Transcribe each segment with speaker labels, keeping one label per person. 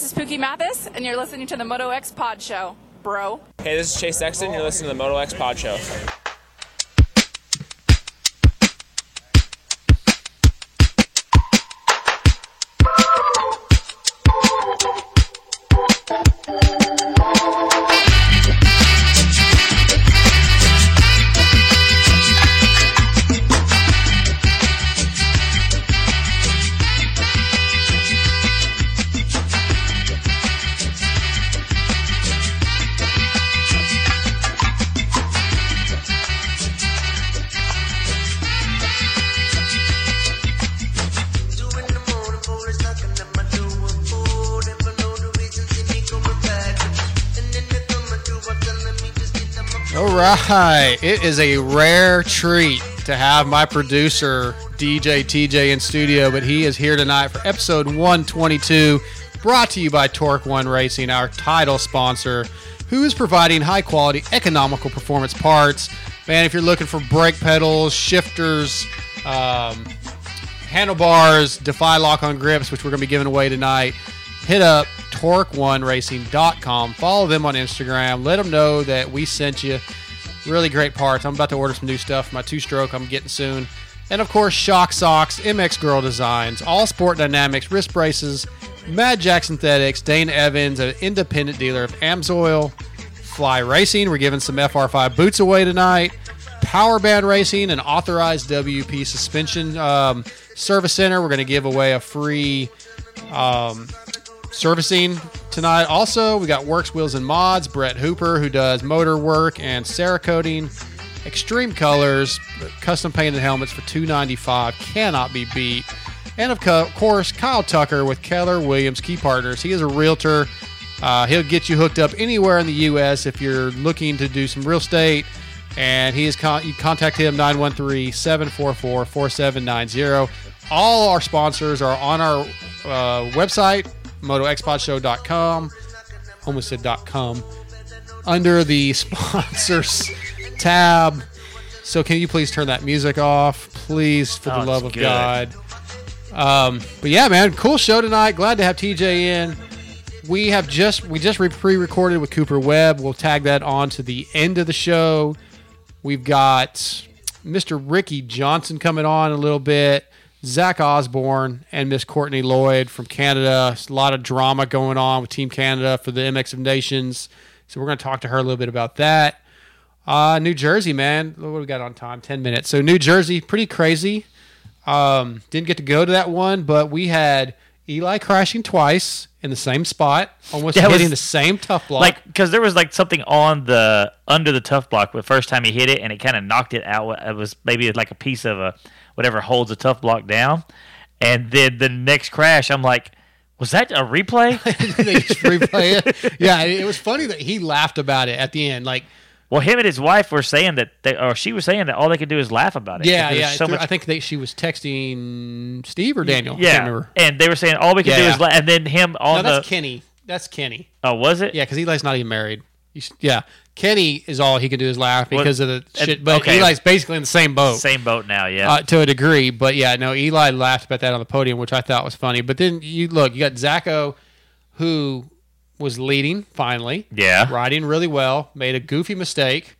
Speaker 1: this is Pookie Mathis, and you're listening to the Moto X Pod Show, bro.
Speaker 2: Hey, this is Chase Sexton. You're listening to the Moto X Pod Show.
Speaker 3: Right. It is a rare treat to have my producer, DJ TJ, in studio, but he is here tonight for episode 122, brought to you by Torque One Racing, our title sponsor, who is providing high quality, economical performance parts. Man, if you're looking for brake pedals, shifters, um, handlebars, Defy lock on grips, which we're going to be giving away tonight, hit up torque1racing.com. Follow them on Instagram. Let them know that we sent you really great parts. I'm about to order some new stuff my two stroke I'm getting soon. And of course, Shock Socks, MX Girl Designs, All Sport Dynamics, wrist braces, Mad Jack Synthetics, Dane Evans, an independent dealer of Amsoil, Fly Racing. We're giving some FR5 boots away tonight. Power Band Racing, an authorized WP suspension um, service center. We're going to give away a free um, servicing tonight. Also, we got Works Wheels and Mods, Brett Hooper, who does motor work and Cerakoting. Extreme Colors, custom painted helmets for two ninety five cannot be beat. And of course, Kyle Tucker with Keller Williams Key Partners. He is a realtor. Uh, he'll get you hooked up anywhere in the U.S. if you're looking to do some real estate. And he is con- you contact him 913-744-4790. All our sponsors are on our uh, website, motoxpodshow.com, almost said .com, under the sponsors tab. So can you please turn that music off, please, for the
Speaker 4: Oh,
Speaker 3: love of
Speaker 4: good.
Speaker 3: God. Um, but yeah, man, cool show tonight. Glad to have TJ in. We have just we just pre-recorded with Cooper Webb. We'll tag that on to the end of the show. We've got Mr. Ricky Johnson coming on a little bit. Zach Osborne and Miss Courtney Lloyd from Canada. A lot of drama going on with Team Canada for the MX of Nations. So we're going to talk to her a little bit about that. Uh, New Jersey, man. What do we got on time? 10 minutes. So New Jersey, pretty crazy. Um, didn't get to go to that one, but we had Eli crashing twice in the same spot, almost
Speaker 4: That
Speaker 3: hitting
Speaker 4: was-
Speaker 3: the same Tuff Block.
Speaker 4: Like, because there was like something on the under the Tuff Block the first time he hit it, and it kind of knocked it out. It was maybe like a piece of a whatever holds a Tuff Block down. And then the next crash, I'm like, was that a replay?
Speaker 3: replay it. Yeah, it was funny that he laughed about it at the end. Like,
Speaker 4: well, him and his wife were saying that, they, or she was saying that all they could do is laugh about it.
Speaker 3: yeah, yeah.
Speaker 4: So much
Speaker 3: I think they, she was texting Steve or Daniel. I can't
Speaker 4: Yeah,
Speaker 3: remember.
Speaker 4: and they were saying all we could do
Speaker 3: Yeah.
Speaker 4: is laugh. And then him
Speaker 3: No,
Speaker 4: on
Speaker 3: that's
Speaker 4: the
Speaker 3: Kenny. That's Kenny.
Speaker 4: oh, was it?
Speaker 3: Yeah, because Eli's not even married. Yeah, Kenny is all he can do is laugh
Speaker 4: Well,
Speaker 3: because of the shit. But
Speaker 4: okay.
Speaker 3: Eli's basically in the same boat.
Speaker 4: Same boat now. Yeah.
Speaker 3: uh, to a degree. But yeah, no, Eli laughed about that on the podium, which I thought was funny. But then you look, you got Zacho, who was leading finally,
Speaker 4: yeah.
Speaker 3: riding really well, made a goofy mistake,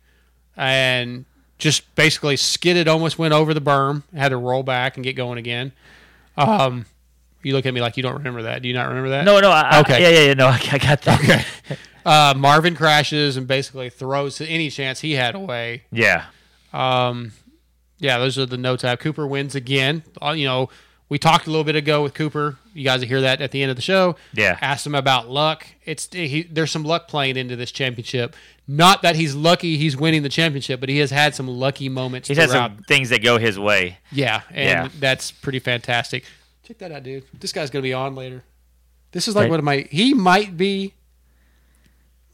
Speaker 3: and just basically skidded, almost went over the berm, had to roll back and get going again. Um, you look at me like you don't remember that. Do you not remember that?
Speaker 4: No, no. I,
Speaker 3: Okay.
Speaker 4: okay. yeah, yeah, yeah. No, I, I got that.
Speaker 3: Okay. Uh, Marvin crashes and basically throws any chance he had away.
Speaker 4: Yeah.
Speaker 3: Um, yeah, those are the notes I have. Cooper wins again. Uh, you know, we talked a little bit ago with Cooper. You guys will hear that at the end of the show.
Speaker 4: Yeah.
Speaker 3: Asked him about luck. It's he, there's some luck playing into this championship. Not that he's lucky he's winning the championship, but he has had some lucky moments.
Speaker 4: He's had some things that go his way.
Speaker 3: Yeah, and
Speaker 4: Yeah.
Speaker 3: that's pretty fantastic. Check that out, dude. This guy's gonna be on later. This is like
Speaker 4: Okay.
Speaker 3: one of my. He might be,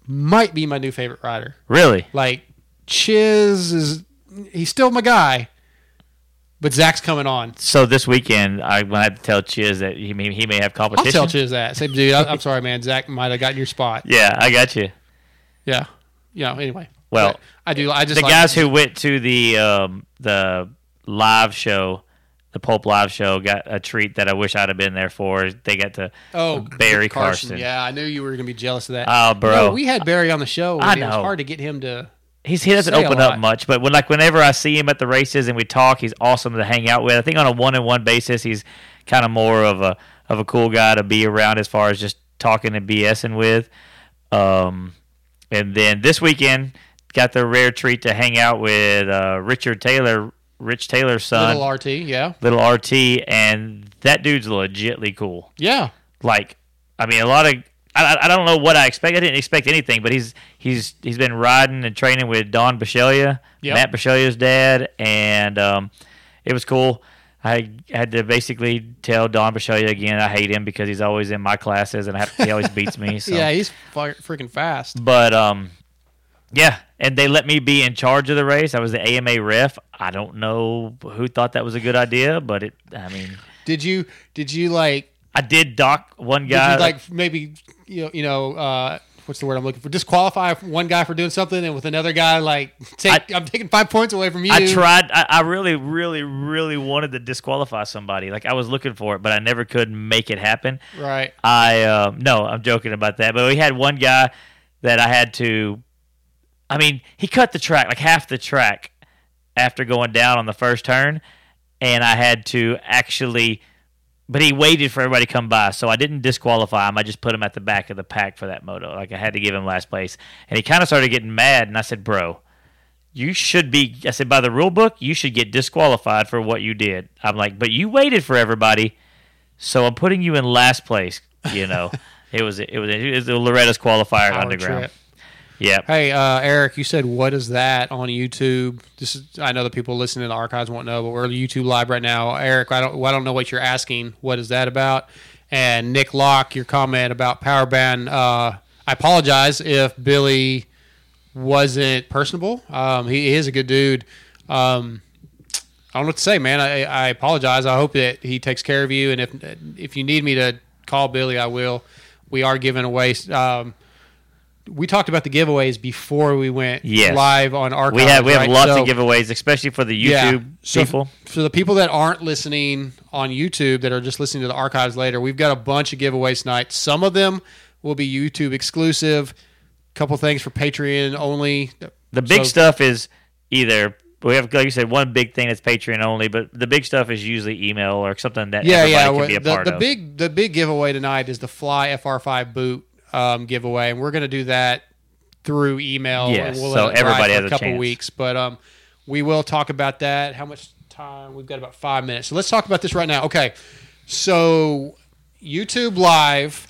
Speaker 3: might be my new favorite rider.
Speaker 4: Really?
Speaker 3: Like Chiz is, he's still my guy, but Zach's coming on.
Speaker 4: So this weekend, I when I have to tell Chiz that he may, he may have competition.
Speaker 3: I'll tell Chiz that. Say, dude, I, I'm sorry, man. Zach might have gotten your spot.
Speaker 4: Yeah, I got you.
Speaker 3: Yeah, yeah. Anyway,
Speaker 4: Well,
Speaker 3: I do. I just
Speaker 4: The
Speaker 3: like-
Speaker 4: guys who went to the um, the live show the Pulp Live show got a treat that I wish I'd have been there for. They got to
Speaker 3: Oh,
Speaker 4: Barry Carson.
Speaker 3: Yeah, I knew you were going to be jealous of that.
Speaker 4: Oh, bro.
Speaker 3: No, we had Barry on the show.
Speaker 4: I
Speaker 3: It was
Speaker 4: know.
Speaker 3: hard to get him to.
Speaker 4: He's he doesn't open up much, but when like whenever I see him at the races and we talk, he's awesome to hang out with. I think on a one on one basis, he's kind of more of a of a cool guy to be around as far as just talking and BSing with. Um, and then this weekend, got the rare treat to hang out with uh, Richard Taylor, Rich Taylor's son,
Speaker 3: Little RT, yeah.
Speaker 4: little RT, and that dude's legitly cool.
Speaker 3: Yeah.
Speaker 4: Like, I mean, a lot of I, I- don't know what I expect. I didn't expect anything, but he's he's he's been riding and training with Don Bisceglia,
Speaker 3: Yep.
Speaker 4: Matt Bisceglia's dad, and um, it was cool. I had to basically tell Don Bisceglia again I hate him because he's always in my classes and have, he always beats me. So.
Speaker 3: Yeah, he's freaking fast.
Speaker 4: But um, yeah, and they let me be in charge of the race. I was the AMA ref. I don't know who thought that was a good idea, but it. I mean,
Speaker 3: Did you did you like
Speaker 4: I did dock one
Speaker 3: did
Speaker 4: guy.
Speaker 3: you like maybe you know you know uh what's the word I'm looking for? Disqualify one guy for doing something and with another guy like take I, am taking five points away from you.
Speaker 4: I tried. I, I really, really, really wanted to disqualify somebody. Like I was looking for it, but I never could make it happen.
Speaker 3: Right.
Speaker 4: I um, no, I'm joking about that. But we had one guy that I had to. I mean, he cut the track like half the track after going down on the first turn, and I had to actually. But he waited for everybody to come by, so I didn't disqualify him. I just put him at the back of the pack for that moto. Like I had to give him last place, and he kind of started getting mad. And I said, "Bro, you should be." I said, "By the rule book, you should get disqualified for what you did." I'm like, "But you waited for everybody." So I'm putting you in last place. You know, it was it was it was the Loretta's qualifier
Speaker 3: Power
Speaker 4: underground.
Speaker 3: trip.
Speaker 4: Yeah,
Speaker 3: Hey, uh, Eric, you said what is that on YouTube? This is I know the people listening to the archives won't know, but we're on YouTube live right now. Eric, I don't I don't know what you're asking. What is that about? And Nick Locke, your comment about power band. Uh, I apologize if Billy wasn't personable. Um, he is a good dude. Um, I don't know what to say, man. I, I apologize. I hope that he takes care of you, and if if you need me to call Billy, I will. We are giving away. Um, we talked about the giveaways before we went
Speaker 4: Yes.
Speaker 3: live on our.
Speaker 4: we have we have
Speaker 3: right?
Speaker 4: lots
Speaker 3: So-
Speaker 4: of giveaways, especially for the
Speaker 3: yeah.
Speaker 4: YouTube
Speaker 3: f-
Speaker 4: people.
Speaker 3: For the people that aren't listening on YouTube, that are just listening to the archives later, we've got a bunch of giveaways tonight. Some of them will be YouTube exclusive. A couple things for Patreon only.
Speaker 4: The big
Speaker 3: So-
Speaker 4: stuff is either we have like you said one big thing that's Patreon only, but the big stuff is usually email or something that
Speaker 3: yeah,
Speaker 4: everybody
Speaker 3: yeah.
Speaker 4: can
Speaker 3: well,
Speaker 4: be a
Speaker 3: the the big the big giveaway tonight is the Fly FR5 boot um, giveaway, and we're going to do that through email.
Speaker 4: Yes,
Speaker 3: and we'll
Speaker 4: so everybody has a
Speaker 3: couple
Speaker 4: chance.
Speaker 3: weeks, but um, we will talk about that. How much time? We've got about five minutes, so let's talk about this right now. Okay, so YouTube Live,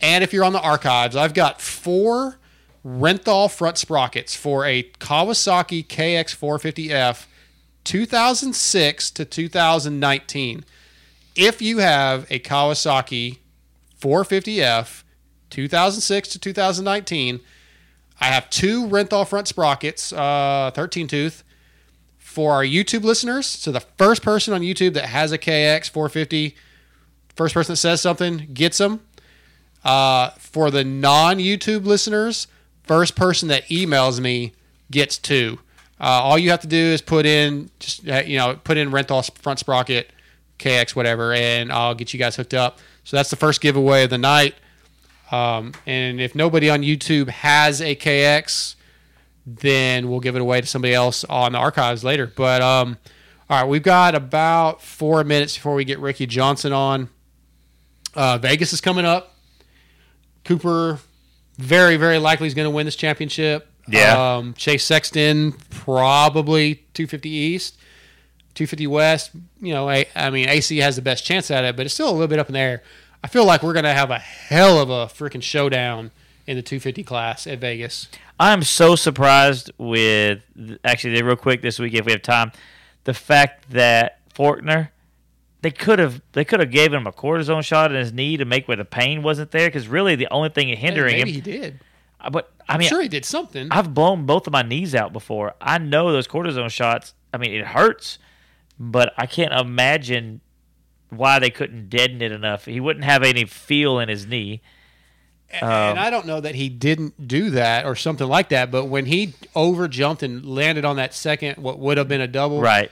Speaker 3: and if you're on the archives, I've got four Renthal front sprockets for a Kawasaki KX450F 2006 to 2019. If you have a Kawasaki 450F 2006 to 2019, I have two Renthal front sprockets, uh, 13 tooth, for our YouTube listeners. So the first person on YouTube that has a KX 450, first person that says something gets them. Uh, for the non YouTube listeners, first person that emails me gets two. Uh, all you have to do is put in just uh, you know put in Renthal front sprocket, KX whatever, and I'll get you guys hooked up. So that's the first giveaway of the night. Um, and if nobody on YouTube has a KX, then we'll give it away to somebody else on the archives later. But um, all right, we've got about four minutes before we get Ricky Johnson on. Uh, Vegas is coming up. Cooper very, very likely is going to win this championship.
Speaker 4: Yeah.
Speaker 3: Um, Chase Sexton probably 250 East, 250 West. You know, I, I mean, AC has the best chance at it, but it's still a little bit up in the air. I feel like we're going to have a hell of a freaking showdown in the 250 class at Vegas.
Speaker 4: I'm so surprised with actually real quick this week if we have time, the fact that Forkner they could have they could have gave him a cortisone shot in his knee to make where the pain wasn't there because really the only thing hindering
Speaker 3: Maybe
Speaker 4: him.
Speaker 3: he did.
Speaker 4: Uh, But I mean, I'm
Speaker 3: sure he did something.
Speaker 4: I've blown both of my knees out before. I know those cortisone shots. I mean, it hurts, but I can't imagine why they couldn't deaden it enough. He wouldn't have any feel in his knee. Um,
Speaker 3: and I don't know that he didn't do that or something like that, but when he over jumped and landed on that second, what would have been a double,
Speaker 4: Right.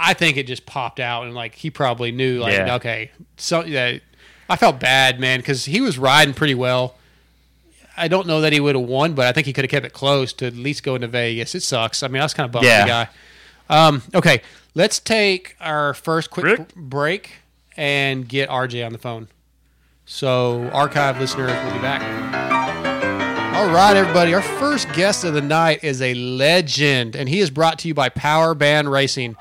Speaker 3: I think it just popped out and like he probably knew like
Speaker 4: Yeah.
Speaker 3: okay, so yeah, I felt bad man because he was riding pretty well. I don't know that he would have won, but I think he could have kept it close to at least go into Vegas. It sucks. I mean, I was kind of bummed
Speaker 4: Yeah.
Speaker 3: the guy. Um, okay, let's take our first quick
Speaker 4: Rick?
Speaker 3: break and get RJ on the phone. So, archive listeners, we'll be back. All right, everybody. Our first guest of the night is a legend, and he is brought to you by Power Band Racing.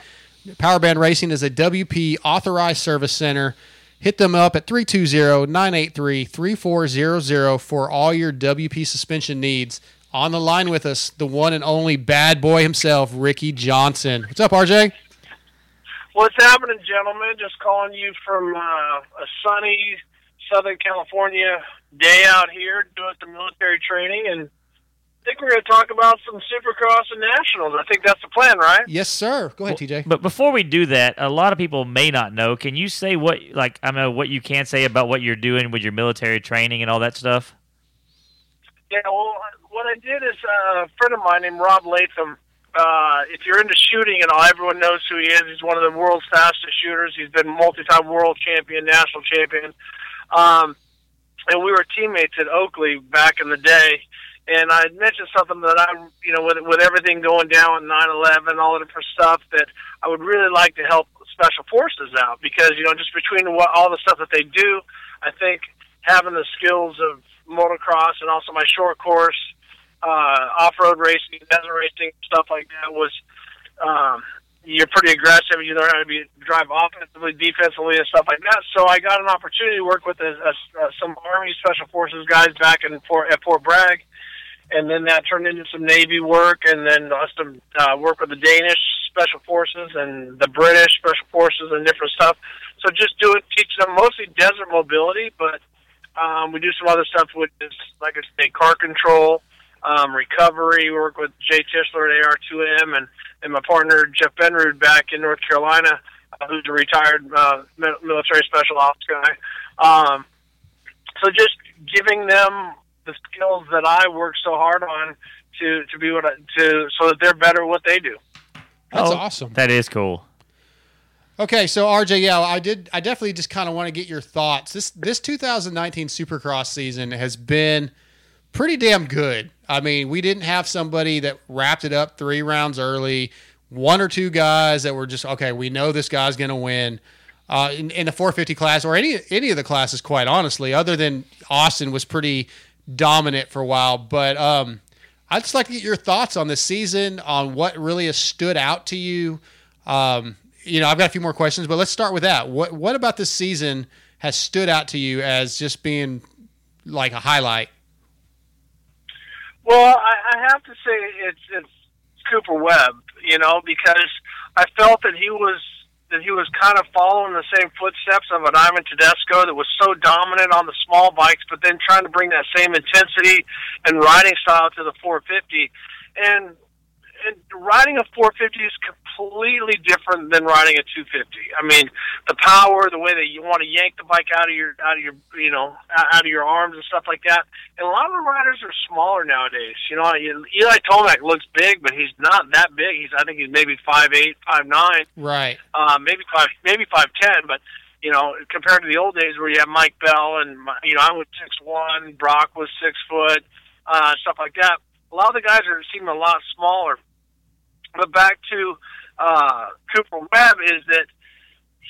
Speaker 3: Power Band Racing is a WP authorized service center. Hit them up at 320 983 3400 for all your WP suspension needs. On the line with us, the one and only bad boy himself, Ricky Johnson. What's up, RJ?
Speaker 5: What's happening, gentlemen? Just calling you from uh, a sunny Southern California day out here doing some military training, and I think we're going to talk about some Supercross and Nationals. I think that's the plan, right?
Speaker 3: Yes, sir. Go ahead, TJ.
Speaker 4: But before we do that, a lot of people may not know. Can you say what, like, I know what you can say about what you're doing with your military training and all that stuff?
Speaker 5: Yeah, well, what I did is uh, a friend of mine named Rob Leatham. Uh, if you're into shooting and all, everyone knows who he is. He's one of the world's fastest shooters. He's been multi-time world champion, national champion. Um, and we were teammates at Oakley back in the day. And I mentioned something that I, you know, with with everything going down with 9/11, all the different stuff, that I would really like to help special forces out because you know just between what, all the stuff that they do, I think having the skills of motocross and also my short course, uh, off-road racing, desert racing, stuff like that was. Um, you're pretty aggressive. You learn how to be drive offensively, defensively, and stuff like that. So I got an opportunity to work with a, a, uh, some Army Special Forces guys back in Fort, at Fort Bragg, and then that turned into some Navy work, and then us to uh, work with the Danish Special Forces and the British Special Forces and different stuff. So just do it, teach them mostly desert mobility, but um, we do some other stuff with like I say, car control, um, recovery. We work with Jay Tischler at AR2M and and my partner Jeff Benrud back in North Carolina, uh, who's a retired uh, military special ops guy. Um, so just giving them the skills that I work so hard on to to be what I, to so that they're better at what they do.
Speaker 3: That's
Speaker 4: Oh,
Speaker 3: awesome.
Speaker 4: That is cool.
Speaker 3: Okay, so RJ, yeah, I did. I definitely just kind of want to get your thoughts. This this 2019 Supercross season has been pretty damn good. I mean, we didn't have somebody that wrapped it up three rounds early. One or two guys that were just okay. We know this guy's going to win uh, in, in the 450 class or any any of the classes. Quite honestly, other than Austin was pretty dominant for a while. But um, I'd just like to get your thoughts on this season, on what really has stood out to you. Um, you know, I've got a few more questions, but let's start with that. What what about this season has stood out to you as just being like a highlight?
Speaker 5: Well, I, I have to say it's it's Cooper Webb, you know, because I felt that he was that he was kind of following the same footsteps of an Ivan Tedesco that was so dominant on the small bikes, but then trying to bring that same intensity and riding style to the 450. And and riding a 450 is completely different than riding a 250. I mean, the power, the way that you want to yank the bike out of your out of your you know out of your arms and stuff like that. And a lot of the riders are smaller nowadays. You know, Eli Tomac looks big, but he's not that big. He's I think he's maybe five eight, five nine,
Speaker 3: Right.
Speaker 5: uh, maybe five maybe five ten, but. You know, compared to the old days where you have Mike Bell and you know I was six one, Brock was six foot, uh, stuff like that. A lot of the guys are seem a lot smaller. But back to uh, Cooper Webb is that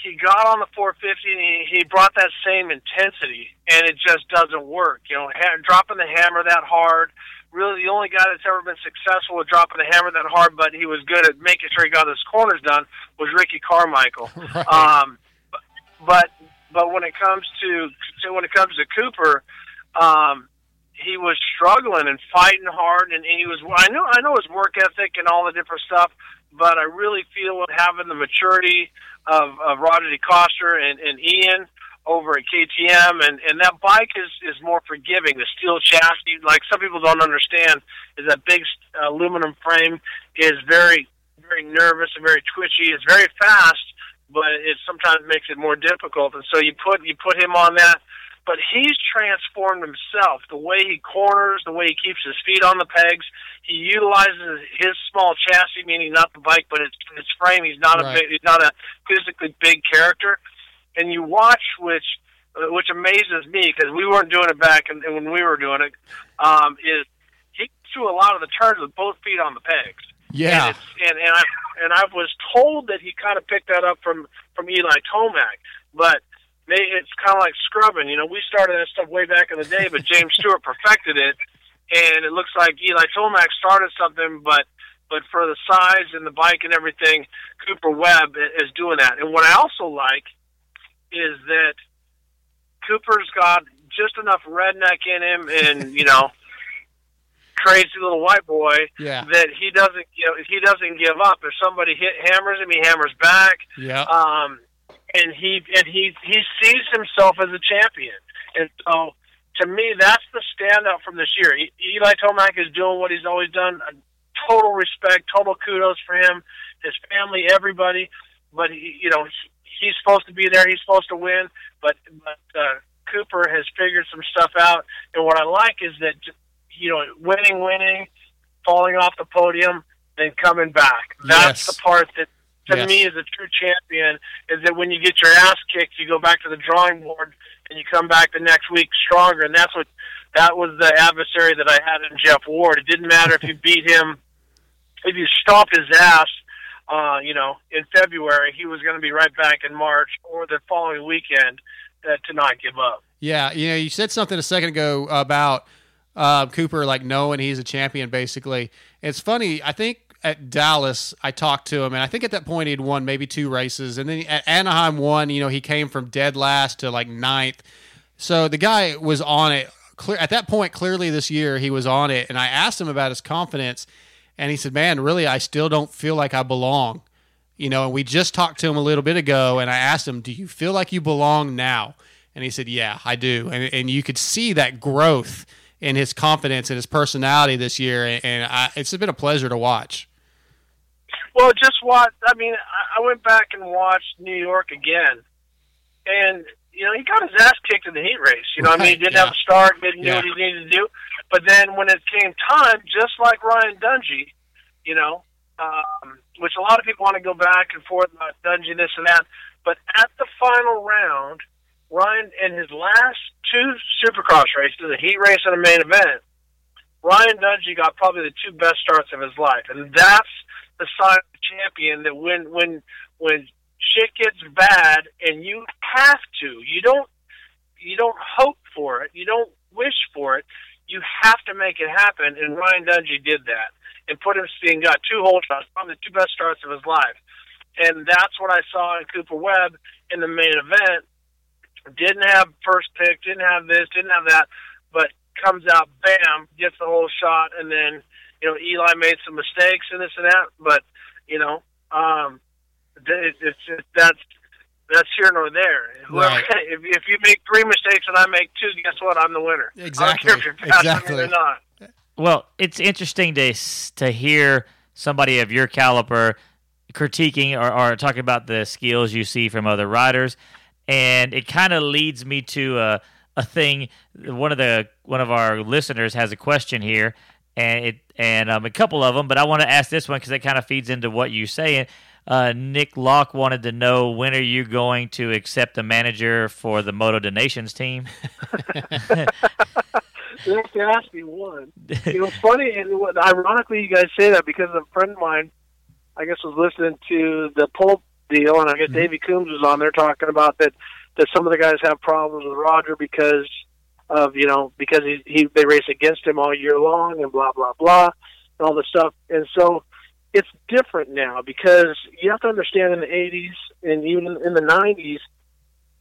Speaker 5: he got on the 450 and he, he brought that same intensity, and it just doesn't work. You know, ha- dropping the hammer that hard. Really, the only guy that's ever been successful with dropping the hammer that hard, but he was good at making sure he got his corners done, was Ricky Carmichael.
Speaker 3: Right.
Speaker 5: Um, but- but when it comes to, to when it comes to Cooper, um, he was struggling and fighting hard, and he was. I know I know his work ethic and all the different stuff, but I really feel having the maturity of, of Roger DeCoster and, and Ian over at KTM, and, and that bike is is more forgiving. The steel chassis, like some people don't understand, is that big uh, aluminum frame is very very nervous and very twitchy. It's very fast, but it sometimes makes it more difficult. And so you put you put him on that but he's transformed himself. The way he corners, the way he keeps his feet on the pegs, he utilizes his small chassis, meaning not the bike, but its its frame. He's not
Speaker 3: Right.
Speaker 5: a big, he's not a physically big character, and you watch which uh, which amazes me because we weren't doing it back and when we were doing it. Um, is he threw a lot of the turns with both feet on the pegs.
Speaker 3: Yeah.
Speaker 5: And, it's, and and I and I was told that he kind of picked that up from from Eli Tomac, but may it's kind of like scrubbing. You know, we started that stuff way back in the day, but James Stewart perfected it, and it looks like Eli Tomac started something, but but for the size and the bike and everything, Cooper Webb is doing that. And what I also like is that Cooper's got just enough redneck in him, and you know. Crazy little white boy
Speaker 3: Yeah.
Speaker 5: that he doesn't you know, he doesn't give up. If somebody hit hammers him, he hammers back.
Speaker 3: Yeah.
Speaker 5: Um, and he and he he sees himself as a champion. And so to me, that's the standout from this year. Eli Tomac is doing what he's always done. Total respect, total kudos for him, his family, everybody. But he, you know, he's supposed to be there. He's supposed to win. But but uh, Cooper has figured some stuff out. And what I like is that you know, winning, winning, falling off the podium, then coming back. That's
Speaker 3: Yes.
Speaker 5: the part that to
Speaker 3: Yes.
Speaker 5: me is a true champion is that when you get your ass kicked, you go back to the drawing board and you come back the next week stronger. And that's what that was the adversary that I had in Jeff Ward. It didn't matter if you beat him, if you stomped his ass. Uh, you know, in February, he was going to be right back in March or the following weekend uh, to not give up.
Speaker 3: Yeah, you know, you said something a second ago about uh, Cooper like knowing he's a champion. Basically, it's funny. I think at Dallas, I talked to him, and I think at that point he'd won maybe two races, and then at Anaheim won. You know, he came from dead last to like ninth. So the guy was on it. Clear at that point, clearly this year he was on it, and I asked him about his confidence, and he said, "Man, really, I still don't feel like I belong." You know, and we just talked to him a little bit ago, and I asked him, "Do you feel like you belong now?" And he said, "Yeah, I do." And and you could see that growth in his confidence and his personality this year, and, I, it's been a pleasure to watch.
Speaker 5: Well, just watch. I mean, I- went back and watched New York again, and you know he got his ass kicked in the heat race. You know, I mean, he didn't
Speaker 3: yeah.
Speaker 5: have a start, didn't do
Speaker 3: Yeah.
Speaker 5: what he needed to do. But then when it came time, just like Ryan Dungey, you know, um, which a lot of people want to go back and forth about Dungey this and that, but at the final round, Ryan in his last two Supercross races, a heat race and a main event, Ryan Dungey got probably the two best starts of his life, and that's the sign of champion. That when when when shit gets bad, and you have to, you don't you don't hope for it, you don't wish for it, you have to make it happen. And Ryan Dungey did that, and put him and got two whole shots, probably the two best starts of his life, and that's what I saw in Cooper Webb in the main event. Didn't have first pick, didn't have this, didn't have that, but comes out, bam, gets the whole shot, and then you know Eli made some mistakes and this and that, but you know um, th- it's, it's, it's that's that's here nor there. Whoever,
Speaker 3: Right.
Speaker 5: if, if you make three mistakes and I make two, guess what? I'm the winner. I don't
Speaker 3: Exactly.
Speaker 5: care if you're
Speaker 3: Exactly.
Speaker 5: or not.
Speaker 4: Well, it's interesting to to hear somebody of your caliber critiquing or, or talking about the skills you see from other riders, and it kind of leads me to a a thing. One of the one of our listeners has a question here, and it and um, a couple of them, but I want to ask this one because it kind of feeds into what you say. Uh, Nick Locke wanted to know when are you going to accept a manager for the Moto Donations team?
Speaker 5: You have to ask me one. It was funny, and ironically, you guys say that because a friend of mine, I guess, was listening to the pull deal, and I guess Davey Coombs was on there talking about that that some of the guys have problems with Roger because of you know because he, he they race against him all year long and blah blah blah and all this stuff, and so it's different now because you have to understand in the '80s and even in the '90s.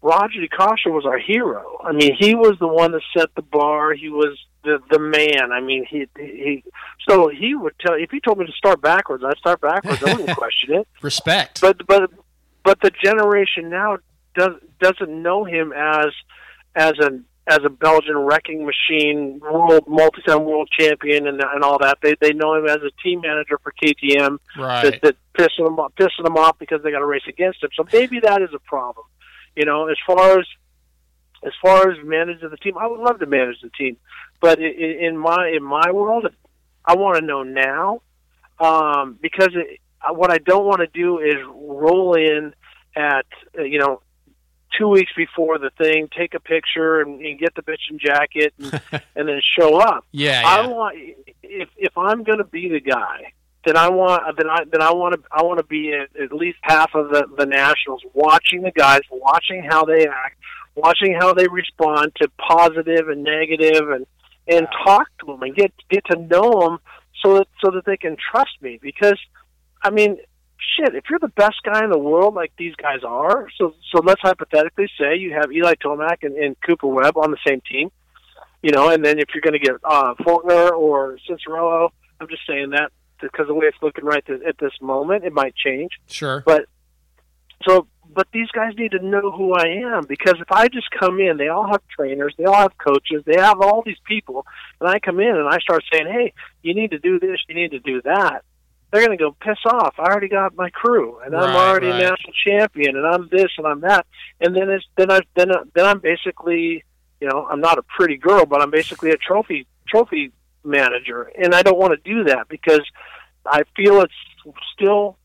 Speaker 5: Roger DeCoster was our hero. I mean, he was the one that set the bar. He was the the man. I mean, he he. So he would tell if he told me to start backwards, I'd start backwards. I wouldn't question it.
Speaker 3: Respect.
Speaker 5: But but but the generation now does doesn't know him as as an as a Belgian wrecking machine, world multi-time world champion, and and all that. They they know him as a team manager for KTM
Speaker 3: right.
Speaker 5: that, that pissing them off, pissing them off because they got to race against him. So maybe that is a problem. You know, as far as as far as managing the team, I would love to manage the team, but in, in my in my world, I want to know now um, because it, what I don't want to do is roll in at you know two weeks before the thing, take a picture and, and get the bitchin' jacket, and, and then show up.
Speaker 3: Yeah,
Speaker 5: I want if if I'm going to be the guy, then I want then I then I want to I want to be at, at least half of the the nationals, watching the guys, watching how they act, watching how they respond to positive and negative, and and talk to them and get get to know them so that so that they can trust me. Because I mean shit if you're the best guy in the world like these guys are so so let's hypothetically say you have Eli Tomac and, and Cooper Webb on the same team you know and then if you're going to get uh Forkner or Cianciarulo I'm just saying that because the way it's looking right th- at this moment it might change
Speaker 3: Sure.
Speaker 5: but so, but these guys need to know who I am because if I just come in, they all have trainers, they all have coaches, they have all these people, and I come in and I start saying, "Hey, you need to do this, you need to do that." They're going to go piss off. I already got my crew, and I'm already
Speaker 3: right.
Speaker 5: a national champion, and I'm this and I'm that, and then it's then I then I, then I'm basically, you know, I'm not a pretty girl, but I'm basically a trophy trophy manager, and I don't want to do that because I feel it's still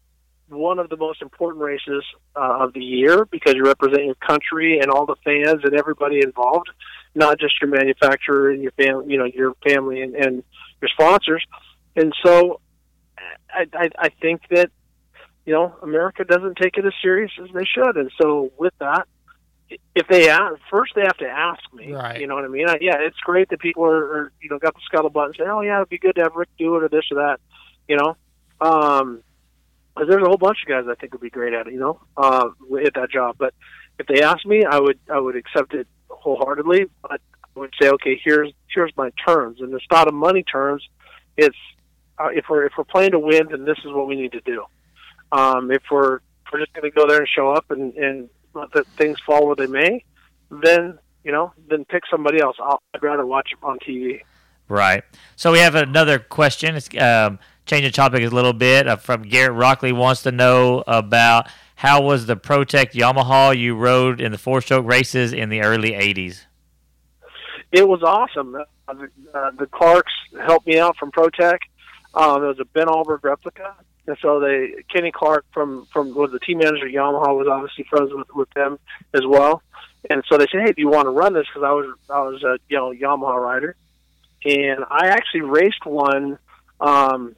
Speaker 5: one of the most important races uh, of the year because you represent your country and all the fans and everybody involved, not just your manufacturer and your family, you know, your family and, and your sponsors. And so, I, I, I think that you know America doesn't take it as serious as they should. And so, with that, if they ask, first they have to ask me.
Speaker 3: Right.
Speaker 5: You know what I mean? I, yeah, it's great that people are, are you know got the scuttlebutt and say, oh yeah, it'd be good to have Rick do it or this or that. You know. Um, there's a whole bunch of guys I think would be great at it, you know, uh, at that job. But if they asked me, I would I would accept it wholeheartedly. But I would say, okay, here's here's my terms, and it's not a money terms. It's uh, if we're if we're playing to win, then this is what we need to do. Um, if we're if we're just going to go there and show up and and let the things fall where they may, then you know, then pick somebody else. I'll, I'd rather watch it on TV.
Speaker 4: Right. So we have another question. It's um, change the topic a little bit. Uh, from Garrett Rockley wants to know about how was the Protec Yamaha you rode in the four stroke races in the early '80s.
Speaker 5: it was awesome. Uh, the, uh, the Clarks helped me out from Protec. Um, it was a Bengt Aberg replica, and so they Kenny Clark from from was the team manager at Yamaha was obviously friends with with them as well. And so they said, "Hey, do you want to run this?" Because I was I was a you know Yamaha rider, and I actually raced one um,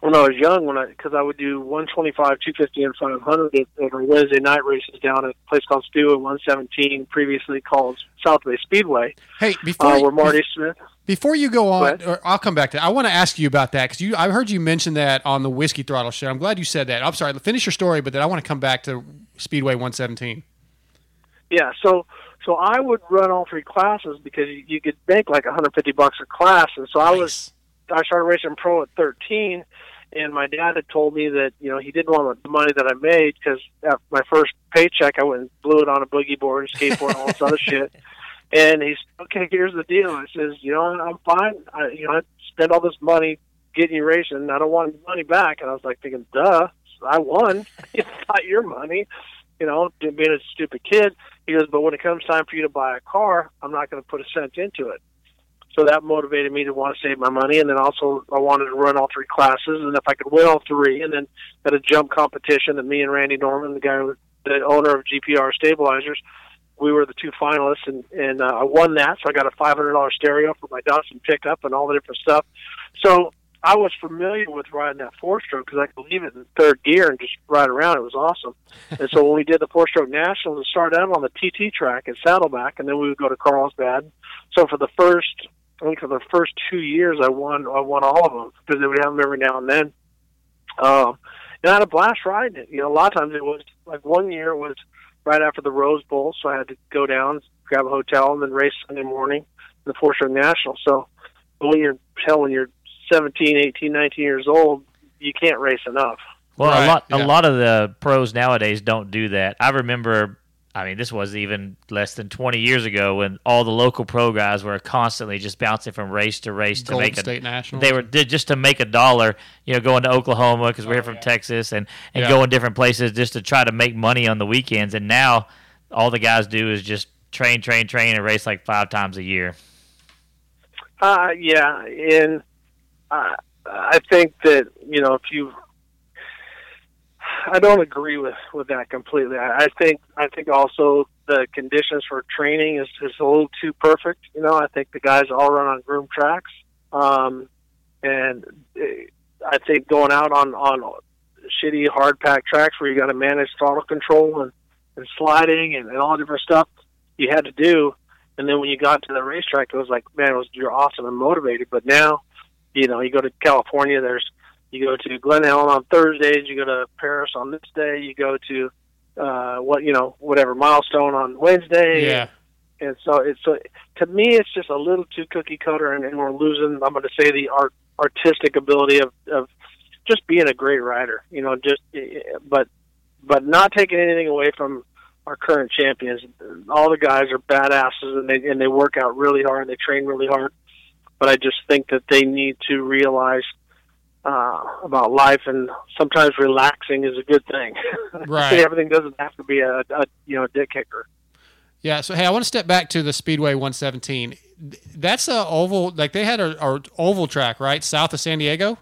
Speaker 5: when I was young. When I because I would do 125, 250, and 500 at, at our Wednesday night races down at a place called Stew at 117, previously called Southway Speedway
Speaker 3: Hey, before
Speaker 5: uh,
Speaker 3: you-
Speaker 5: where Marty Smith.
Speaker 3: Before you go on, or I'll come back to. I want to ask you about that because you. I heard you mention that on the Whiskey Throttle show. I'm glad you said that. I'm sorry. Finish your story, but then I want to come back to Speedway 117.
Speaker 5: Yeah, so so I would run all three classes because you, you could make like 150 bucks a class, and so I was I started racing pro at 13, and my dad had told me that you know he didn't want the money that I made because my first paycheck I went and blew it on a boogie board and skateboard and all this other shit. And he's okay. Here's the deal. I says, you know, I'm fine. I, you know, I spent all this money getting you racing. I don't want the money back. And I was like thinking, duh, I won. it's not your money. You know, being a stupid kid. He goes, but when it comes time for you to buy a car, I'm not going to put a cent into it. So that motivated me to want to save my money, and then also I wanted to run all three classes, and if I could win all three, and then at a jump competition that me and Randy Norman, the guy, who- the owner of GPR Stabilizers, we were the two finalists, and and uh, I won that. So I got a five hundred dollar stereo for my Datsun pickup and all the different stuff. So I was familiar with riding that four stroke because I could leave it in third gear and just ride around. It was awesome. and so when we did the four stroke nationals, it started out on the TT track at Saddleback, and then we would go to Carlsbad. So for the first, I think for the first two years, I won. I won all of them because they would have them every now and then. Um, and I had a blast riding it. You know, a lot of times it was like one year it was right after the Rose Bowl, so I had to go down, grab a hotel, and then race Sunday morning in the four stroke national. So but when you're hell, when you're 17, 18, 19 years old, you can't race enough.
Speaker 4: Well,
Speaker 3: Right,
Speaker 4: a lot
Speaker 3: yeah.
Speaker 4: a lot of the pros nowadays don't do that. I remember I mean, this was even less than 20 years ago when all the local pro guys were constantly just bouncing from race to race to
Speaker 3: Golden
Speaker 4: make a
Speaker 3: State Nationals.
Speaker 4: They were did just to make a dollar, you know, going to Oklahoma because we're here from Texas and and
Speaker 3: Yeah.
Speaker 4: going different places just to try to make money on the weekends. And now all the guys do is just train, train, train, and race like five times a year.
Speaker 5: Uh, yeah, and uh, I think that you know if you, I don't agree with with that completely. I, I think I think also the conditions for training is is a little too perfect. You know, I think the guys all run on groom tracks, um, and eh, I think going out on on shitty hard pack tracks where you got to manage throttle control and and sliding and, and all different stuff you had to do. And then when you got to the racetrack, it was like, man, it was you're awesome and motivated. But now, you know, you go to California, there's you go to Glen Helen on Thursdays, you go to Perris on this day, you go to uh what you know whatever milestone on Wednesday.
Speaker 3: Yeah.
Speaker 5: And so it's so to me, it's just a little too cookie cutter, and, and we're losing. I'm going to say the art artistic ability of of just being a great rider. You know, just but but not taking anything away from our current champions. All the guys are badasses, and they and they work out really hard, and they train really hard. But I just think that they need to realize uh, about life, and sometimes relaxing is a good thing.
Speaker 3: Right.
Speaker 5: Everything doesn't have to be a, a you know dick kicker.
Speaker 3: Yeah. So hey, I want to step back to the Speedway 117. That's a oval. Like they had a, a oval track right south of San Diego.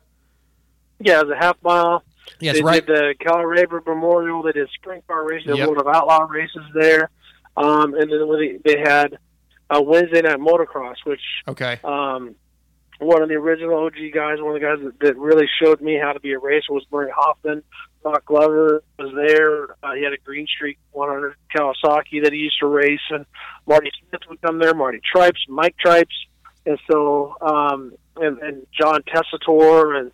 Speaker 5: Yeah, it's a half mile.
Speaker 3: Yes,
Speaker 5: they
Speaker 3: right.
Speaker 5: did the Cal Rayborn Memorial. They did sprint car races,
Speaker 3: Yep.
Speaker 5: the World of Outlaw races there, um, and then when they, they had a Wednesday night motocross, which
Speaker 3: Okay.
Speaker 5: um, one of the original OG guys, one of the guys that, that really showed me how to be a racer was Murray Hoffman. Mark Glover was there. Uh, he had a Green Streak 100 Kawasaki that he used to race, and Marty Smith would come there. Marty Tripes, Mike Tripes, and so um, and, and John Tessitore and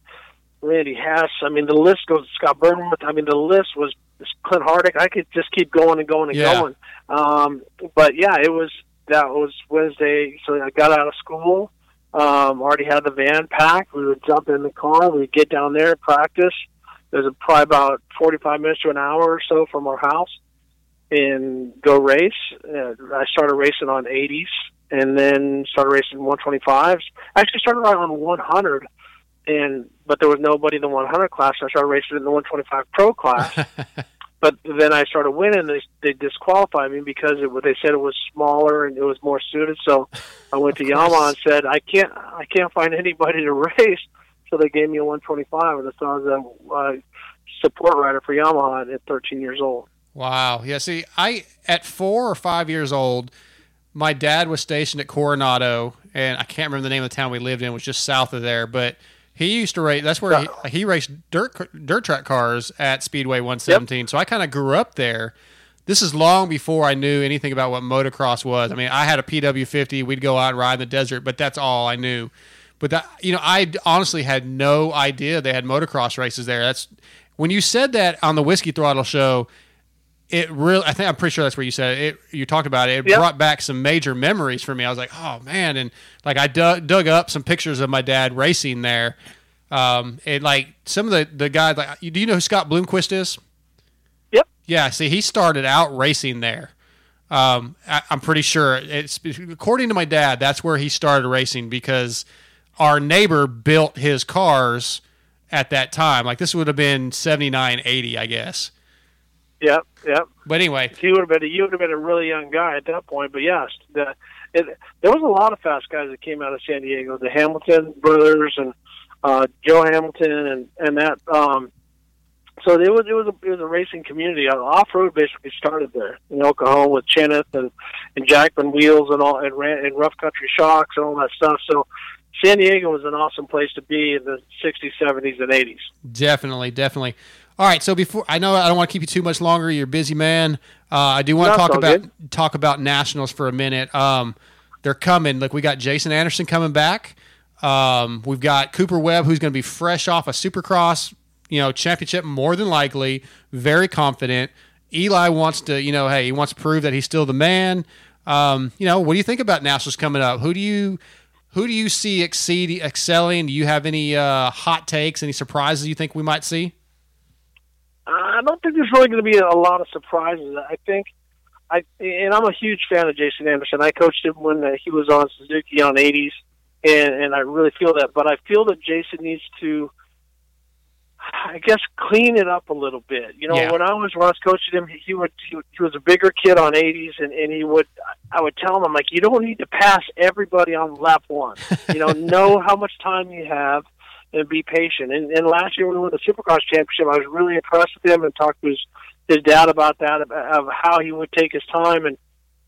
Speaker 5: Randy Hess. I mean, the list goes. Scott Burnworth. I mean, the list was Clint Hardick. I could just keep going and going and
Speaker 3: Yeah.
Speaker 5: going. Um, but yeah, it was that was Wednesday. So I got out of school. Um, already had the van packed. We would jump in the car. We'd get down there practice. There's probably about 45 minutes to an hour or so from our house, and go race. Uh, I started racing on 80s, and then started racing 125s. I actually started out on 100, and but there was nobody in the 100 class. So I started racing in the 125 pro class. but then I started winning. They they disqualified me because it, they said it was smaller and it was more suited. So I went to Yamaha and said I can't I can't find anybody to race. So they gave me a 125, and so I was a uh, support rider for Yamaha at 13 years old.
Speaker 3: Wow. Yeah. See, I at four or five years old, my dad was stationed at Coronado, and I can't remember the name of the town we lived in. It was just south of there, but he used to race. That's where he, uh, he raced dirt dirt track cars at Speedway 117. So I kind of grew up there. This is long before I knew anything about what motocross was. I mean, I had a PW50. We'd go out and ride in the desert, but that's all I knew. But that, you know, I honestly had no idea they had motocross races there. That's when you said that on the Whiskey Throttle show. It really, I think I'm pretty sure that's where you said it. it you talked about it. It
Speaker 5: Yep.
Speaker 3: brought back some major memories for me. I was like, oh man, and like I dug, dug up some pictures of my dad racing there. Um, and like some of the the guys, like, do you know who Scott Bloomquist is?
Speaker 5: Yep.
Speaker 3: Yeah, see, he started out racing there. Um, I, I'm pretty sure it's according to my dad. That's where he started racing because our neighbor built his cars at that time. Like this would have been 79, 80, I guess.
Speaker 5: Yep. Yep.
Speaker 3: But anyway,
Speaker 5: He would have been. A, you would have been a really young guy at that point. But yes, the, it, there was a lot of fast guys that came out of San Diego. The Hamilton brothers and uh, Joe Hamilton and and that. Um, so it was it was a it was a racing community. Off road basically started there in El Cajon with Chenowth and and Jackman wheels and all and ran and rough country shocks and all that stuff. So San Diego was an awesome place to be in the '60s, '70s, and '80s.
Speaker 3: definitely, definitely. All right, so before I know I don't want to keep you too much longer. You're a busy man. Uh, I do want to
Speaker 5: No,
Speaker 3: talk about talk about nationals for a minute. Um, they're coming. Like we got Jason Anderson coming back. Um, we've got Cooper Webb, who's going to be fresh off a Supercross, you know, championship more than likely. Very confident. Eli wants to, you know, hey, he wants to prove that he's still the man. Um, you know, what do you think about nationals coming up? Who do you who do you see exceed excelling? Do you have any uh, hot takes? Any surprises you think we might see?
Speaker 5: I don't think there's really going to be a lot of surprises. I think, I and I'm a huge fan of Jason Anderson. I coached him when uh, he was on Suzuki on 80s, and and I really feel that. But I feel that Jason needs to. I guess clean it up a little bit. You know,
Speaker 3: Yeah.
Speaker 5: when I was when I was coaching him, he would he, would- he was a bigger kid on 80s, and and he would I would tell him I'm like, you don't need to pass everybody on lap one. You know, know how much time you have. And be patient. And, and last year when we won the Supercross championship, I was really impressed with him and talked to his his dad about that of, how he would take his time and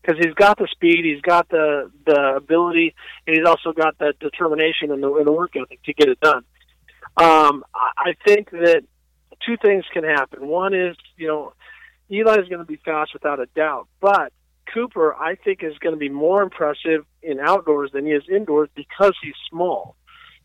Speaker 5: because he's got the speed, he's got the the ability, and he's also got that determination and the, and the work ethic to get it done. Um, I think that two things can happen. One is, you know, Eli is going to be fast without a doubt, but Cooper, I think, is going to be more impressive in outdoors than he is indoors because he's small.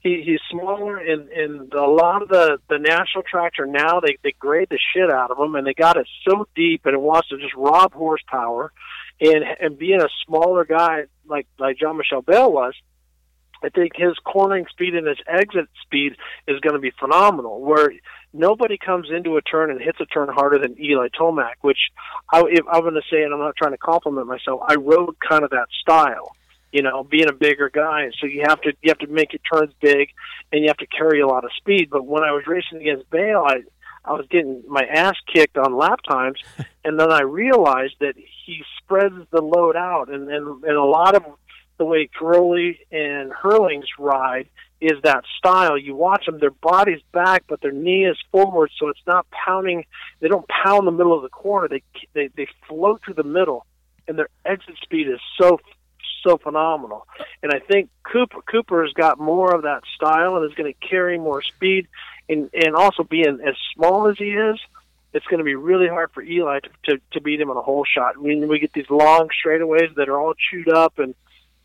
Speaker 5: He, he's smaller, and, and a lot of the, the national tracks are now, they, they grade the shit out of them, and they got it so deep, and it wants to just rob horsepower. And, and being a smaller guy like, like Jean-Michel Bayle was, I think his cornering speed and his exit speed is going to be phenomenal. Where nobody comes into a turn and hits a turn harder than Eli Tomac, which I, if I'm going to say, and I'm not trying to compliment myself, I rode kind of that style. You know, being a bigger guy, so you have to you have to make your turns big, and you have to carry a lot of speed. But when I was racing against Bayle, I I was getting my ass kicked on lap times, and then I realized that he spreads the load out, and and, and a lot of the way Cairoli and Herlings ride is that style. You watch them; their body's back, but their knee is forward, so it's not pounding. They don't pound the middle of the corner. They they they float through the middle, and their exit speed is so so phenomenal. And I think Cooper Cooper's got more of that style and is going to carry more speed, and and also being as small as he is. It's going to be really hard for Eli to, to, to beat him on a hole shot. I mean, we get these long straightaways that are all chewed up and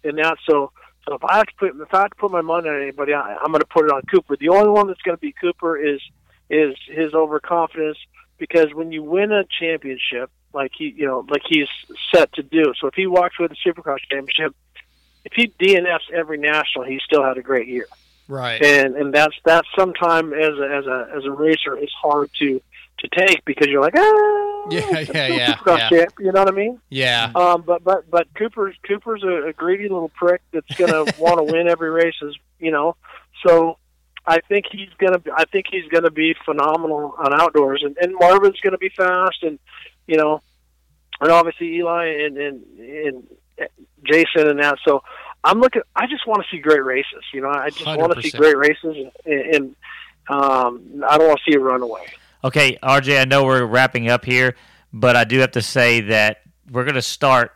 Speaker 5: and that. So, so if I have to put if I have to put my money on anybody, I, I'm going to put it on Cooper. The only one that's going to beat Cooper is is his overconfidence because when you win a championship, like he you know like he's set to do. So if he walks with the Supercross championship, if he DNFs every national, he still had a great year.
Speaker 3: Right.
Speaker 5: And and that's that's sometime as a as a as a racer it's hard to to take because you're like ah
Speaker 3: Yeah, yeah, yeah,
Speaker 5: Supercross
Speaker 3: yeah.
Speaker 5: champ, you know what I mean?
Speaker 3: Yeah.
Speaker 5: Um, but but but Cooper's Cooper's a, a greedy little prick that's gonna want to win every race, is you know. So I think he's gonna be- I think he's gonna be phenomenal on outdoors, and, and Marvin's gonna be fast, and you know, and obviously Eli and and and Jason and that. So I'm looking. I just want to see great races. You know, I just want to see great races, and, and um, I don't want to see a runaway.
Speaker 4: Okay, RJ, I know we're wrapping up here, but I do have to say that we're going to start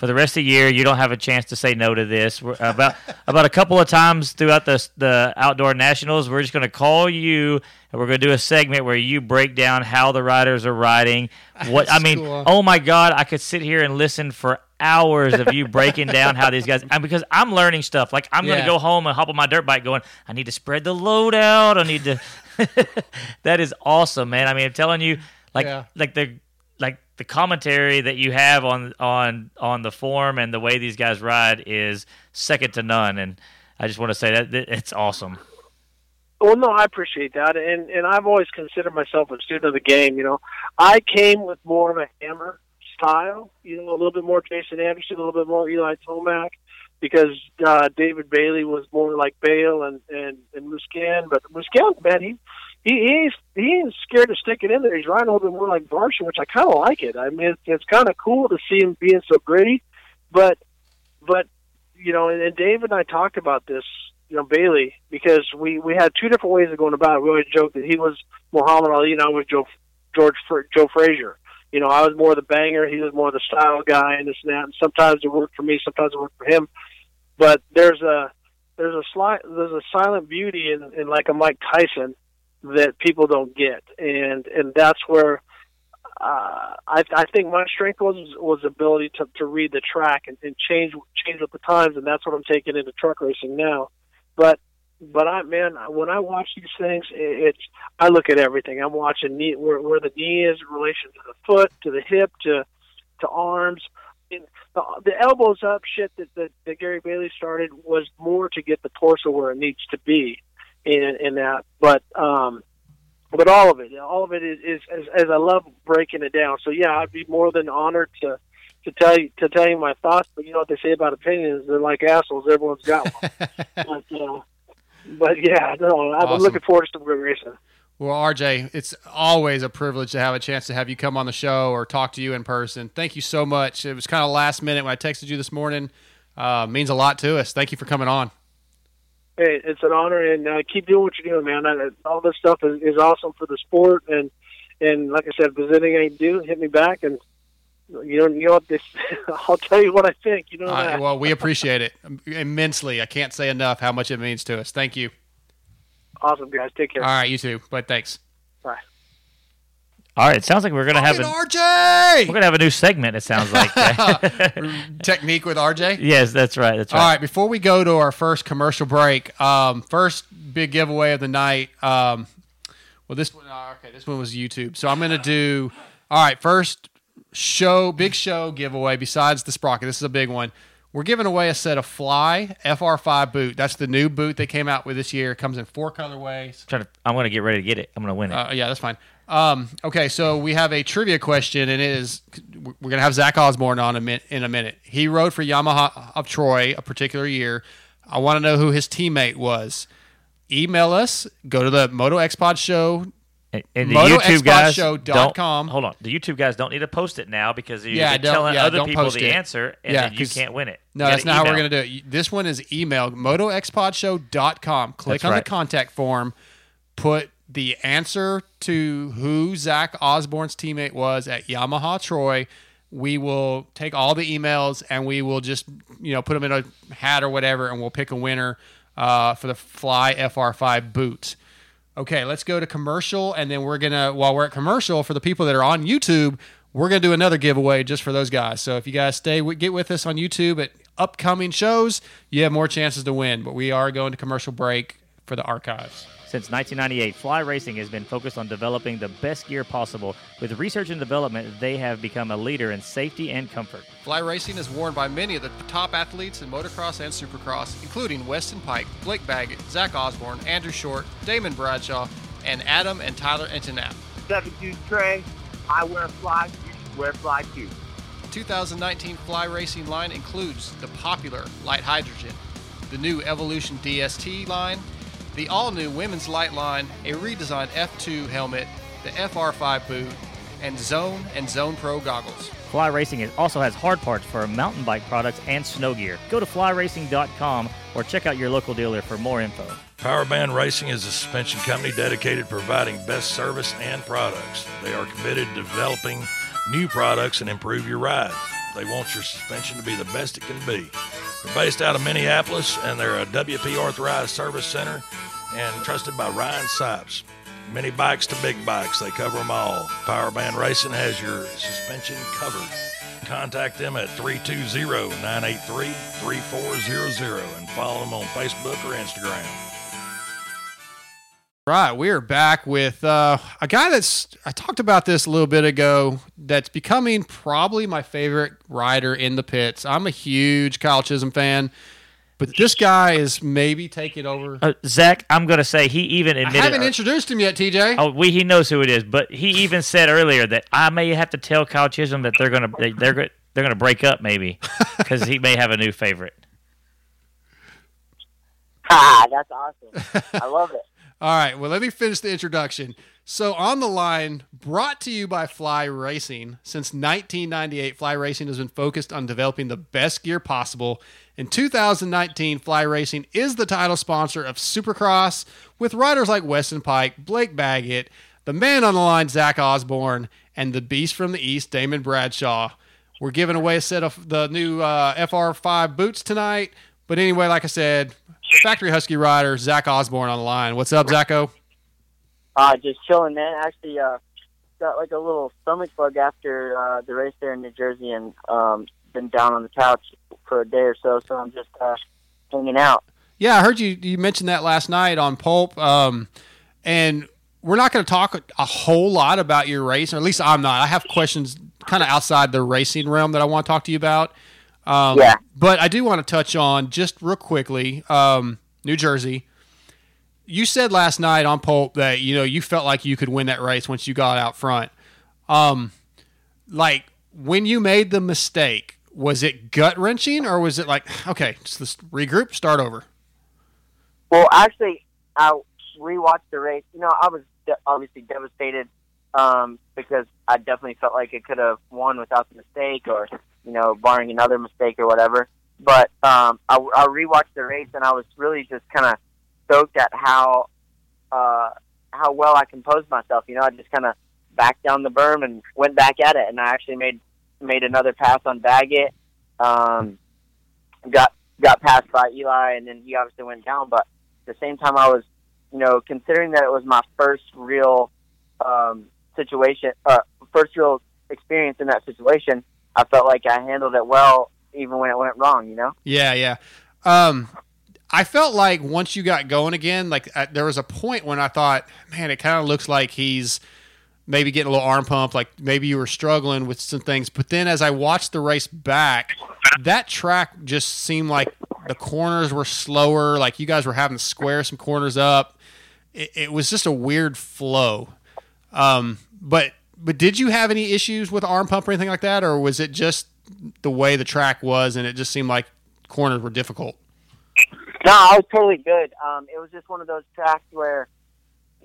Speaker 4: for the rest of the year. You don't have a chance to say no to this. We're, uh, about about a couple of times throughout the the outdoor nationals, we're just going to call you and we're going to do a segment where you break down how the riders are riding. What I mean,
Speaker 3: cool.
Speaker 4: oh my God, I could sit here and listen for hours of you breaking down how these guys and because I'm learning stuff. Like I'm going to go home and hop on my dirt bike going, I need to spread the load out. I need to That is awesome, man. I mean, I'm telling you like
Speaker 3: Yeah.
Speaker 4: like the the commentary that you have on on on the form and the way these guys ride is second to none and I just want to say that that it's awesome.
Speaker 5: Well, no, I appreciate that, and and I've always considered myself a student of the game. You know, I came with more of a hammer style. You know, a little bit more Jason Anderson, a little bit more Eli Tomac, because uh, David Bailey was more like Bayle and and and Musquin. But Musquin, man, he. He he's he ain't scared to stick it in there. He's riding a little bit more like Varsha, which I kind of like it. I mean, it's, it's kind of cool to see him being so gritty, but but you know, and, and Dave and I talked about this, you know, Bailey, because we we had two different ways of going about it. We always joked that he was Muhammad Ali, and I was Joe George Joe Frazier. You know, I was more the banger, he was more the style guy, and this and that. And sometimes it worked for me, sometimes it worked for him. But there's a there's a slight there's a silent beauty in, in like a Mike Tyson that people don't get, and and that's where uh, I, I think my strength was was ability to, to read the track and, and change change with the times, and that's what I'm taking into truck racing now. But but I man, when I watch these things, it, it's I look at everything. I'm watching knee, where where the knee is in relation to the foot, to the hip, to to arms. And the, the elbows up shit that, that that Gary Bailey started was more to get the torso where it needs to be, in in that. But um, but all of it, all of it is, is as, as I love breaking it down. So yeah, I'd be more than honored to to tell you to tell you my thoughts. But you know what they say about opinions? They're like assholes. Everyone's got one. but, uh, but yeah, no, I'm
Speaker 3: Awesome.
Speaker 5: looking forward to some good racing.
Speaker 3: Well, RJ, it's always a privilege to have a chance to have you come on the show or talk to you in person. Thank you so much. It was kind of last minute when I texted you this morning. Uh, means a lot to us. Thank you for coming on.
Speaker 5: Hey, it's an honor, and uh, keep doing what you're doing, man. Uh, all this stuff is, is awesome for the sport, and and like I said, if there's anything I can do, hit me back, and you know, you know what this. I'll tell you what I think. You know that.
Speaker 3: well, we appreciate it immensely. I can't say enough how much it means to us. Thank you.
Speaker 5: awesome, guys. Take care.
Speaker 3: All right, you too. But thanks.
Speaker 5: Bye.
Speaker 4: All right, it sounds like we're gonna have
Speaker 3: RJ
Speaker 4: we're gonna have a new segment. It sounds like.
Speaker 3: technique with RJ.
Speaker 4: yes, that's right. That's right.
Speaker 3: All right, before we go to our first commercial break, um, first big giveaway of the night. Um, well, this one, uh, okay, this one was YouTube. So I'm going to do. All right, first show, big show giveaway. Besides the sprocket, this is a big one. We're giving away a set of Fly FR5 boot. That's the new boot they came out with this year. It comes in four colorways.
Speaker 4: trying to, I'm gonna get ready to get it. I'm gonna win it.
Speaker 3: Uh, yeah, that's fine. Um, okay, so we have a trivia question, and it is we're going to have Zach Osborne on a min- in a minute. He rode for Yamaha of Troy a particular year. I want to know who his teammate was. Email us. Go to the Moto X Pod Show.
Speaker 4: and, and the YouTube guys
Speaker 3: dot
Speaker 4: don't
Speaker 3: com.
Speaker 4: hold on. The YouTube guys don't need to post it now because you're
Speaker 3: Yeah,
Speaker 4: telling
Speaker 3: yeah,
Speaker 4: other people the
Speaker 3: it.
Speaker 4: answer, and
Speaker 3: Yeah,
Speaker 4: you can't win it.
Speaker 3: No, that's not how we're going to do it. This one is email motoxpodshow.com. Click
Speaker 4: That's
Speaker 3: on
Speaker 4: right.
Speaker 3: the contact form, put the answer to who Zach Osborne's teammate was at Yamaha Troy. We will take all the emails and we will just, you know, put them in a hat or whatever, and we'll pick a winner uh, for the Fly FR5 boots. Okay, let's go to commercial, and then we're gonna while we're at commercial for the people that are on YouTube, we're gonna do another giveaway just for those guys. So if you guys stay, get with us on YouTube at upcoming shows, you have more chances to win. But we are going to commercial break for the archives.
Speaker 6: Since 1998, Fly Racing has been focused on developing the best gear possible. With research and development, they have become a leader in safety and comfort.
Speaker 3: Fly racing is worn by many of the top athletes in motocross and supercross, including Weston Peick, Blake Baggett, Zach Osborne, Andrew Short, Damon Bradshaw, and Adam and Tyler Enticknap.
Speaker 7: 72 Trey, I wear fly, you should wear fly too.
Speaker 3: 2019 Fly Racing line includes the popular Lite Hydrogen, the new Evolution DST line, the all new Women's Light line, a redesigned F2 helmet, the FR5 boot, and Zone and Zone Pro goggles.
Speaker 6: Fly Racing also has hard parts for mountain bike products and snow gear. Go to flyracing.com or check out your local dealer for more info.
Speaker 8: Powerband Racing is a suspension company dedicated to providing best service and products. They are committed to developing new products and improve your ride. They want your suspension to be the best it can be. They're based out of Minneapolis and they're a WP authorized service center and trusted by Ryan Sipes. Mini bikes to big bikes, they cover them all. Powerband Racing has your suspension covered. Contact them at 320-983-3400 and follow them on Facebook or Instagram.
Speaker 3: Right, we are back with uh, a guy that's I talked about this a little bit ago. That's becoming probably my favorite rider in the pits. I'm a huge Kyle Chisholm fan, but this guy is maybe taking over.
Speaker 4: Uh, Zach, I'm gonna say he even admitted.
Speaker 3: I haven't introduced him yet, TJ.
Speaker 4: Oh, we he knows who it is, but he even said earlier that I may have to tell Kyle Chisholm that they're gonna they, they're go- they're gonna break up maybe because he may have a new favorite.
Speaker 7: Ah, that's awesome. I love it.
Speaker 3: All right, well, let me finish the introduction. So, on the line, brought to you by Fly Racing. Since 1998, Fly Racing has been focused on developing the best gear possible. In 2019, Fly Racing is the title sponsor of Supercross with riders like Weston Peick, Blake Baggett, the man on the line, Zach Osborne, and the beast from the East, Damon Bradshaw. We're giving away a set of the new uh, FR5 boots tonight. But anyway, like I said, Factory Husky rider Zach Osborne on the line. What's up, Zacho?
Speaker 7: Uh, just chilling, man. Actually, uh, got like a little stomach bug after uh, the race there in New Jersey, and um, been down on the couch for a day or so. So I'm just uh, hanging out.
Speaker 3: Yeah, I heard you you mentioned that last night on Pulp. Um, and we're not going to talk a whole lot about your race, or at least I'm not. I have questions kind of outside the racing realm that I want to talk to you about. Um,
Speaker 7: Yeah.
Speaker 3: But I do want to touch on just real quickly um, New Jersey. You said last night on Pulp that you know you felt like you could win that race once you got out front. Um, like when you made the mistake, was it gut wrenching or was it like okay, just regroup, start over?
Speaker 7: Well, actually, I rewatched the race. You know, I was de- obviously devastated um, because I definitely felt like it could have won without the mistake, or you know, barring another mistake or whatever. But um, I, I rewatched the race, and I was really just kind of stoked at how uh, how well I composed myself. You know, I just kind of backed down the berm and went back at it, and I actually made made another pass on Baggett. Um, got got passed by Eli, and then he obviously went down. But at the same time, I was, you know, considering that it was my first real um, situation, uh, first real experience in that situation, I felt like I handled it well, even when it went wrong. You know.
Speaker 3: Yeah, yeah. Um, I felt like once you got going again, like uh, there was a point when I thought, man, it kind of looks like he's maybe getting a little arm pump, like maybe you were struggling with some things. But then as I watched the race back, that track just seemed like the corners were slower, like you guys were having to square some corners up. It, it was just a weird flow. Um, but but did you have any issues with arm pump or anything like that, or was it just the way the track was and it just seemed like corners were difficult?
Speaker 7: No, I was totally good. Um, it was just one of those tracks where,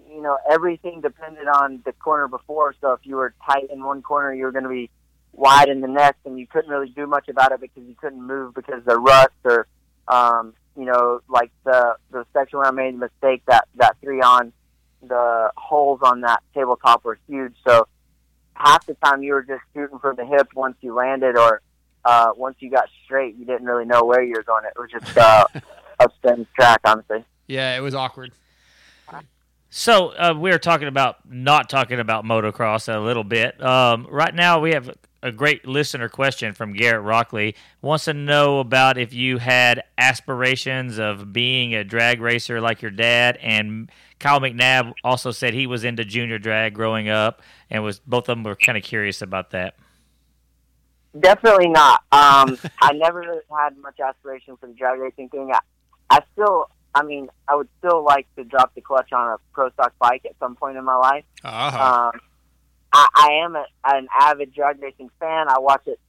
Speaker 7: you know, everything depended on the corner before. So if you were tight in one corner, you were going to be wide in the next, and you couldn't really do much about it because you couldn't move because the ruts or, um, you know, like the the section where I made a mistake that that three on the holes on that tabletop were huge. So half the time you were just shooting for the hip once you landed, or uh, once you got straight, you didn't really know where you were going. It was just uh, a spin track, honestly.
Speaker 3: Yeah, it was awkward.
Speaker 4: So uh, we are talking about not talking about motocross a little bit. Um, right now, we have a great listener question from Garrett Rockley. Wants to know about if you had aspirations of being a drag racer like your dad. And Kyle McNabb also said he was into junior drag growing up, and was both of them were kind of curious about that.
Speaker 7: Definitely not. Um, I never really had much aspiration for the drag racing thing. I, still, I mean, I would still like to drop the clutch on a pro stock bike at some point in my life.
Speaker 3: Uh-huh.
Speaker 7: Um, I, I am a, an avid drag racing fan. I watch it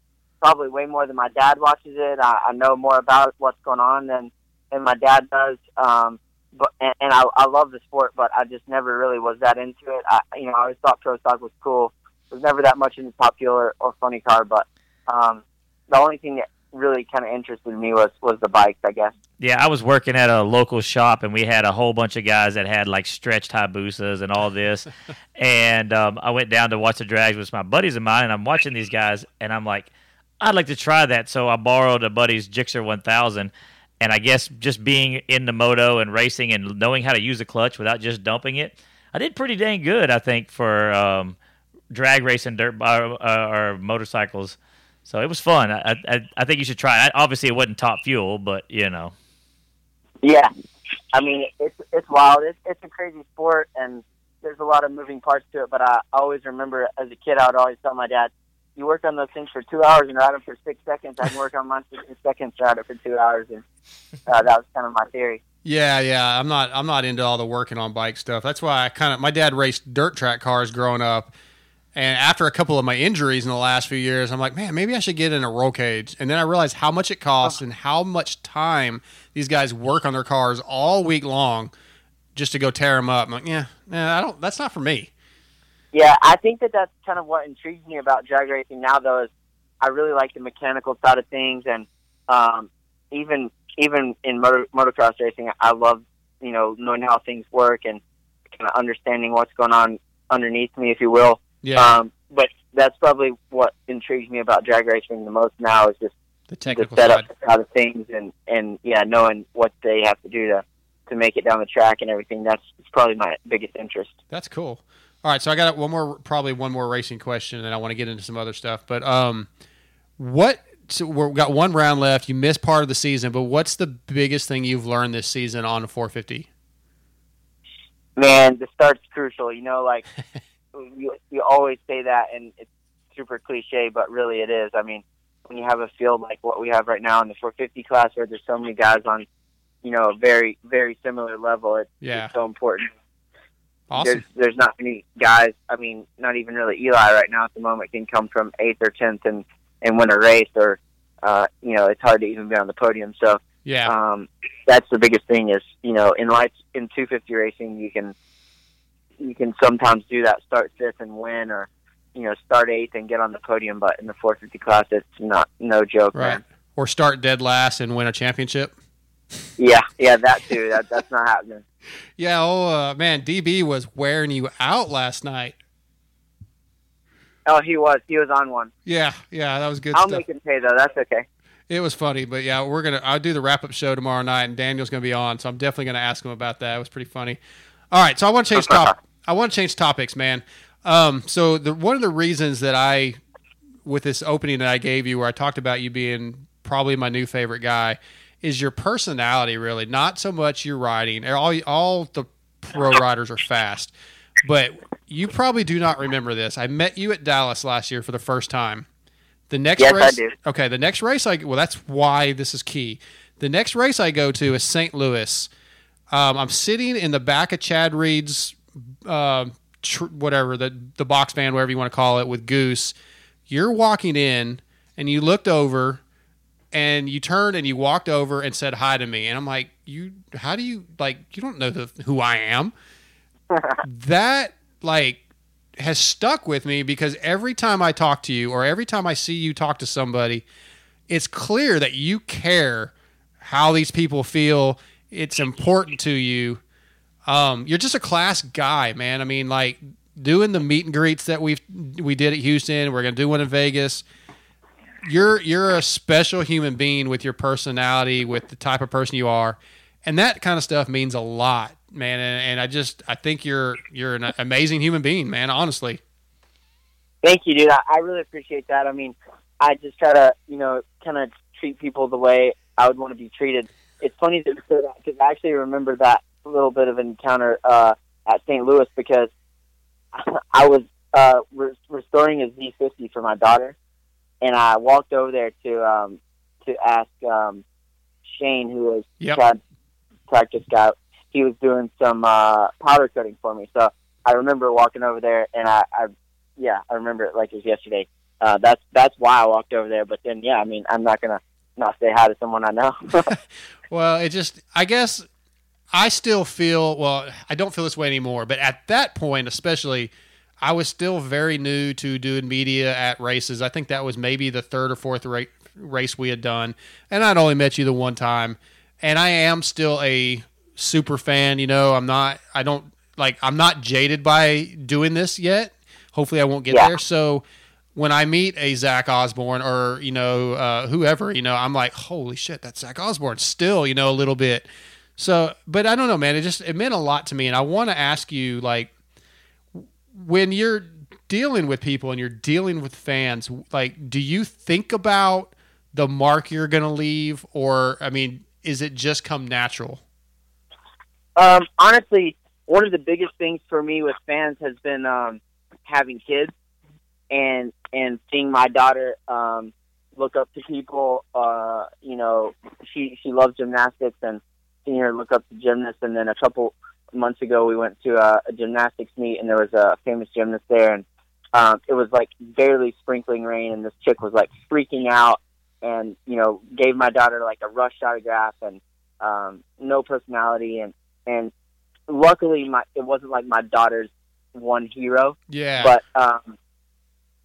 Speaker 7: probably way more than my dad watches it. I, I know more about what's going on than than my dad does. Um, but and, and I, I love the sport, but I just never really was that into it. I, you know, I always thought pro stock was cool. It was never that much into or, or Funny Car, but um, the only thing that really kind of interested me was was the bikes, I guess.
Speaker 4: Yeah, I was working at a local shop, and we had a whole bunch of guys that had like stretched Hayabusas and all this. and um, I went down to watch the drags with my buddies of mine, and I'm watching these guys, and I'm like, I'd like to try that. So I borrowed a buddy's Gixxer 1000, and I guess just being in the moto and racing and knowing how to use a clutch without just dumping it, I did pretty dang good, I think, for um, drag racing dirt uh, or motorcycles. So it was fun. I, I I think you should try it. Obviously, it wasn't top fuel, but you know.
Speaker 7: Yeah, I mean it's it's wild. It's it's a crazy sport, and there's a lot of moving parts to it. But I always remember as a kid, I would always tell my dad, "You work on those things for two hours and ride them for six seconds. I can work on mine for six seconds, ride it for two hours." And uh, that was kind of my theory.
Speaker 3: Yeah, yeah. I'm not. I'm not into all the working on bike stuff. That's why I kind of. My dad raced dirt track cars growing up, and after a couple of my injuries in the last few years, I'm like, man, maybe I should get in a roll cage. And then I realized how much it costs and how much time these guys work on their cars all week long just to go tear them up. I'm like, yeah, I don't. That's not for me.
Speaker 7: Yeah, I think that that's kind of what intrigues me about drag racing now, though, is I really like the mechanical side of things, and um, even even in motor, motocross racing, I love you know knowing how things work and kind of understanding what's going on underneath me, if you will.
Speaker 3: Yeah,
Speaker 7: Um, but that's probably what intrigues me about drag racing the most now is just
Speaker 3: the
Speaker 7: the setup
Speaker 3: side.
Speaker 7: side of things and and yeah, knowing what they have to do to to make it down the track and everything. That's probably my biggest interest.
Speaker 3: That's cool. All right, so I got one more, probably one more racing question, and I want to get into some other stuff. But um, what? So we've got one round left. You missed part of the season, but what's the biggest thing you've learned this season on a 450?
Speaker 7: Man, the start's crucial. You know, like you you always say that, and it's super cliche, but really it is. I mean, when you have a field like what we have right now in the 450 class, where there's so many guys on, you know, a very very similar level, it's,
Speaker 3: Yeah.
Speaker 7: it's so important.
Speaker 3: Awesome.
Speaker 7: There's there's not many guys. I mean, not even really Eli right now at the moment can come from eighth or tenth and and win a race, or uh, you know, it's hard to even be on the podium. So
Speaker 3: Yeah.
Speaker 7: um, that's the biggest thing is you know in life in 250 racing you can you can sometimes do that, start fifth and win, or you know, start eighth and get on the podium. But in the 450 class, it's not no joke,
Speaker 3: Right.
Speaker 7: man.
Speaker 3: Or start dead last and win a championship.
Speaker 7: Yeah, yeah, that too. That that's not happening.
Speaker 3: Yeah, oh uh, man, DB was wearing you out last night.
Speaker 7: Oh, he was. He was on one.
Speaker 3: Yeah, yeah, that was good
Speaker 7: I'll
Speaker 3: stuff.
Speaker 7: make him pay though. That's okay.
Speaker 3: It was funny, but yeah, we're gonna. I'll do the wrap up show tomorrow night, and Daniel's gonna be on, so I'm definitely gonna ask him about that. It was pretty funny. All right, so I want to change top. I want to change topics, man. Um, so the one of the reasons that I, with this opening that I gave you, where I talked about you being probably my new favorite guy, is your personality. Really, not so much your riding. All all the pro riders are fast, but you probably do not remember this. I met you at Dallas last year for the first time. The next
Speaker 7: Yes, I
Speaker 3: race,
Speaker 7: do.
Speaker 3: okay. The next race, I well, that's why this is key. The next race I go to is St. Louis. Um, I'm sitting in the back of Chad Reed's, uh, tr- whatever the the box band, whatever you want to call it, with Goose. You're walking in, and you looked over, and you turned and you walked over and said hi to me, and I'm like, you, how do you like? You don't know the, who I am. that like has stuck with me because every time I talk to you or every time I see you talk to somebody, it's clear that you care how these people feel. It's important to you. Um, you're just a class guy, man. I mean, like doing the meet and greets that we we did at Houston. We're gonna do one in Vegas. You're you're a special human being with your personality, with the type of person you are, and that kind of stuff means a lot, man. And, and I just I think you're you're an amazing human being, man. Honestly.
Speaker 7: Thank you, dude. I, I really appreciate that. I mean, I just try to, you know, kind of treat people the way I would want to be treated. It's funny that you say that because I actually remember that little bit of an encounter uh, at St. Louis because I was uh, re- restoring a Z50 for my daughter, and I walked over there to um, to ask um, Shane, who was
Speaker 3: Yep.
Speaker 7: Chad's practice guy. He was doing some uh, powder coating for me, so I remember walking over there, and I, I yeah, I remember it like it was yesterday. Uh, that's that's why I walked over there. But then, yeah, I mean, I'm not gonna not say hi to someone I know.
Speaker 3: Well, it just, I guess I still feel, well, I don't feel this way anymore, but at that point, especially, I was still very new to doing media at races. I think that was maybe the third or fourth ra- race we had done. And I'd only met you the one time. And I am still a super fan. You know, I'm not, I don't, like, I'm not jaded by doing this yet. Hopefully, I won't get
Speaker 7: Yeah.
Speaker 3: there. So, when I meet a Zach Osborne or you know uh, whoever, you know, I'm like, holy shit, that's Zach Osborne. Still, you know, a little bit. So, but I don't know, man. It just it meant a lot to me, and I want to ask you, like, when you're dealing with people and you're dealing with fans, like, do you think about the mark you're going to leave, or I mean, is it just come natural?
Speaker 7: Um, honestly, one of the biggest things for me with fans has been um, having kids and and seeing my daughter um, look up to people. Uh, you know, she she loves gymnastics and her look up to gymnasts. And then a couple months ago, we went to a, a gymnastics meet, and there was a famous gymnast there, and um, it was like barely sprinkling rain, and this chick was like freaking out, and you know, gave my daughter like a rush autograph and um, no personality, and and luckily my it wasn't like my daughter's one hero,
Speaker 3: Yeah,
Speaker 7: but um,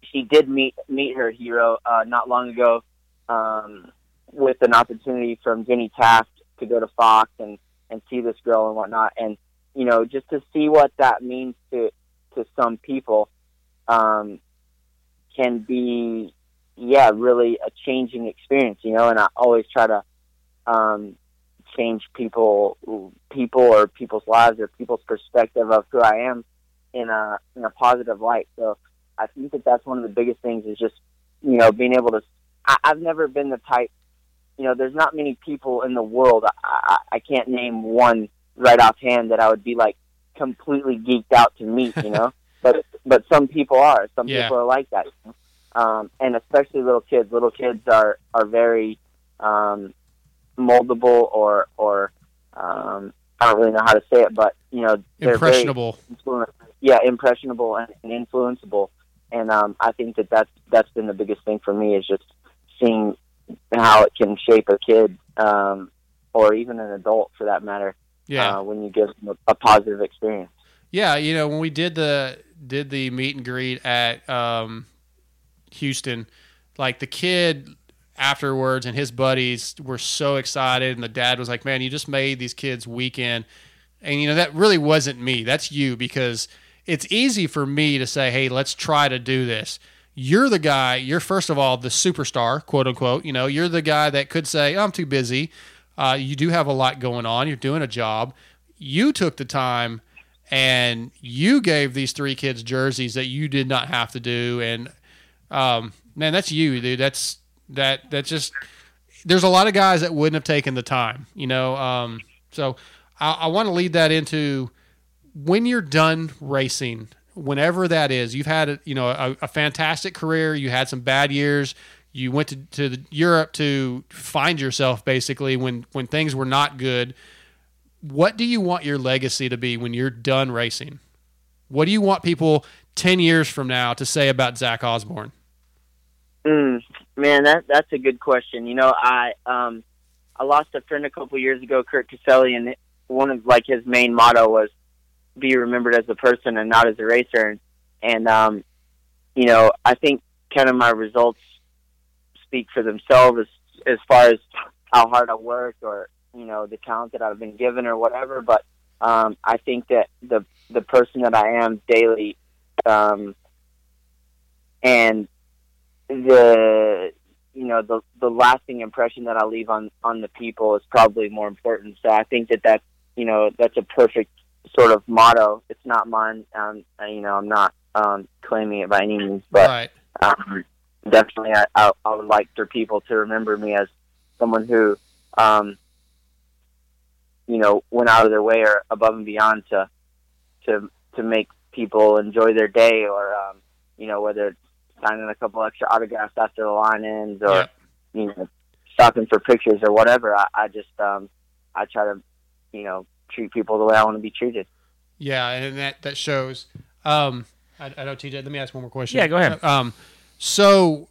Speaker 7: she did meet meet her hero uh, not long ago um, with an opportunity from Jenny Taft to go to Fox and and see this girl and whatnot, and you know just to see what that means to to some people um, can be yeah really a changing experience, you know, and I always try to um, change people people or people's lives or people's perspective of who I am in a in a positive light. So I think that that's one of the biggest things is just you know being able to. I, I've never been the type. You know, there's not many people in the world. I, I, I can't name one right offhand that I would be like completely geeked out to meet. You know, but but some people are. Some
Speaker 3: Yeah.
Speaker 7: people are like that. you know? Um, and especially little kids. Little kids are are very um, moldable or or um, I don't really know how to say it, but you know they're
Speaker 3: impressionable.
Speaker 7: influence, yeah, impressionable and, and influenceable. And um, I think that that's that's been the biggest thing for me is just seeing how it can shape a kid um, or even an adult for that matter
Speaker 3: Yeah.
Speaker 7: uh, when you give them a, a positive experience.
Speaker 3: Yeah, you know when we did the did the meet and greet at um, Houston, like the kid afterwards and his buddies were so excited, and the dad was like, "Man, you just made these kids weekend," and you know that really wasn't me. That's you because it's easy for me to say, "Hey, let's try to do this." You're the guy. You're first of all the superstar, quote unquote. You know, you're the guy that could say, "I'm too busy." Uh, you do have a lot going on. You're doing a job. You took the time and you gave these three kids jerseys that you did not have to do. And um, man, that's you, dude. That's that. That's just. There's a lot of guys that wouldn't have taken the time, you know. Um, so I, I want to lead that into when you're done racing, whenever that is. You've had a, you know a, a fantastic career. You had some bad years. You went to, to Europe to find yourself basically when when things were not good. What do you want your legacy to be when you're done racing? What do you want people ten years from now to say about Zach Osborne?
Speaker 7: Mm, man, that that's a good question. You know, I um I lost a friend a couple years ago, Kurt Caselli, and one of like his main motto was be remembered as a person and not as a racer. And, um, you know, I think kind of my results speak for themselves as as far as how hard I work or you know the talent that I've been given or whatever. But um, I think that the the person that I am daily, um, and the you know the the lasting impression that I leave on on the people is probably more important. So I think that that you know that's a perfect sort of motto. It's not mine. Um, you know, I'm not um, claiming it by any means, but
Speaker 3: right.
Speaker 7: um, definitely I, I, I would like for people to remember me as someone who, um, you know, went out of their way or above and beyond to to to make people enjoy their day, or um, you know, whether it's signing a couple extra autographs after the line ends, or
Speaker 3: Yeah.
Speaker 7: you know, stopping for pictures or whatever. I, I just um, I try to, you know, treat people the way I want to be treated.
Speaker 3: Yeah, and that that shows. Um, I, I know TJ. Let me ask one more question.
Speaker 4: Yeah, go ahead.
Speaker 3: Um, so,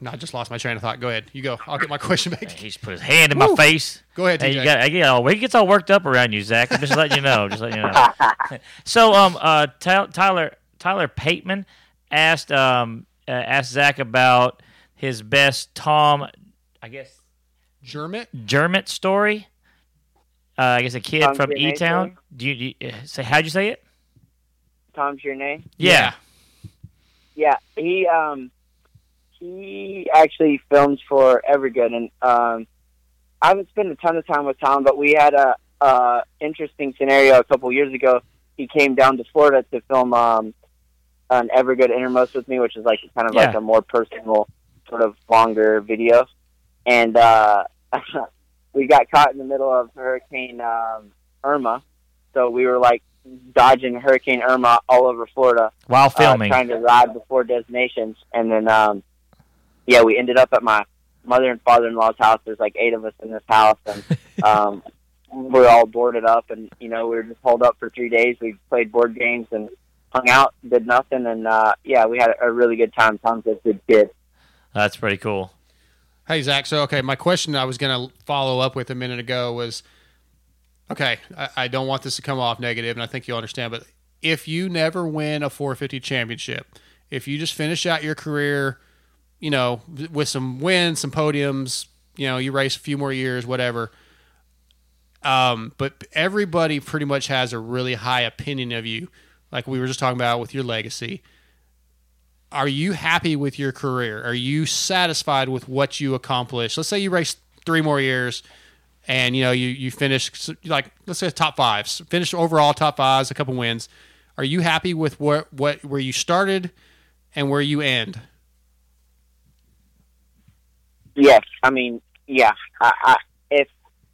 Speaker 3: no, I just lost my train of thought. Go ahead. You go. I'll get my question back. He
Speaker 4: just put his hand in my
Speaker 3: Woo.
Speaker 4: face.
Speaker 3: Go ahead,
Speaker 4: Hey,
Speaker 3: TJ.
Speaker 4: you got, I get all, he gets all worked up around you, Zach. I'm just letting you know. Just letting you know. So, um, uh, Ty- Tyler Tyler Pateman asked um uh, asked Zach about his best Tom, I guess
Speaker 3: Germit.
Speaker 4: Germit story. Uh, I guess a kid
Speaker 7: Tom
Speaker 4: from
Speaker 7: Germit
Speaker 4: E Town. Do you, do you uh, say how'd you say it?
Speaker 7: Tom Journey.
Speaker 4: Yeah.
Speaker 7: Yeah, he um he actually films for Evergood, and um I haven't spent a ton of time with Tom, but we had a uh interesting scenario a couple years ago. He came down to Florida to film um an Evergood Innermost with me, which is like kind of like a more personal, sort of longer video, and uh we got caught in the middle of Hurricane um, Irma, so we were like dodging Hurricane Irma all over Florida
Speaker 4: While
Speaker 7: uh,
Speaker 4: filming.
Speaker 7: trying to ride before destinations, and then um, yeah, we ended up at my mother and father-in-law's house. There's like eight of us in this house, and um, we we're all boarded up, and you know we were just holed up for three days. We played board games and hung out, did nothing, and uh, yeah, we had a, a really good time. Tom's a good kid.
Speaker 4: That's pretty cool.
Speaker 3: Hey Zach. So okay, my question I was going to follow up with a minute ago was, okay, I, I don't want this to come off negative, and I think you'll understand. But if you never win a 450 championship, if you just finish out your career, you know, with some wins, some podiums, you know, you race a few more years, whatever. Um, but everybody pretty much has a really high opinion of you, like we were just talking about with your legacy are you happy with your career? Are you satisfied with what you accomplished? Let's say you race three more years and you know you you finish like let's say top fives, finish overall top fives, a couple wins. Are you happy with what what where you started and where you end?
Speaker 7: Yes, I mean, yeah. I, I, if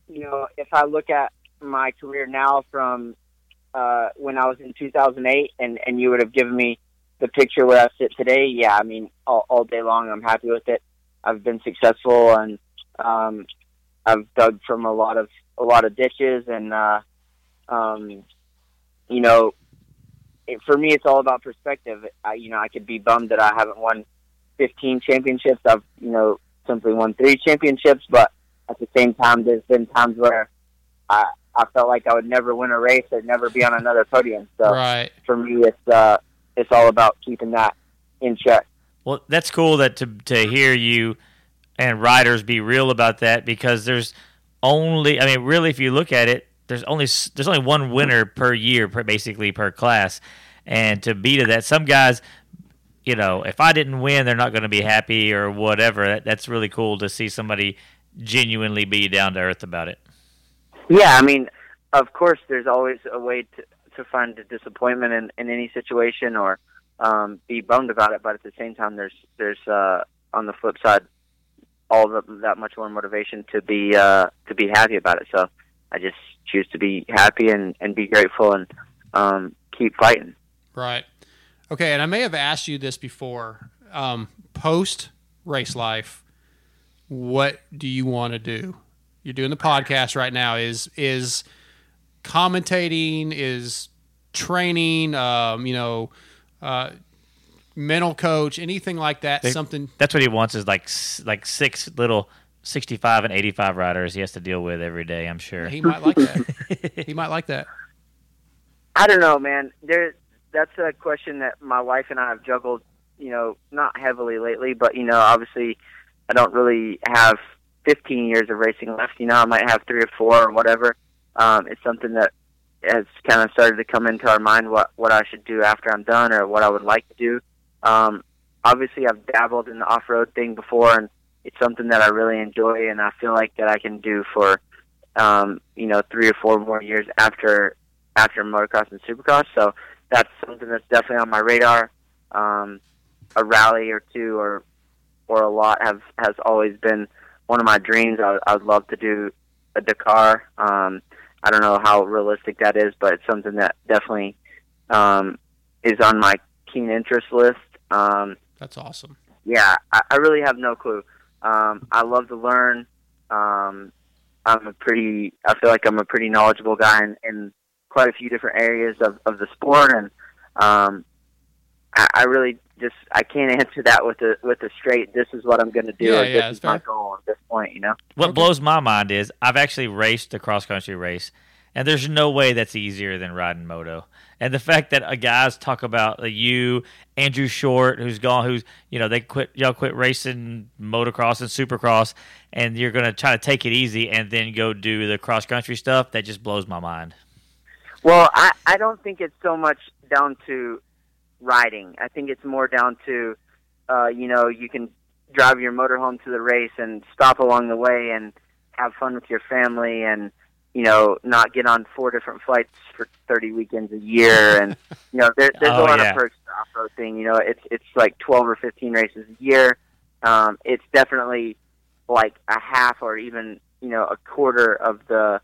Speaker 7: you know, if I look at my career now from uh, when I was in 2008, and and you would have given me the picture where I sit today, yeah. I mean, all, all day long, I'm happy with it. I've been successful, and um, I've dug from a lot of a lot of ditches, and uh, um, you know, it, for me, it's all about perspective. I, you know, I could be bummed that I haven't won 15 championships. I've you know simply won three championships, but at the same time, there's been times where I I felt like I would never win a race or never be on another podium. So
Speaker 3: Right.
Speaker 7: for me, it's uh, it's all about keeping that in check.
Speaker 4: Well, that's cool that to to hear you and riders be real about that because there's only I mean really if you look at it there's only there's only one winner per year per, basically per class and to be to that some guys you know if I didn't win they're not going to be happy or whatever that, that's really cool to see somebody genuinely be down to earth about it.
Speaker 7: Yeah, I mean, of course, there's always a way to to find a disappointment in, in any situation or um, be bummed about it, but at the same time, there's there's uh, on the flip side all the, that much more motivation to be uh, to be happy about it. So I just choose to be happy and, and be grateful and um, keep fighting.
Speaker 3: Right. Okay, and I may have asked you this before. Um, Post race life, what do you want to do? You're doing the podcast right now. Is is commentating? Is training? Um, you know, uh, mental coach? Anything like that?
Speaker 4: They-
Speaker 3: something?
Speaker 4: That's what he wants is like like six little 65 and 85 riders he has to deal with every day, I'm sure.
Speaker 3: He might like that. he might like that.
Speaker 7: I don't know, man. There, that's a question that my wife and I have juggled. You know, not heavily lately, but you know, obviously, I don't really have 15 years of racing left. You know, I might have three or four or whatever. Um, it's something that has kind of started to come into our mind what what I should do after I'm done or what I would like to do. Um, obviously, I've dabbled in the off road thing before, and it's something that I really enjoy, and I feel like that I can do for um, you know three or four more years after after motocross and supercross. So that's something that's definitely on my radar. Um, a rally or two or or a lot have has always been one of my dreams. I, I would love to do a Dakar. Um, I don't know how realistic that is, but it's something that definitely um, is on my keen interest list. Um,
Speaker 3: That's awesome.
Speaker 7: yeah, I, I really have no clue. Um, I love to learn. Um, I'm a pretty, I feel like I'm a pretty knowledgeable guy in, in quite a few different areas of, of the sport, and um, I, I really just I can't answer that with a with a straight. This is what I'm going to do.
Speaker 3: Yeah,
Speaker 7: or
Speaker 3: yeah,
Speaker 7: this
Speaker 3: it's
Speaker 7: is my goal at this point. You know.
Speaker 4: What blows my mind is I've actually raced a cross country race, and there's no way that's easier than riding moto. And the fact that uh, guys talk about uh, you, Andrew Short, who's gone, who's you know they quit, y'all quit racing motocross and supercross, and you're gonna try to take it easy and then go do the cross country stuff. That just blows my mind.
Speaker 7: Well, I I don't think it's so much down to riding. I think it's more down to uh, you know you can drive your motorhome to the race and stop along the way and have fun with your family and you know not get on four different flights for 30 weekends a year and you know there, there's
Speaker 4: Oh,
Speaker 7: a lot
Speaker 4: yeah.
Speaker 7: of perks to off-road thing. You know it's it's like 12 or 15 races a year. Um, it's definitely like a half or even you know a quarter of the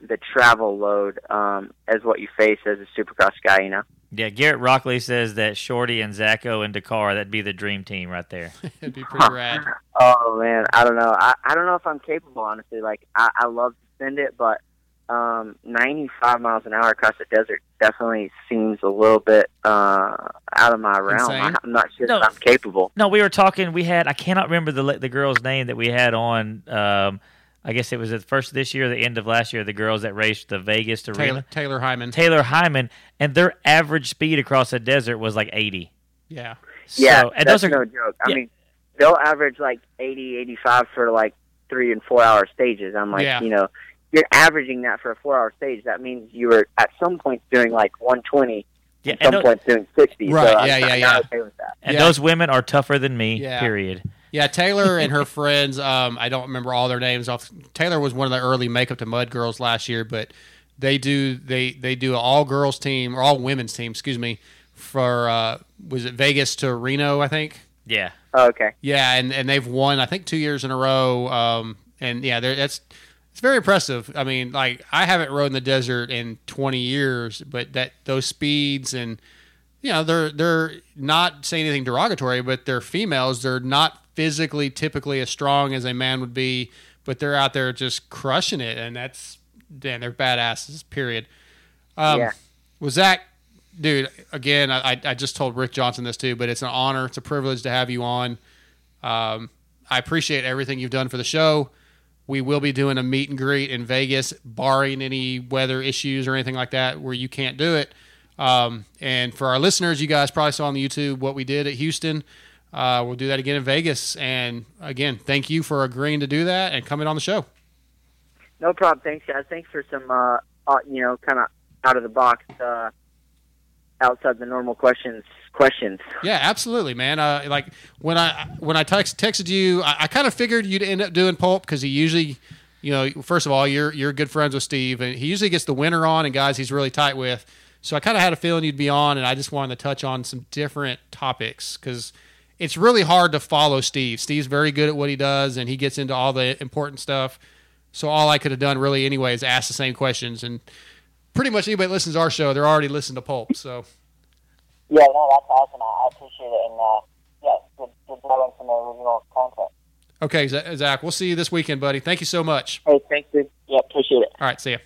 Speaker 7: the travel load um, as what you face as a supercross guy. You know.
Speaker 4: Yeah, Garrett Rockley says that Shorty and Zacho and Dakar that'd be the dream team right there.
Speaker 3: It'd be pretty rad.
Speaker 7: Oh man, I don't know. I, I don't know if I'm capable, honestly. Like I, I love to spend it, but um, 95 miles an hour across the desert definitely seems a little bit uh, out of my realm.
Speaker 3: Insane?
Speaker 7: I'm not sure
Speaker 4: No.
Speaker 7: if I'm capable.
Speaker 4: No, we were talking. We had I cannot remember the the girl's name that we had on. Um, I guess it was at the first of this year, the end of last year. The girls that raced the Vegas
Speaker 3: to
Speaker 4: Taylor
Speaker 3: Taylor Hyman.
Speaker 4: Taylor Hyman, and their average speed across the desert was like eighty.
Speaker 3: yeah.
Speaker 7: Yeah,
Speaker 4: so, and
Speaker 7: that's
Speaker 4: those are
Speaker 7: no joke. I
Speaker 4: yeah.
Speaker 7: mean, they'll average like 80, 85 for like three and four hour stages. I'm like,
Speaker 3: Yeah.
Speaker 7: you know, you're averaging that for a four hour stage. That means you were at some point doing like 120,
Speaker 4: yeah,
Speaker 7: at some
Speaker 4: tho-
Speaker 7: point doing 60.
Speaker 3: Right,
Speaker 7: So I'm
Speaker 3: yeah,
Speaker 7: not-
Speaker 3: yeah,
Speaker 7: I'm
Speaker 3: yeah.
Speaker 7: not okay with that.
Speaker 4: and
Speaker 3: Yeah.
Speaker 4: those women are tougher than me.
Speaker 3: Yeah.
Speaker 4: Period.
Speaker 3: Yeah, Taylor and her friends. Um, I don't remember all their names. Off Taylor was one of the early Makeup to Mud girls last year, but they do they they do an all girls team or all women's team, excuse me, for uh, was it Vegas to Reno? I think.
Speaker 4: Yeah,
Speaker 7: Oh, okay.
Speaker 3: Yeah, and, and they've won I think two years in a row. Um, and yeah, that's it's very impressive. I mean, like I haven't rode in the desert in 20 years, but that those speeds and you know they're they're not saying anything derogatory, but they're females. They're not physically typically as strong as a man would be, but they're out there just crushing it, and that's damn, they're badasses. Period. Um,
Speaker 7: Yeah.
Speaker 3: Was that, dude? Again, I I- I just told Rick Johnson this too, but it's an honor, it's a privilege to have you on. Um, I appreciate everything you've done for the show. We will be doing a meet and greet in Vegas, barring any weather issues or anything like that where you can't do it. Um, and for our listeners, you guys probably saw on the YouTube what we did at Houston. Uh, we'll do that again in Vegas. And again, thank you for agreeing to do that and coming on the show.
Speaker 7: No problem. Thanks, guys. Thanks for some, uh, you know, kind of out of the box, uh, outside the normal questions. Questions.
Speaker 3: Yeah, absolutely, man. Uh, like when I when I text, texted you, I, I kind of figured you'd end up doing pulp because he usually, you know, first of all, you're you're good friends with Steve, and he usually gets the winner on and guys he's really tight with. So I kind of had a feeling you'd be on, and I just wanted to touch on some different topics because it's really hard to follow Steve. Steve's very good at what he does, and he gets into all the important stuff. So all I could have done really anyway is ask the same questions, and pretty much anybody that listens to our show, they're already listening to Pulp. So
Speaker 7: Yeah, no, that's awesome. I, appreciate it, and uh, yeah, good, good job on some original content.
Speaker 3: okay, Zach, we'll see you this weekend, buddy. Thank you so much.
Speaker 7: Hey, thanks, dude. Yeah, appreciate it.
Speaker 3: All right, see ya.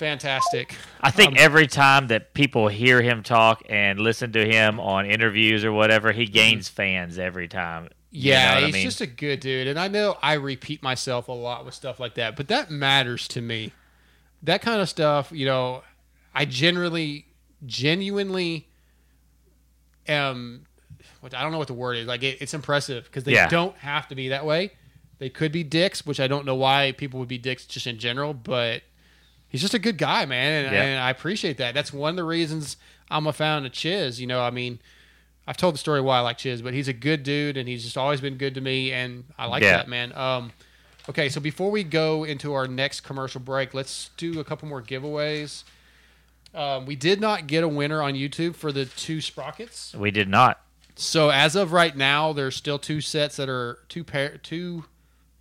Speaker 3: Fantastic.
Speaker 4: I think
Speaker 3: Um,
Speaker 4: every time that people hear him talk and listen to him on interviews or whatever, he gains fans every time. You
Speaker 3: Yeah,
Speaker 4: know what I
Speaker 3: he's
Speaker 4: mean?
Speaker 3: just a good dude. And I know I repeat myself a lot with stuff like that, but that matters to me. That kind of stuff, you know, I generally, genuinely am, what I don't know what the word is. Like, it, it's impressive because they
Speaker 4: Yeah.
Speaker 3: don't have to be that way. They could be dicks, which I don't know why people would be dicks just in general, but he's just a good guy, man. And,
Speaker 4: Yeah.
Speaker 3: and I appreciate that. That's one of the reasons I'm a fan of Chiz. You know, I mean, I've told the story why I like Chiz, but he's a good dude and he's just always been good to me, and I like
Speaker 4: Yeah.
Speaker 3: that man. Um, okay, so before we go into our next commercial break, let's do a couple more giveaways. Um, we did not get a winner on YouTube for the two sprockets,
Speaker 4: we did not.
Speaker 3: so as of right now, there's still two sets that are two pair two.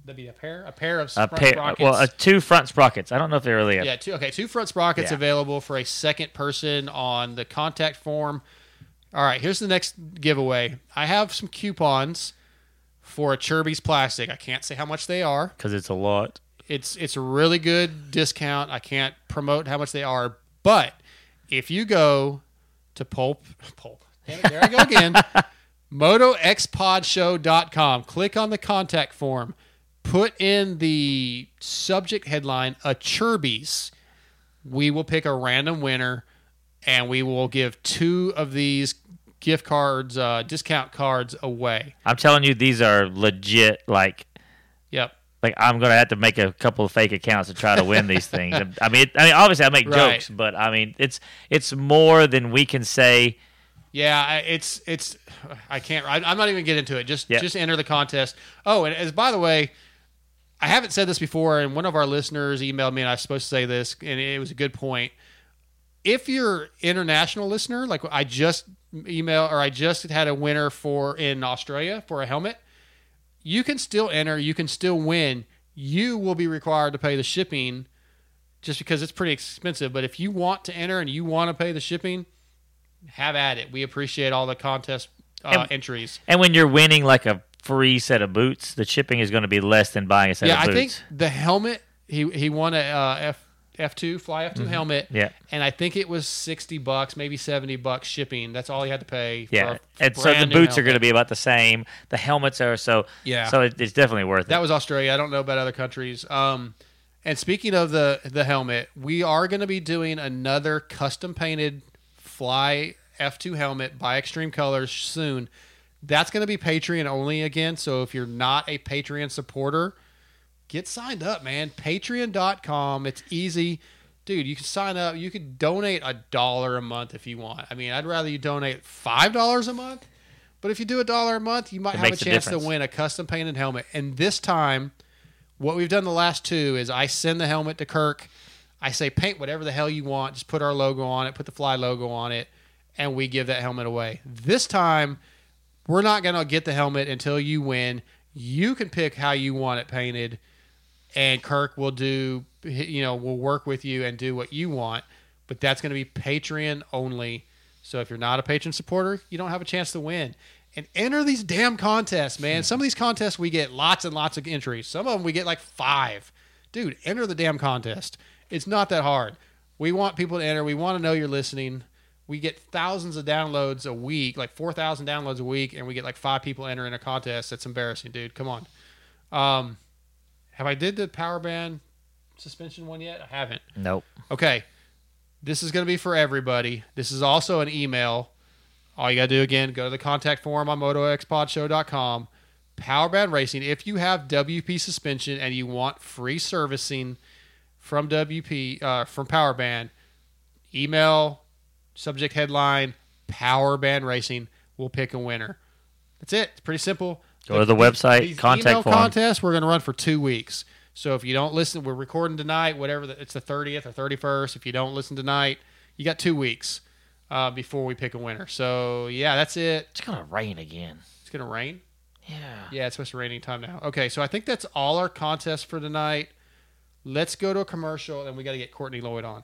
Speaker 3: That'd be a pair, a pair of
Speaker 4: A
Speaker 3: front
Speaker 4: pair,
Speaker 3: sprockets.
Speaker 4: well, uh, two front sprockets. I don't know if they're really. A,
Speaker 3: Yeah, two okay, two front sprockets
Speaker 4: Yeah.
Speaker 3: available for a second person on the contact form. All right, here's the next giveaway. I have some coupons for Acerbis plastic. I can't say how much they are.
Speaker 4: because it's a lot.
Speaker 3: It's it's a really good discount. I can't promote how much they are, but if you go to Pulp Pulp, there I go again. MotoXPodShow.com. Click on the contact form. Put in the subject headline Acerbis. We will pick a random winner, and we will give two of these gift cards, uh, discount cards away.
Speaker 4: I'm telling you, these are legit. Like,
Speaker 3: Yep.
Speaker 4: like I'm gonna have to make a couple of fake accounts to try to win these things. I mean, it, I mean, obviously I make
Speaker 3: Right.
Speaker 4: jokes, but I mean, it's it's more than we can say.
Speaker 3: Yeah, it's it's. I can't. I, I'm not even gonna get into it. Just
Speaker 4: Yeah.
Speaker 3: just enter the contest. Oh, and as by the way, I haven't said this before, and one of our listeners emailed me, and I was supposed to say this, and it was a good point. If you're international listener, like I just email or I just had a winner for in Australia for a helmet, you can still enter. You can still win. You will be required to pay the shipping, just because it's pretty expensive. But if you want to enter and you want to pay the shipping, have at it. We appreciate all the contest uh,
Speaker 4: And-
Speaker 3: entries.
Speaker 4: And when you're winning like a free set of boots, the shipping is going to be less than buying a set
Speaker 3: Yeah,
Speaker 4: of
Speaker 3: I think the helmet he he won a uh, F F two fly F 2 helmet.
Speaker 4: Mm-hmm. Yeah.
Speaker 3: and I think it was sixty bucks, maybe seventy bucks shipping. That's all he had to pay. For
Speaker 4: yeah, and so the boots are going to be about the same. The helmets are so.
Speaker 3: Yeah.
Speaker 4: So it, it's definitely worth it.
Speaker 3: That was Australia. I don't know about other countries. Um, and speaking of the the helmet, we are going to be doing another custom painted Fly F2 helmet by Extreme Colors soon. That's going to be Patreon only again. So if you're not a Patreon supporter, get signed up, man. Patreon.com. It's easy. Dude, you can sign up. You can donate a dollar a month if you want. I mean, I'd rather you donate $5 a month. But if you do a dollar a month, you might
Speaker 4: It
Speaker 3: have a
Speaker 4: makes a
Speaker 3: chance to win a custom painted helmet. And this time, what we've done the last two is I send the helmet to Kirk. I say paint whatever the hell you want. Just put our logo on it, put the fly logo on it, and we give that helmet away. This time, we're not going to get the helmet until you win. You can pick how you want it painted, and Kirk will do, you know, will work with you and do what you want. But that's going to be Patreon only. So if you're not a patron supporter, you don't have a chance to win. And enter these damn contests, man. Some of these contests we get lots and lots of entries. Some of them we get like five. Dude, enter the damn contest. It's not that hard. We want people to enter. We want to know you're listening. We get thousands of downloads a week, like 4,000 downloads a week, and we get like five people entering a contest. That's embarrassing, dude. Come on. Um, have I did the power band suspension one yet? I haven't.
Speaker 4: Nope.
Speaker 3: Okay. This is going to be for everybody. This is also an email. All you got to do again, go to the contact form on motoxpodshow.com. Powerband Racing. If you have WP suspension and you want free servicing from WP uh, from Powerband, email subject headline Power Band Racing. We'll pick a winner. That's it. It's pretty simple.
Speaker 4: Go to the website,
Speaker 3: these
Speaker 4: contact
Speaker 3: email
Speaker 4: form.
Speaker 3: contest we're going to run for two weeks. So if you don't listen, we're recording tonight. Whatever the, it's the thirtieth or thirty first. If you don't listen tonight, you got two weeks uh, before we pick a winner. So yeah, that's it.
Speaker 4: It's gonna rain again.
Speaker 3: It's going to rain.
Speaker 4: Yeah.
Speaker 3: Yeah, it's supposed to rain any time now. Okay, so I think that's all our contests for tonight. Let's go to a commercial, and we got to get Courtney Lloyd on.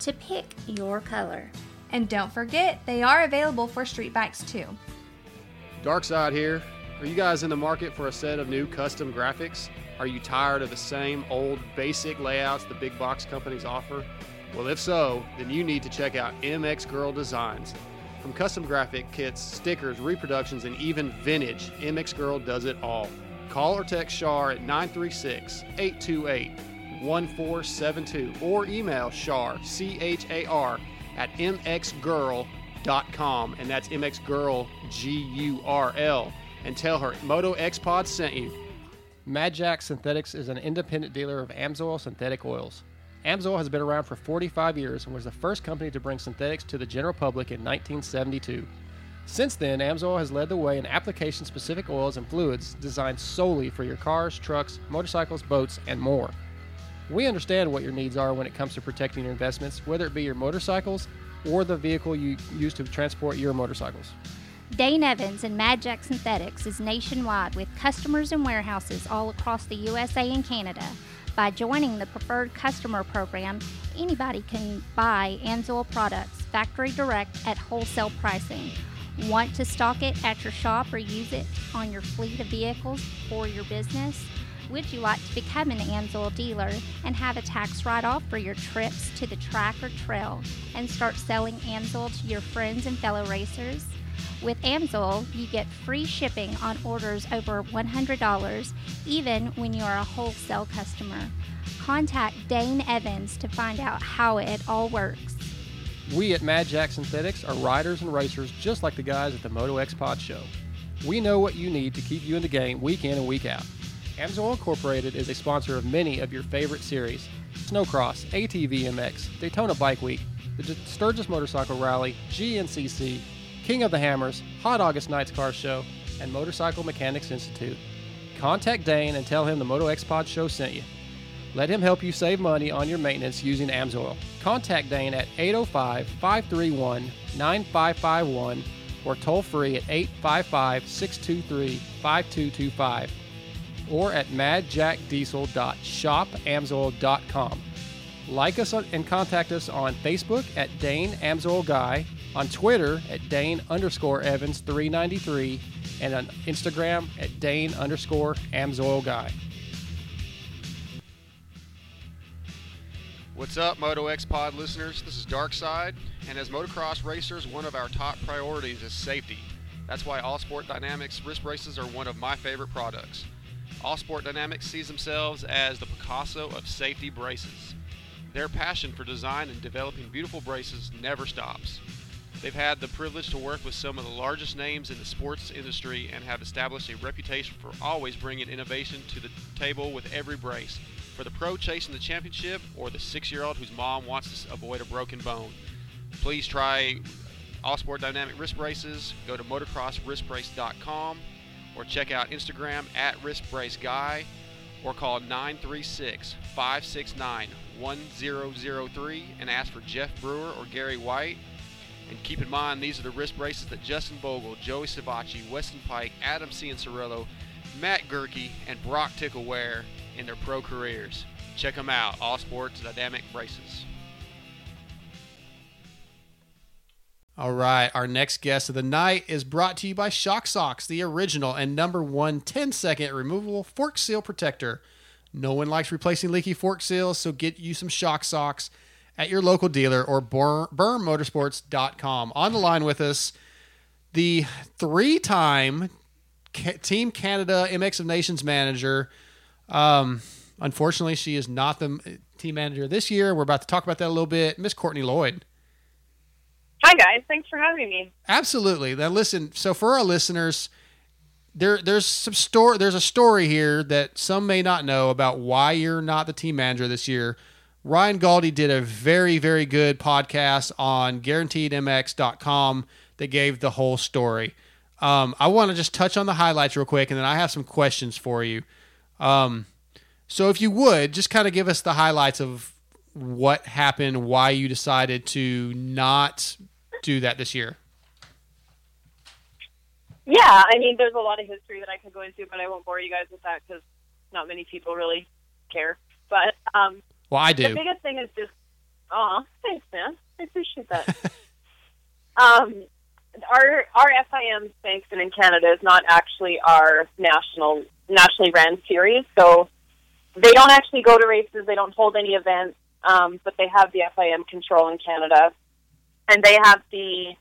Speaker 9: to pick your color.
Speaker 10: And don't forget, they are available for street bikes too.
Speaker 3: Dark Side here. Are you guys in the market for a set of new custom graphics? Are you tired of the same old basic layouts the big box companies offer? Well, if so, then you need to check out MX Gurl Designs. From custom graphic kits, stickers, reproductions, and even vintage, MX Gurl does it all. Call or text Char at 936 828 1472 or email Char, C H A R, at mxgurl.com, and that's mxgurl, G U R L, and tell her Moto X Pod sent you. Mad Jack Synthetics is an independent dealer of Amsoil synthetic oils. Amsoil has been around for 45 years and was the first company to bring synthetics to the general public in 1972. Since then, Amsoil has led the way in application specific oils and fluids designed solely for your cars, trucks, motorcycles, boats, and more. We understand what your needs are when it comes to protecting your investments, whether it be your motorcycles or the vehicle you use to transport your motorcycles.
Speaker 9: Dane Evans and Mad Jack Synthetics is nationwide with customers and warehouses all across the USA and Canada. By joining the Preferred Customer Program, anybody can buy Amsoil products factory direct at wholesale pricing. Want to stock it at your shop or use it on your fleet of vehicles for your business? Would you like to become an Amsoil dealer and have a tax write off for your trips to the track or trail and start selling Amsoil to your friends and fellow racers? With Amsoil, you get free shipping on orders over $100, even when you are a wholesale customer. Contact Dane Evans to find out how it all works.
Speaker 3: We at Mad Jack Synthetics are riders and racers just like the guys at the Moto X Pod Show. We know what you need to keep you in the game week in and week out. Amsoil Incorporated is a sponsor of many of your favorite series Snowcross, ATV MX, Daytona Bike Week, the Sturgis Motorcycle Rally, GNCC, King of the Hammers, Hot August Nights Car Show, and Motorcycle Mechanics Institute. Contact Dane and tell him the Moto X Pod Show sent you. Let him help you save money on your maintenance using Amsoil. Contact Dane at 805 531 9551 or toll free at 855 623 5225 or at madjackdiesel.shopamsoil.com. Like us and contact us on Facebook at Dane Amsoil Guy, on Twitter at Dane underscore Evans 393, and on Instagram at Dane underscore Amsoil Guy.
Speaker 11: What's up, Moto X Pod listeners? This is Darkside, and as motocross racers, one of our top priorities is safety. That's why All Sport Dynamics wrist braces are one of my favorite products. All Sport Dynamics sees themselves as the Picasso of safety braces. Their passion for design and developing beautiful braces never stops. They've had the privilege to work with some of the largest names in the sports industry and have established a reputation for always bringing innovation to the table with every brace. For the pro chasing the championship or the six year old whose mom wants to avoid a broken bone, please try All Sport Dynamic Wrist Braces. Go to motocrosswristbrace.com or check out Instagram at wristbraceguy or call 936 569 1003 and ask for Jeff Brewer or Gary White. And keep in mind, these are the wrist braces that Justin Bogle, Joey Savatgy, Weston Peick, Adam Cianciarulo, Matt Goerke, and Broc Tickle wear in their pro careers. Check them out, All Sports Dynamic Braces.
Speaker 3: All right, our next guest of the night is brought to you by Shock Socks, the original and number one 10 second removable fork seal protector. No one likes replacing leaky fork seals, so get you some Shock Socks at your local dealer or bermmotorsports.com. On the line with us, the three time Team Canada MX of Nations manager. Um, unfortunately, she is not the team manager this year. We're about to talk about that a little bit. Miss Courtney Lloyd.
Speaker 12: Hi guys, thanks for having me.
Speaker 3: Absolutely. Now listen, so for our listeners, there there's some story there's a story here that some may not know about why you're not the team manager this year. Ryan Gauldy did a very, very good podcast on guaranteedmx.com that gave the whole story. Um, I want to just touch on the highlights real quick, and then I have some questions for you. Um, so, if you would, just kind of give us the highlights of what happened, why you decided to not do that this year.
Speaker 12: Yeah, I mean, there's a lot of history that I could go into, but I won't bore you guys with that because not many people really care. But um,
Speaker 3: well, I do.
Speaker 12: The biggest thing is just, oh, thanks, man. I appreciate that. um, our our FIM sanction in Canada is not actually our national nationally ran series, so they don't actually go to races. They don't hold any events, um, but they have the FIM control in Canada, and they have the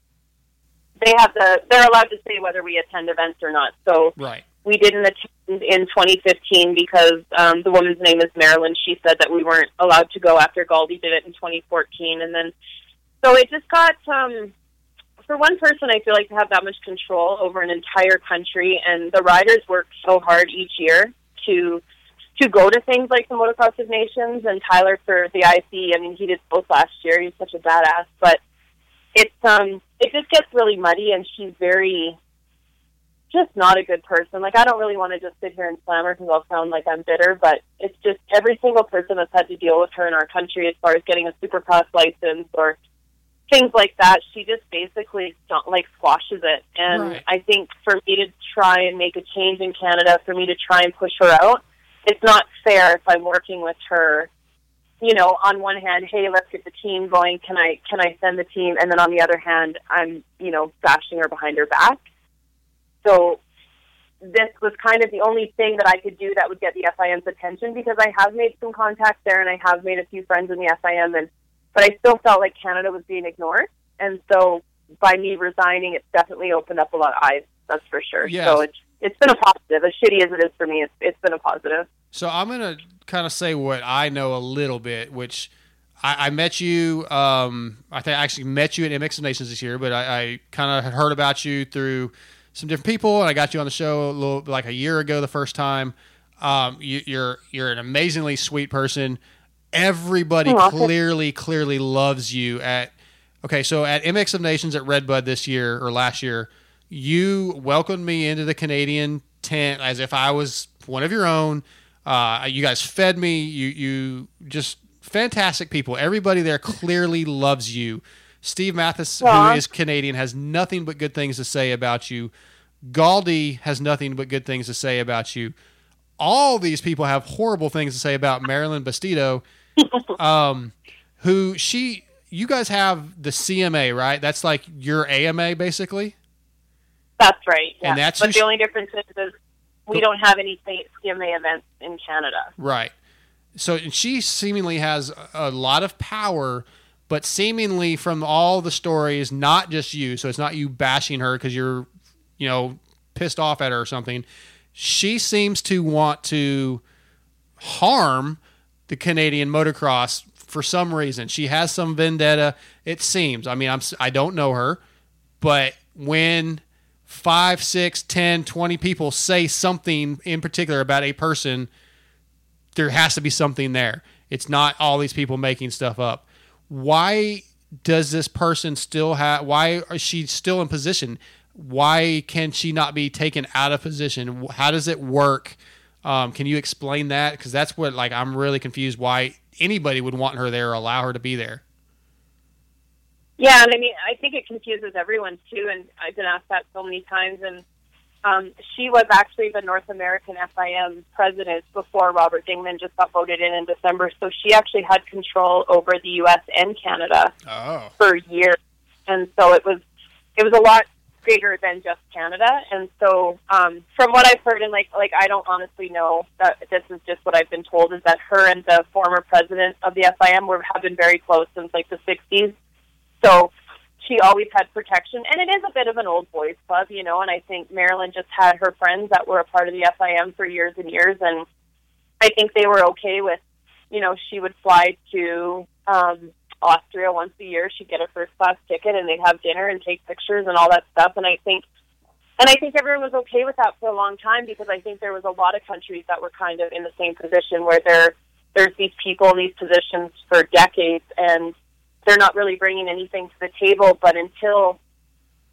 Speaker 12: they have the they're allowed to say whether we attend events or not. So
Speaker 3: right.
Speaker 12: we didn't attend in 2015 because um, the woman's name is Marilyn. She said that we weren't allowed to go after Gauldy did it in 2014, and then so it just got. Um, for one person, I feel like to have that much control over an entire country, and the riders work so hard each year to to go to things like the Motocross of Nations and Tyler for the IC. I mean, he did both last year. He's such a badass, but it's um it just gets really muddy, and she's very just not a good person. Like I don't really want to just sit here and slam her because I'll sound like I'm bitter, but it's just every single person that's had to deal with her in our country as far as getting a supercross license or things like that. She just basically don't, like squashes it. And
Speaker 3: Right.
Speaker 12: I think for me to try and make a change in Canada, for me to try and push her out, it's not fair if I'm working with her. You know, on one hand, hey, let's get the team going. Can I can I send the team? And then on the other hand, I'm you know bashing her behind her back. So this was kind of the only thing that I could do that would get the FIM's attention because I have made some contacts there and I have made a few friends in the FIM and but I still felt like Canada was being ignored and so by me resigning it's definitely opened up a lot of eyes, that's for sure.
Speaker 3: Yes.
Speaker 12: So it's it's been a positive. As shitty as it is for me, it's it's been a positive.
Speaker 3: So I'm gonna kind of say what I know a little bit, which I, I met you. Um, I think I actually met you at MX of Nations this year, but I, I kind of had heard about you through some different people, and I got you on the show a little like a year ago the first time. Um, you, you're you're an amazingly sweet person. Everybody
Speaker 12: welcome.
Speaker 3: clearly clearly loves you at. Okay, so at MX of Nations at Redbud this year or last year, you welcomed me into the Canadian tent as if I was one of your own. Uh, you guys fed me. You you just fantastic people. Everybody there clearly loves you. Steve
Speaker 12: Matthes,
Speaker 3: who is Canadian, has nothing but good things to say about you. Galdi has nothing but good things to say about you. All these people have horrible things to say about Marilyn Bastedo, um, who she. You guys have the CMA, right? That's like your AMA, basically.
Speaker 12: That's right. Yeah.
Speaker 3: And that's
Speaker 12: but the only difference is, is we don't have any state CMA events in Canada.
Speaker 3: Right. So and she seemingly has a lot of power, but seemingly from all the stories, not just you. So it's not you bashing her because you're, you know, pissed off at her or something. She seems to want to harm the Canadian motocross for some reason. She has some vendetta. It seems. I mean, I'm I don't know her, but when five, six, ten, twenty people say something in particular about a person, there has to be something there. It's not all these people making stuff up. Why does this person still have? Why is she still in position? Why can she not be taken out of position? How does it work? Um, can you explain that? Because that's what like I'm really confused. Why anybody would want her there or allow her to be there?
Speaker 12: Yeah, and I mean, I think it confuses everyone too. And I've been asked that so many times. And um, she was actually the North American FIM president before Robert Dingman just got voted in in December. So she actually had control over the U.S. and Canada
Speaker 3: Oh.
Speaker 12: for years, and so it was it was a lot bigger than just Canada. And so, um, from what I've heard, and like like I don't honestly know that this is just what I've been told is that her and the former president of the FIM were have been very close since like the '60s. So she always had protection, and it is a bit of an old boys club, you know. And I think Marilyn just had her friends that were a part of the FIM for years and years, and I think they were okay with, you know, she would fly to um, Austria once a year. She'd get a first class ticket, and they'd have dinner and take pictures and all that stuff. And I think, and I think everyone was okay with that for a long time because I think there was a lot of countries that were kind of in the same position where there there's these people in these positions for decades and they're not really bringing anything to the table. But until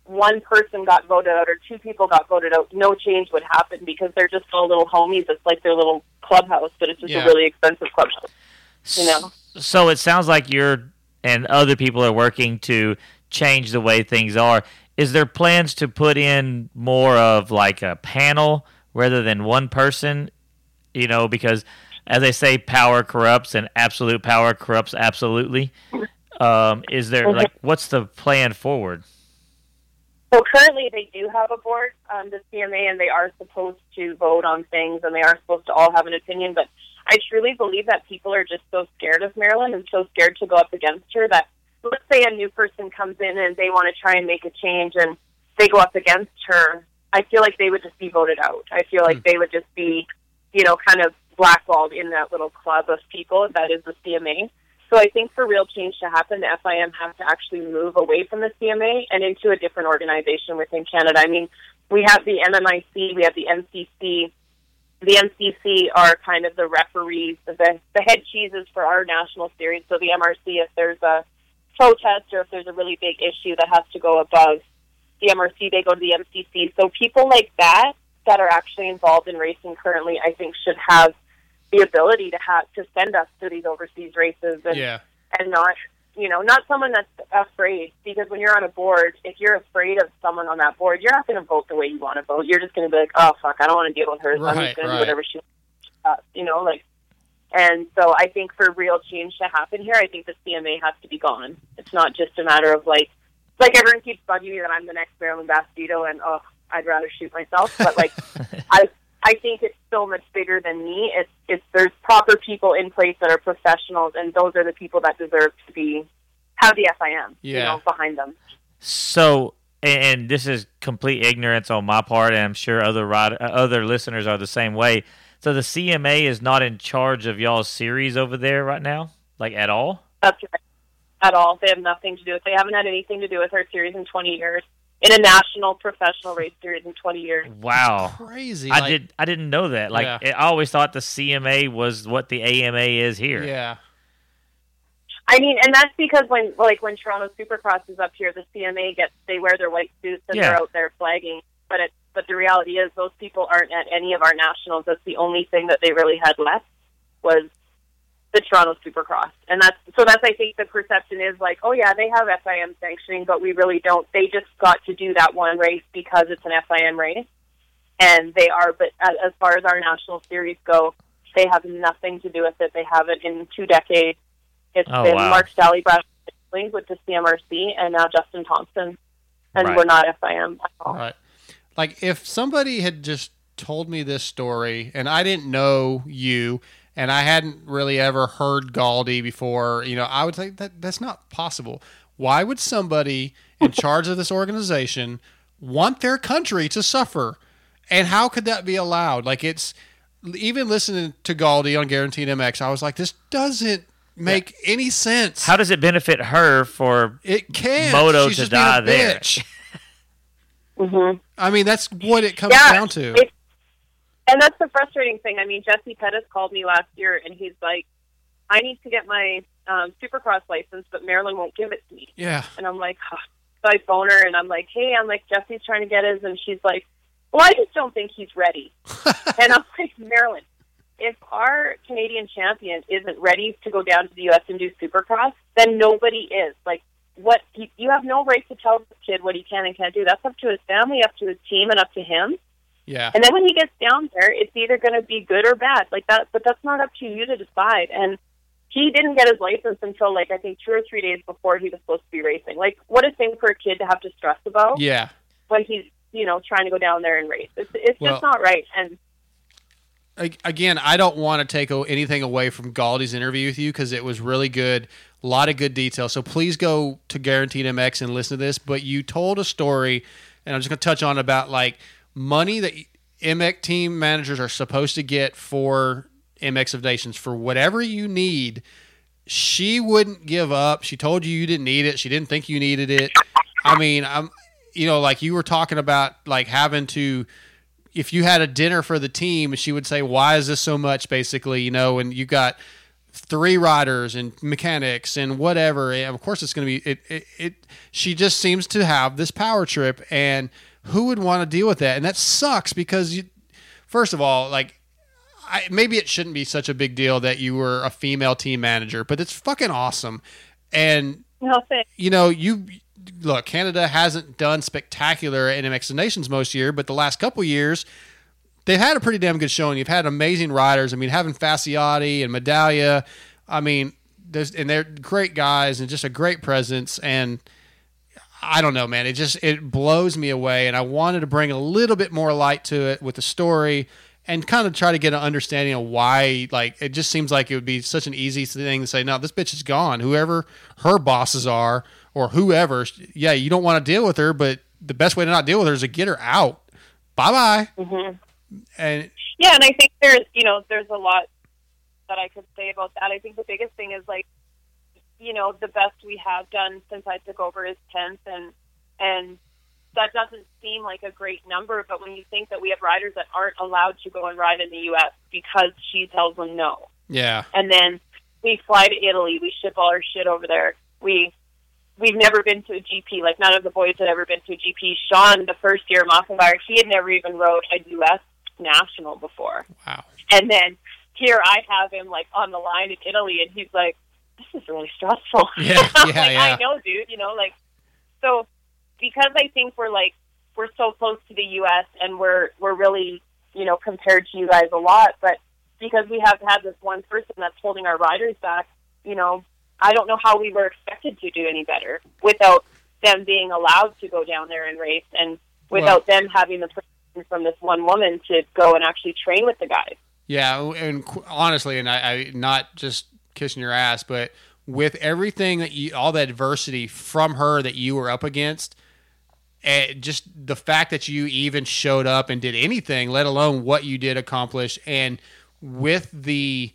Speaker 12: one person got voted out or two people got voted out, no change would happen because they're just all little homies. It's like their little clubhouse, but it's just
Speaker 4: Yeah.
Speaker 12: a really expensive clubhouse. You know.
Speaker 4: So it sounds like you're and other people are working to change the way things are. Is there plans to put in more of like a panel rather than one person? You know, because as they say, power corrupts, and absolute power corrupts absolutely. Um, is there
Speaker 12: Mhm.
Speaker 4: like what's the plan forward?
Speaker 12: Well, currently, they do have a board, um, the CMA, and they are supposed to vote on things, and they are supposed to all have an opinion. But I truly believe that people are just so scared of Marilyn and so scared to go up against her that let's say a new person comes in and they want to try and make a change, and they go up against her. I feel like they would just be voted out. I feel like they would just be, you know, kind of blackballed in that little club of people that is the CMA. So I think for real change to happen, the FIM has to actually move away from the CMA and into a different organization within Canada. I mean, we have the MMIC, we have the MCC. The MCC are kind of the referees, the the head cheeses for our national series. So the MRC, if there's a protest or if there's a really big issue that has to go above the MRC, they go to the MCC. So people like that that are actually involved in racing currently, I think, should have the ability to have to send us to these overseas races and
Speaker 3: Yeah.
Speaker 12: and not you know not someone that's afraid. Because when you're on a board if you're afraid of someone on that board you're not going to vote the way you want to vote. You're just going to be like oh fuck i don't want to deal with her. So i'm
Speaker 3: Right,
Speaker 12: just going to do whatever she wants uh, you know like and so i think for real change to happen here i think the cma has to be gone. It's not just a matter of like like everyone keeps bugging me that i'm the next marilyn bastedo and oh i'd rather shoot myself but like i I think it's so much bigger than me. It's it's there's proper people in place that are professionals, and those are the people that deserve to be have the FIM, you
Speaker 4: Yeah.
Speaker 12: know, behind them.
Speaker 4: So, and this is complete ignorance on my part, and I'm sure other ride, uh, other listeners are the same way. So the CMA is not in charge of y'all's series over there right now, like at all.
Speaker 12: That's right. At all, they have nothing to do with. They haven't had anything to do with our series in 20 years, in a national professional race series in 20 years.
Speaker 4: Wow,
Speaker 3: crazy!
Speaker 4: I
Speaker 3: like-
Speaker 4: did. I didn't know that. Like,
Speaker 3: Yeah.
Speaker 4: I always thought the CMA was what the AMA is here.
Speaker 3: Yeah.
Speaker 12: I mean, and that's because when like when Toronto Supercross is up here, the CMA gets they wear their white suits and
Speaker 4: Yeah.
Speaker 12: they're out there flagging. But it but the reality is those people aren't at any of our nationals. That's the only thing that they really had left was the Toronto Supercross, and that's so that's I think the perception is like, oh yeah, they have FIM sanctioning, but we really don't. They just got to do that one race because it's an FIM race, and they are. But as, far as our national series go, they have nothing to do with it. They haven't in two decades. It's
Speaker 4: Oh,
Speaker 12: been
Speaker 4: wow.
Speaker 12: Mark Sally, Brad Whistling with the CMRC, and now Justin Thompson, and
Speaker 3: Right.
Speaker 12: we're not FIM at all.
Speaker 3: Right. Like if somebody had just told me this story and I didn't know you and I hadn't really ever heard Galdi before, you know, I would think that that's not possible. Why would somebody in charge of this organization want their country to suffer? And how could that be allowed? Like it's even listening to Galdi on Guaranteed MX, I was like, this doesn't make any sense.
Speaker 4: How does it benefit her for
Speaker 3: it can
Speaker 4: Moto
Speaker 3: She's
Speaker 4: to
Speaker 3: just being a
Speaker 4: die there?
Speaker 3: bitch.
Speaker 12: Mm-hmm.
Speaker 3: I mean, that's what it comes
Speaker 12: Yeah,
Speaker 3: down to.
Speaker 12: it's- And that's the frustrating thing. I mean, Jesse Pettis called me last year, and he's like, "I need to get my um, Supercross license, but Marilyn won't give it to me."
Speaker 3: Yeah.
Speaker 12: And I'm like, so I phone her, and I'm like, "Hey, I'm like Jesse's trying to get his," and she's like, "Well, I just don't think he's ready." and I'm like, Marilyn, if our Canadian champion isn't ready to go down to the U.S. and do Supercross, then nobody is. Like, what you, you have no right to tell the kid what he can and can't do. That's up to his family, up to his team, and up to him.
Speaker 3: Yeah.
Speaker 12: And then when he gets down there, it's either going to be good or bad. Like that, but that's not up to you to decide. And he didn't get his license until like I think two or three days before he was supposed to be racing. Like, what a thing for a kid to have to stress about
Speaker 3: Yeah.
Speaker 12: when he's you know trying to go down there and race. It's it's
Speaker 3: Well-
Speaker 12: just not right. And
Speaker 3: Again, I don't want to take anything away from Galdy's interview with you because it was really good. A lot of good detail. So please go to Guaranteed MX and listen to this. But you told a story, and I'm just going to touch on about like money that MX team managers are supposed to get for MX of Nations for whatever you need. She wouldn't give up. She told you you didn't need it. She didn't think you needed it. I mean, I'm, you know, like you were talking about, like having to, if you had a dinner for the team, she would say, "Why is this so much?" Basically, you know, and you got three riders and mechanics and whatever. And of course, it's going to be it, it. It. She just seems to have this power trip, and who would want to deal with that? And that sucks because you, first of all, like. I, maybe it shouldn't be such a big deal that you were a female team manager, but it's fucking awesome. And
Speaker 12: no
Speaker 3: you know, you look, Canada hasn't done spectacular in of Nations most year, but the last couple years, they've had a pretty damn good showing. You've had amazing riders. I mean, having Facciotti and Medaglia, I mean, and they're great guys and just a great presence. And I don't know, man, it just it blows me away. And I wanted to bring a little bit more light to it with the story and kind of try to get an understanding of why like it just seems like it would be such an easy thing to say no this bitch is gone whoever her bosses are or whoever yeah you don't want to deal with her but the best way to not deal with her is to get her out bye bye
Speaker 12: hmm
Speaker 3: and
Speaker 12: yeah, and I think there's you know there's a lot that I could say about that. I think the biggest thing is like you know the best we have done since I took over is tenth, and and that doesn't seem like a great number. But when you think that we have riders that aren't allowed to go and ride in the U.S. because she tells them no,
Speaker 3: yeah
Speaker 12: and then we fly to Italy, we ship all our shit over there. We we've never been to a GP. Like none of the boys had ever been to a GP. Sean, the first year of Mockingbird, he had never even rode a U.S. national before.
Speaker 3: Wow.
Speaker 12: And then here I have him like on the line in Italy, and he's like, "This is really stressful."
Speaker 3: Yeah, yeah,
Speaker 12: like,
Speaker 3: yeah.
Speaker 12: I know, dude. You know, like so because I think we're like we're so close to the U.S. and we're we're really you know compared to you guys a lot, but because we have had this one person that's holding our riders back, you know, I don't know how we were expected to do any better without them being allowed to go down there and race and without them having the permission from this one woman to go and actually train with the guys.
Speaker 3: Yeah, and qu- honestly, and I, I not just kissing your ass, but with everything that you, all the adversity from her that you were up against, and just the fact that you even showed up and did anything, let alone what you did accomplish, and with the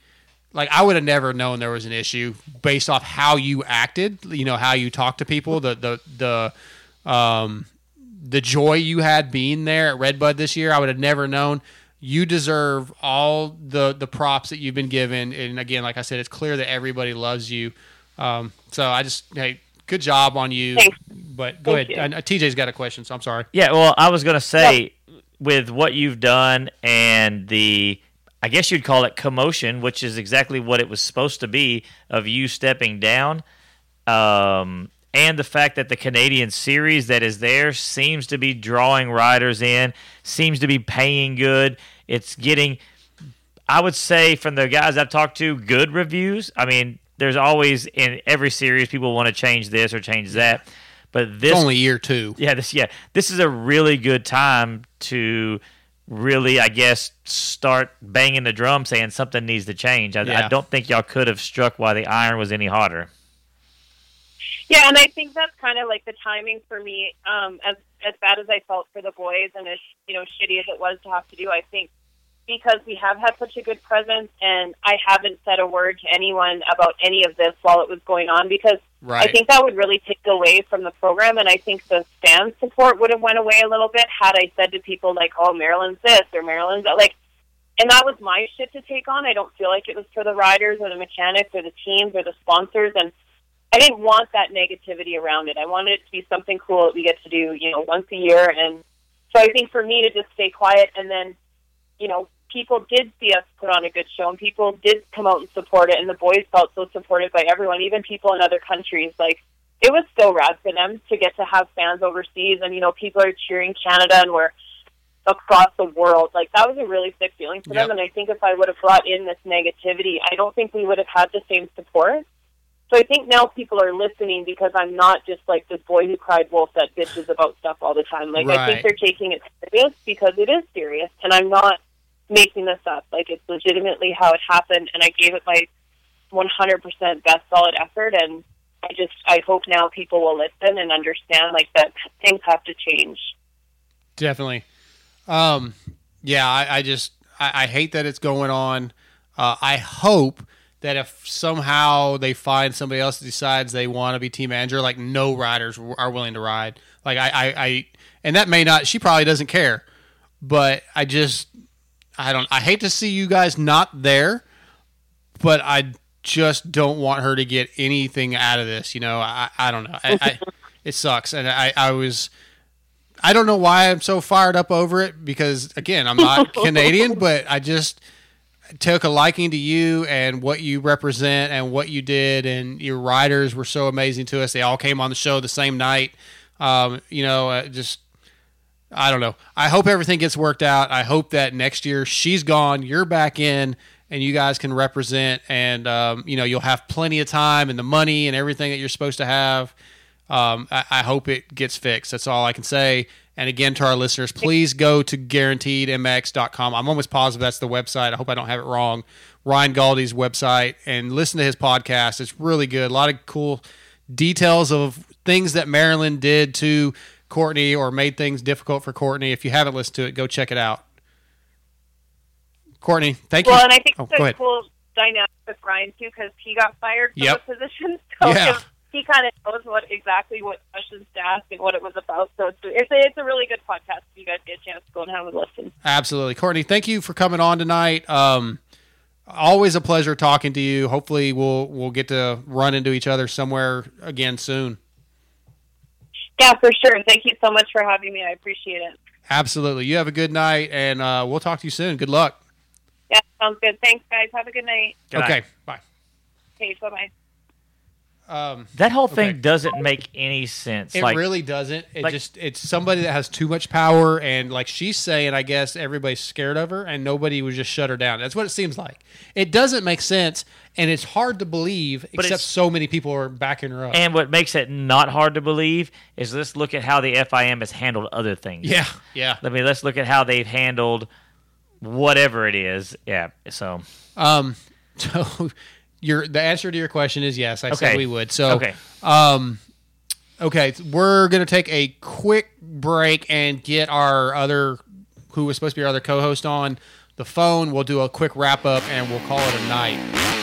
Speaker 3: like I would have never known there was an issue based off how you acted, you know, how you talked to people, the the the um the joy you had being there at Redbud this year, I would have never known. You deserve all the the props that you've been given, and again, like I said, it's clear that everybody loves you. Um, so I just hey, good job on you.
Speaker 12: Thanks.
Speaker 3: But go
Speaker 12: Thank
Speaker 3: ahead.
Speaker 12: you.
Speaker 3: Uh, TJ's got a question, so I'm sorry.
Speaker 4: Yeah, well, I was going to say with what you've done and the I guess you'd call it commotion, which is exactly what it was supposed to be of you stepping down. Um, and the fact that the Canadian series that is there seems to be drawing riders in, seems to be paying good. It's getting I would say from the guys I've talked to, good reviews. I mean, there's always in every series people want to change this or change that. But this
Speaker 3: It's only year two.
Speaker 4: yeah, this yeah, this is a really good time to really, I guess, start banging the drum, saying something needs to change. I,
Speaker 3: Yeah.
Speaker 4: I don't think y'all could have struck while the iron was any hotter.
Speaker 12: Yeah, and I think that's kind of like the timing for me. Um, as as bad as I felt for the boys, and as you know shitty as it was to have to do, I think because we have had such a good presence, and I haven't said a word to anyone about any of this while it was going on because
Speaker 3: Right.
Speaker 12: I think that would really take away from the program, and I think the fan support would have went away a little bit had I said to people like, "Oh, Marilyn's this" or "Marilyn's that." like. And that was my shit to take on. I don't feel like it was for the riders or the mechanics or the teams or the sponsors, and I didn't want that negativity around it. I wanted it to be something cool that we get to do, you know, once a year. And so I think for me to just stay quiet and then, you know, people did see us put on a good show and people did come out and support it and the boys felt so supported by everyone, even people in other countries. Like it was so rad for them to get to have fans overseas and, you know, people are cheering Canada and we're across the world. Like that was a really sick feeling for
Speaker 13: Yep.
Speaker 12: them and I think if I would have brought in this negativity, I don't think we would have had the same support. So I think now people are listening because I'm not just like this boy who cried wolf that bitches about stuff all the time. Like I think they're taking it serious because it is serious, and I'm not making this up. Like it's legitimately how it happened, and I gave it my 100% best solid effort. And I just I hope now people will listen and understand like that things have to change.
Speaker 3: Definitely. Um, yeah, I, I just I, I hate that it's going on. Uh, I hope that if somehow they find somebody else that decides they want to be team manager, like no riders are willing to ride. Like I, I, I and that may not. She probably doesn't care, but I just I don't. I hate to see you guys not there, but I just don't want her to get anything out of this. You know, I, I don't know. I, I, it sucks, and I, I was. I don't know why I'm so fired up over it because again, I'm not Canadian, but I just took a liking to you and what you represent and what you did and your riders were so amazing to us. They all came on the show the same night. Um, you know, uh, just I don't know. I hope everything gets worked out. I hope that next year she's gone, you're back in, and you guys can represent, and um, you know you'll have plenty of time and the money and everything that you're supposed to have. Um, I, I hope it gets fixed. That's all I can say. And again, to our listeners, please go to guaranteedmx.com. I'm almost positive that's the website. I hope I don't have it wrong. Ryan Galdy's website and listen to his podcast. It's really good. A lot of cool details of things that Marilyn did to Courtney or made things difficult for Courtney. If you haven't listened to it, go check it out. Courtney, thank
Speaker 12: well,
Speaker 3: you.
Speaker 12: Well, and I think
Speaker 3: oh,
Speaker 12: it's a cool dynamic with Ryan too because he got fired from
Speaker 3: Yep.
Speaker 12: the position, so
Speaker 3: Yeah.
Speaker 12: If he kind of knows what exactly what questions to ask and what it was about. So it's it's a, it's a really good podcast. If you guys get a chance to go and have a listen.
Speaker 3: Absolutely. Courtney, thank you for coming on tonight. Um, always a pleasure talking to you. Hopefully we'll we'll get to run into each other somewhere again soon.
Speaker 12: Yeah, for sure. Thank you so much for having me. I appreciate it.
Speaker 3: Absolutely. You have a good night and uh, we'll talk to you soon. Good luck.
Speaker 12: Yeah, sounds good. Thanks, guys. Have a good night.
Speaker 3: okay. Bye.
Speaker 12: Okay, bye bye.
Speaker 3: Um,
Speaker 4: That whole thing
Speaker 3: okay.
Speaker 4: doesn't make any sense.
Speaker 3: It
Speaker 4: like,
Speaker 3: really doesn't. It
Speaker 4: like-
Speaker 3: just it's somebody that has too much power and like she's saying, I guess everybody's scared of her and nobody would just shut her down. That's what it seems like. It doesn't make sense and it's hard to believe except so many people are backing her up.
Speaker 4: And what makes it not hard to believe is let's look at how the FIM has handled other things.
Speaker 3: Yeah, yeah.
Speaker 4: I mean, let's look at how they've handled whatever it is. Yeah. So
Speaker 3: Um, so your the answer to your question is yes. I said
Speaker 4: Okay.
Speaker 3: we would. So
Speaker 4: Okay.
Speaker 3: Um, okay, we're gonna take a quick break and get our other who was supposed to be our other co-host on the phone. We'll do a quick wrap up and we'll call it a night.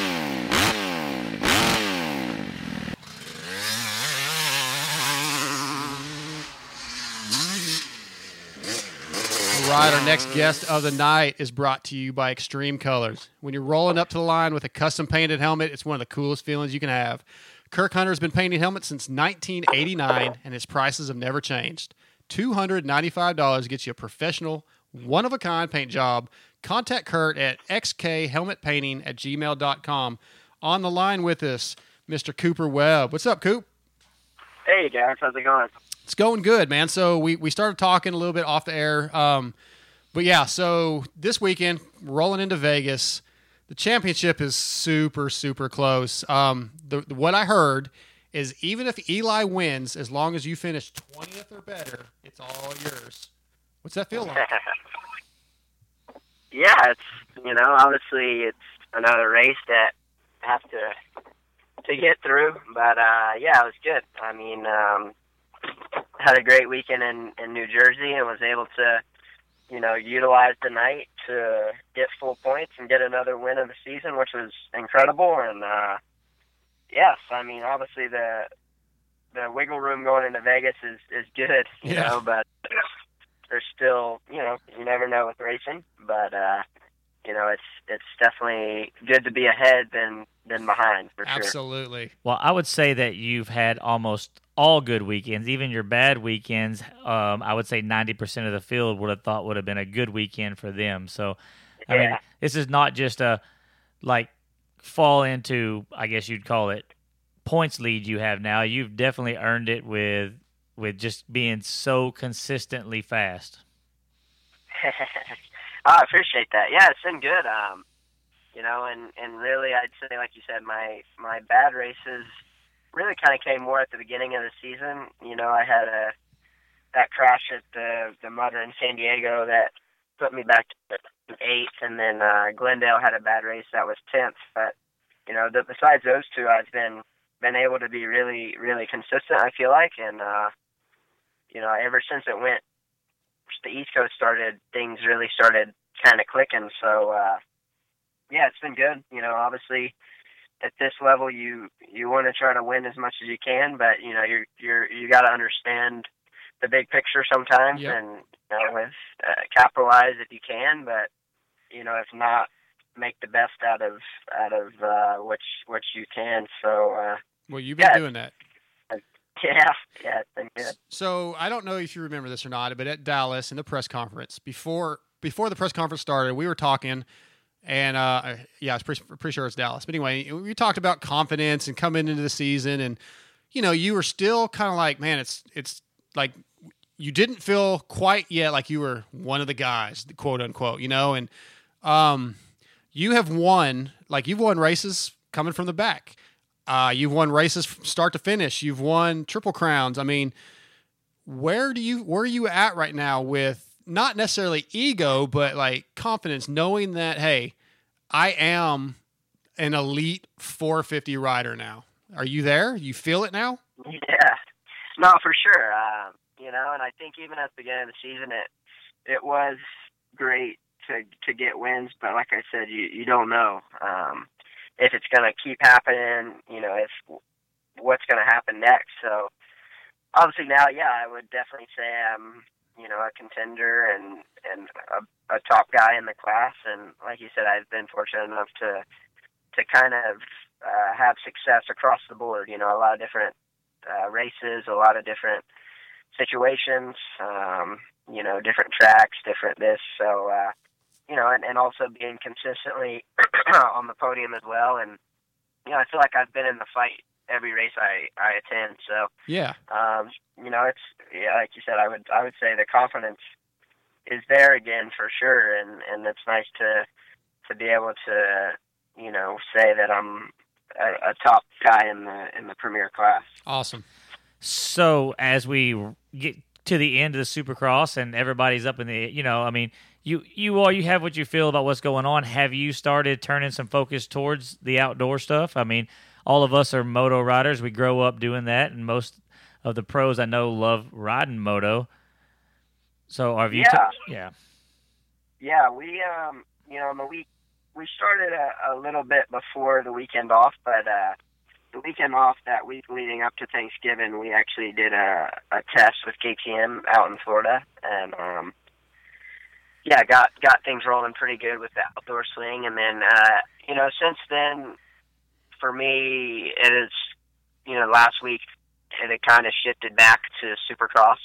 Speaker 3: Right, our next guest of the night is brought to you by Extreme Colors. When you're rolling up to the line with a custom painted helmet, it's one of the coolest feelings you can have. Kirk Hunter's been painting helmets since 1989, and his prices have never changed. $295 gets you a professional, one of a kind paint job. Contact Kurt at xkhelmetpainting at gmail.com. On the line with us, Mr. Cooper Webb. What's up, Coop?
Speaker 13: Hey, Gareth, how's it going?
Speaker 3: It's going good, man. So we, we started talking a little bit off the air. Um, but yeah, so this weekend, rolling into Vegas. The championship is super, super close. Um, the, the- what I heard is even if Eli wins, as long as you finish 20th or better, it's all yours. What's that feel like?
Speaker 13: yeah, it's you know obviously it's another race that I have to to get through, but uh, yeah, it was good. I mean, um, had a great weekend in in New Jersey and was able to you know, utilize the night to get full points and get another win of the season, which was incredible. And uh, yes, I mean, obviously the the wiggle room going into Vegas is is good, you
Speaker 3: Yeah.
Speaker 13: know, but there's still, you know, you never know with racing, but uh, you know, it's it's definitely good to be ahead than than behind for sure.
Speaker 3: Absolutely.
Speaker 4: Well, I would say that you've had almost all good weekends, even your bad weekends. Um, I would say ninety percent of the field would have thought would have been a good weekend for them. So, I mean, this is not just a like fall into, I guess you'd call it, points lead you have now. You've definitely earned it with with just being so consistently fast.
Speaker 13: I appreciate that. Yeah, it's been good. Um, you know, and and really, I'd say, like you said, my my bad races really kind of came more at the beginning of the season. You know, I had a that crash at the the Mudder in San Diego that put me back to eighth, and then uh, Glendale had a bad race that was tenth. But you know, the, besides those two, I've been been able to be really really consistent. I feel like, and uh, you know, ever since it went the East Coast started, things really started kind of clicking. So, uh, yeah, it's been good. You know, obviously at this level, you you want to try to win as much as you can, but you know, you're you're you got to understand the big picture sometimes,
Speaker 3: Yep.
Speaker 13: and you know, with uh, capitalize if you can, but you know, if not, make the best out of out of uh, which which you can. So, uh,
Speaker 3: Well, you've been
Speaker 13: Yeah.
Speaker 3: doing that.
Speaker 13: yeah, yeah, it's been good.
Speaker 3: So I don't know if you remember this or not, but at Dallas in the press conference before before the press conference started, we were talking, and uh, yeah, I was pretty, pretty sure it's Dallas. But anyway, we talked about confidence and coming into the season, and you know, you were still kind of like, man, it's it's like you didn't feel quite yet like you were one of the guys, quote unquote, you know, and um, you have won like you've won races coming from the back. Uh, you've won races from start to finish. You've won triple crowns. I mean, where do you where are you at right now with not necessarily ego, but like confidence, knowing that hey, I am an elite 450 rider now. Are you there? You feel it now?
Speaker 13: Yeah, no, for sure. Uh, you know, and I think even at the beginning of the season, it it was great to to get wins, but like I said, you you don't know um, if it's going to keep happening. You know, if what's going to happen next. So obviously now, yeah, I would definitely say I'm you know a contender and and a, a top guy in the class. And like you said, I've been fortunate enough to to kind of uh, have success across the board. You know, a lot of different uh, races, a lot of different situations. Um, you know, different tracks, different this. So, uh, you know, and, and also being consistently on the podium as well. And you know, I feel like I've been in the fight every race I I attend. So,
Speaker 3: Yeah.
Speaker 13: um, you know, it's yeah, like you said, I would I would say the confidence is there again for sure, and and it's nice to to be able to you know say that I'm a, a top guy in the in the premier class.
Speaker 3: Awesome.
Speaker 4: So as we get to the end of the Supercross and everybody's up in the, you know, I mean, you you all you have what you feel about what's going on. Have you started turning some focus towards the outdoor stuff? I mean, all of us are moto riders. We grow up doing that, and most of the pros I know love riding moto. So have you?
Speaker 13: Yeah.
Speaker 4: yeah.
Speaker 13: Yeah, we um you know in the week we started a, a little bit before the weekend off, but uh the weekend off that week leading up to Thanksgiving we actually did a, a test with KTM out in Florida and um yeah, got got things rolling pretty good with the outdoor swing and then uh you know since then for me it is you know last week and it kind of shifted back to Supercross.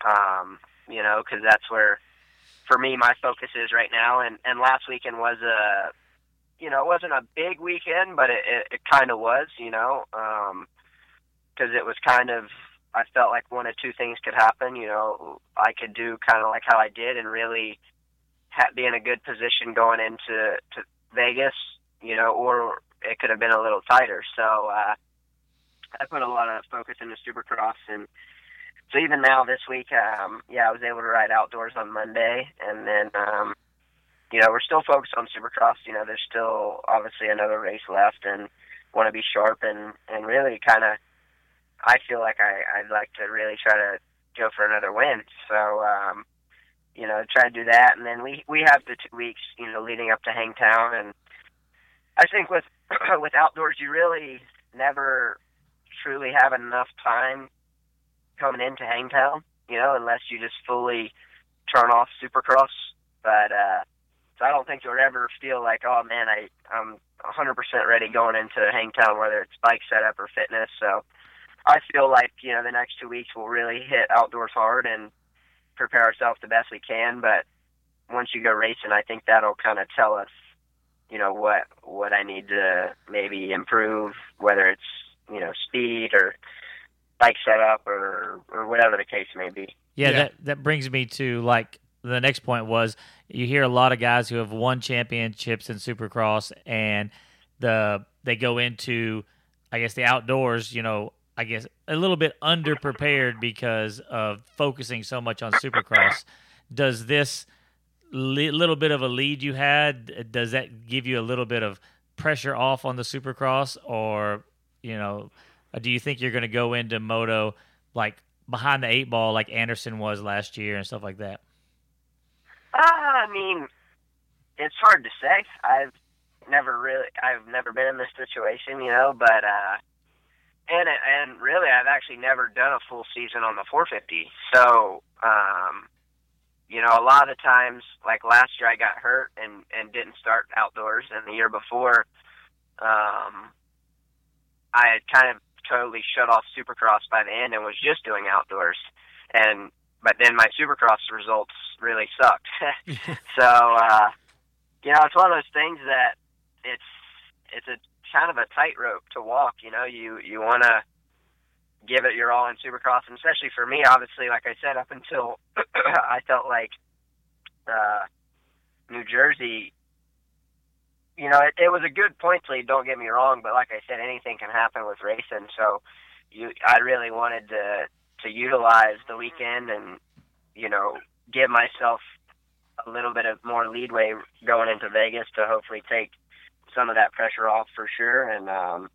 Speaker 13: Um you know cuz that's where for me my focus is right now. And and last weekend was a you know it wasn't a big weekend but it it, it kind of was you know um because it was kind of I felt like one of two things could happen you know I could do kind of like how I did and really ha- be in a good position going into to Vegas you know or it could have been a little tighter so uh I put a lot of focus into Supercross and so even now this week, um, yeah, I was able to ride outdoors on Monday, and then um, you know we're still focused on Supercross. You know, there's still obviously another race left, and want to be sharp and and really kind of. I feel like I I'd like to really try to go for another win. So um, you know, try to do that, and then we we have the two weeks, you know, leading up to Hangtown, and I think with with outdoors, you really never truly have enough time coming into Hangtown, you know, unless you just fully turn off Supercross. But uh, so I don't think you'll ever feel like, oh man, I I'm 100% ready going into Hangtown, whether it's bike setup or fitness. So I feel like you know the next two weeks we'll really hit outdoors hard and prepare ourselves the best we can. But once you go racing, I think that'll kind of tell us, you know, what what I need to maybe improve, whether it's you know speed or bike setup or or whatever the case may be.
Speaker 4: Yeah, that that brings me to like the next point was you hear a lot of guys who have won championships in Supercross and the they go into I guess the outdoors, you know, I guess a little bit underprepared because of focusing so much on Supercross. Does this li- little bit of a lead you had does that give you a little bit of pressure off on the Supercross or you know, do you think you're going to go into moto like behind the eight ball like Anderson was last year and stuff like that?
Speaker 13: Uh, I mean, it's hard to say. I've never really, I've never been in this situation, you know. But uh, and and really, I've actually never done a full season on the 450. So, um, you know, a lot of times, like last year, I got hurt and and didn't start outdoors, and the year before, um, I had kind of totally shut off Supercross by the end and was just doing outdoors. And but then my Supercross results really sucked. so uh, you know, it's one of those things that it's it's a kind of a tightrope to walk. You know, you you want to give it your all in Supercross, and especially for me, obviously, like I said, up until I felt like uh, New Jersey you know, it, it was a good point lead. Don't get me wrong, but like I said, anything can happen with racing. So, you, I really wanted to to utilize the weekend and you know give myself a little bit of more leadway going into Vegas to hopefully take some of that pressure off for sure. And um,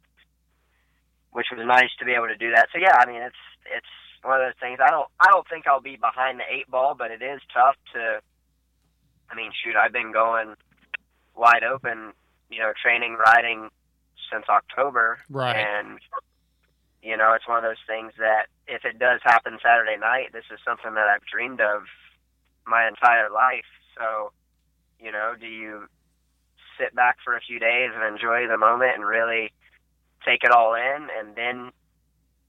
Speaker 13: which was nice to be able to do that. So yeah, I mean, it's it's one of those things. I don't I don't think I'll be behind the eight ball, but it is tough to. I mean, shoot, I've been going wide open, you know, training riding since October.
Speaker 3: Right.
Speaker 13: And you know, it's one of those things that if it does happen Saturday night, this is something that I've dreamed of my entire life. So, you know, do you sit back for a few days and enjoy the moment and really take it all in and then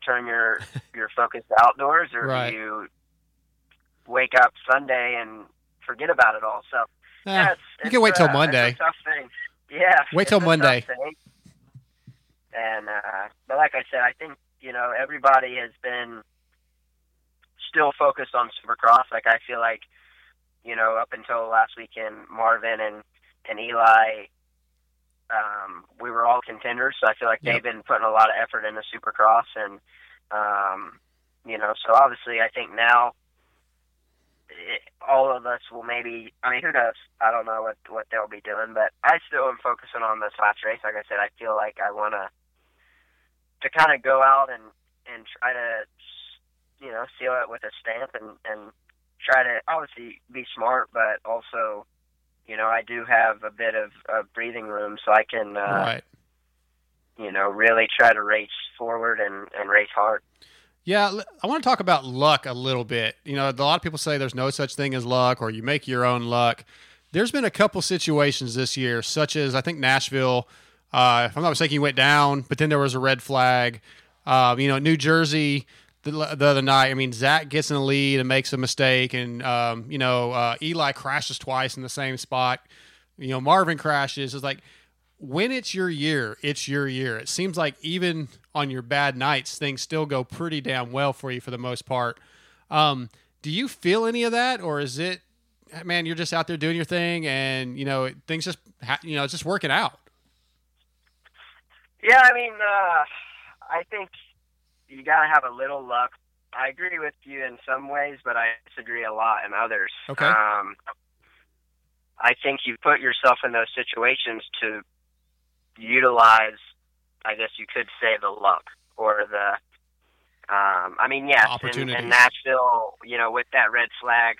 Speaker 13: turn your your focus outdoors or
Speaker 3: Right.
Speaker 13: do you wake up Sunday and forget about it all? So
Speaker 3: Eh,
Speaker 13: yeah, it's,
Speaker 3: you can wait
Speaker 13: it's,
Speaker 3: till
Speaker 13: uh,
Speaker 3: Monday.
Speaker 13: It's a tough thing. Yeah.
Speaker 3: Wait till Monday.
Speaker 13: And uh, but like I said, I think you know everybody has been still focused on Supercross. Like I feel like you know up until last weekend, Marvin and and Eli, um, we were all contenders. So I feel like
Speaker 3: Yep.
Speaker 13: they've been putting a lot of effort into Supercross, and um, you know, so obviously I think now it, all of us will maybe. I mean, who knows? I don't know what what they'll be doing, but I still am focusing on this last race. Like I said, I feel like I want to to kind of go out and and try to you know seal it with a stamp and and try to obviously be smart, but also you know I do have a bit of, of breathing room, so I can uh,
Speaker 3: right.
Speaker 13: you know really try to race forward and and race hard.
Speaker 3: Yeah, I want to talk about luck a little bit. You know, a lot of people say there's no such thing as luck or you make your own luck. There's been a couple situations this year, such as I think Nashville, uh, if I'm not mistaken, you went down, but then there was a red flag. Uh, you know, New Jersey the, the other night, I mean, Zach gets in the lead and makes a mistake, and, um, you know, uh, Eli crashes twice in the same spot. You know, Marvin crashes. It's like, when it's your year, it's your year. It seems like even on your bad nights, things still go pretty damn well for you for the most part. Um, do you feel any of that, or is it, man, you're just out there doing your thing, and you know things just, ha- you know, it's just working out?
Speaker 13: Yeah, I mean, uh, I think you gotta have a little luck. I agree with you in some ways, but I disagree a lot in others.
Speaker 3: Okay.
Speaker 13: Um, I think you put yourself in those situations to utilize, I guess you could say, the luck or the. Um, I mean, yes, in,
Speaker 3: Opportunities.
Speaker 13: in Nashville, you know, with that red flag,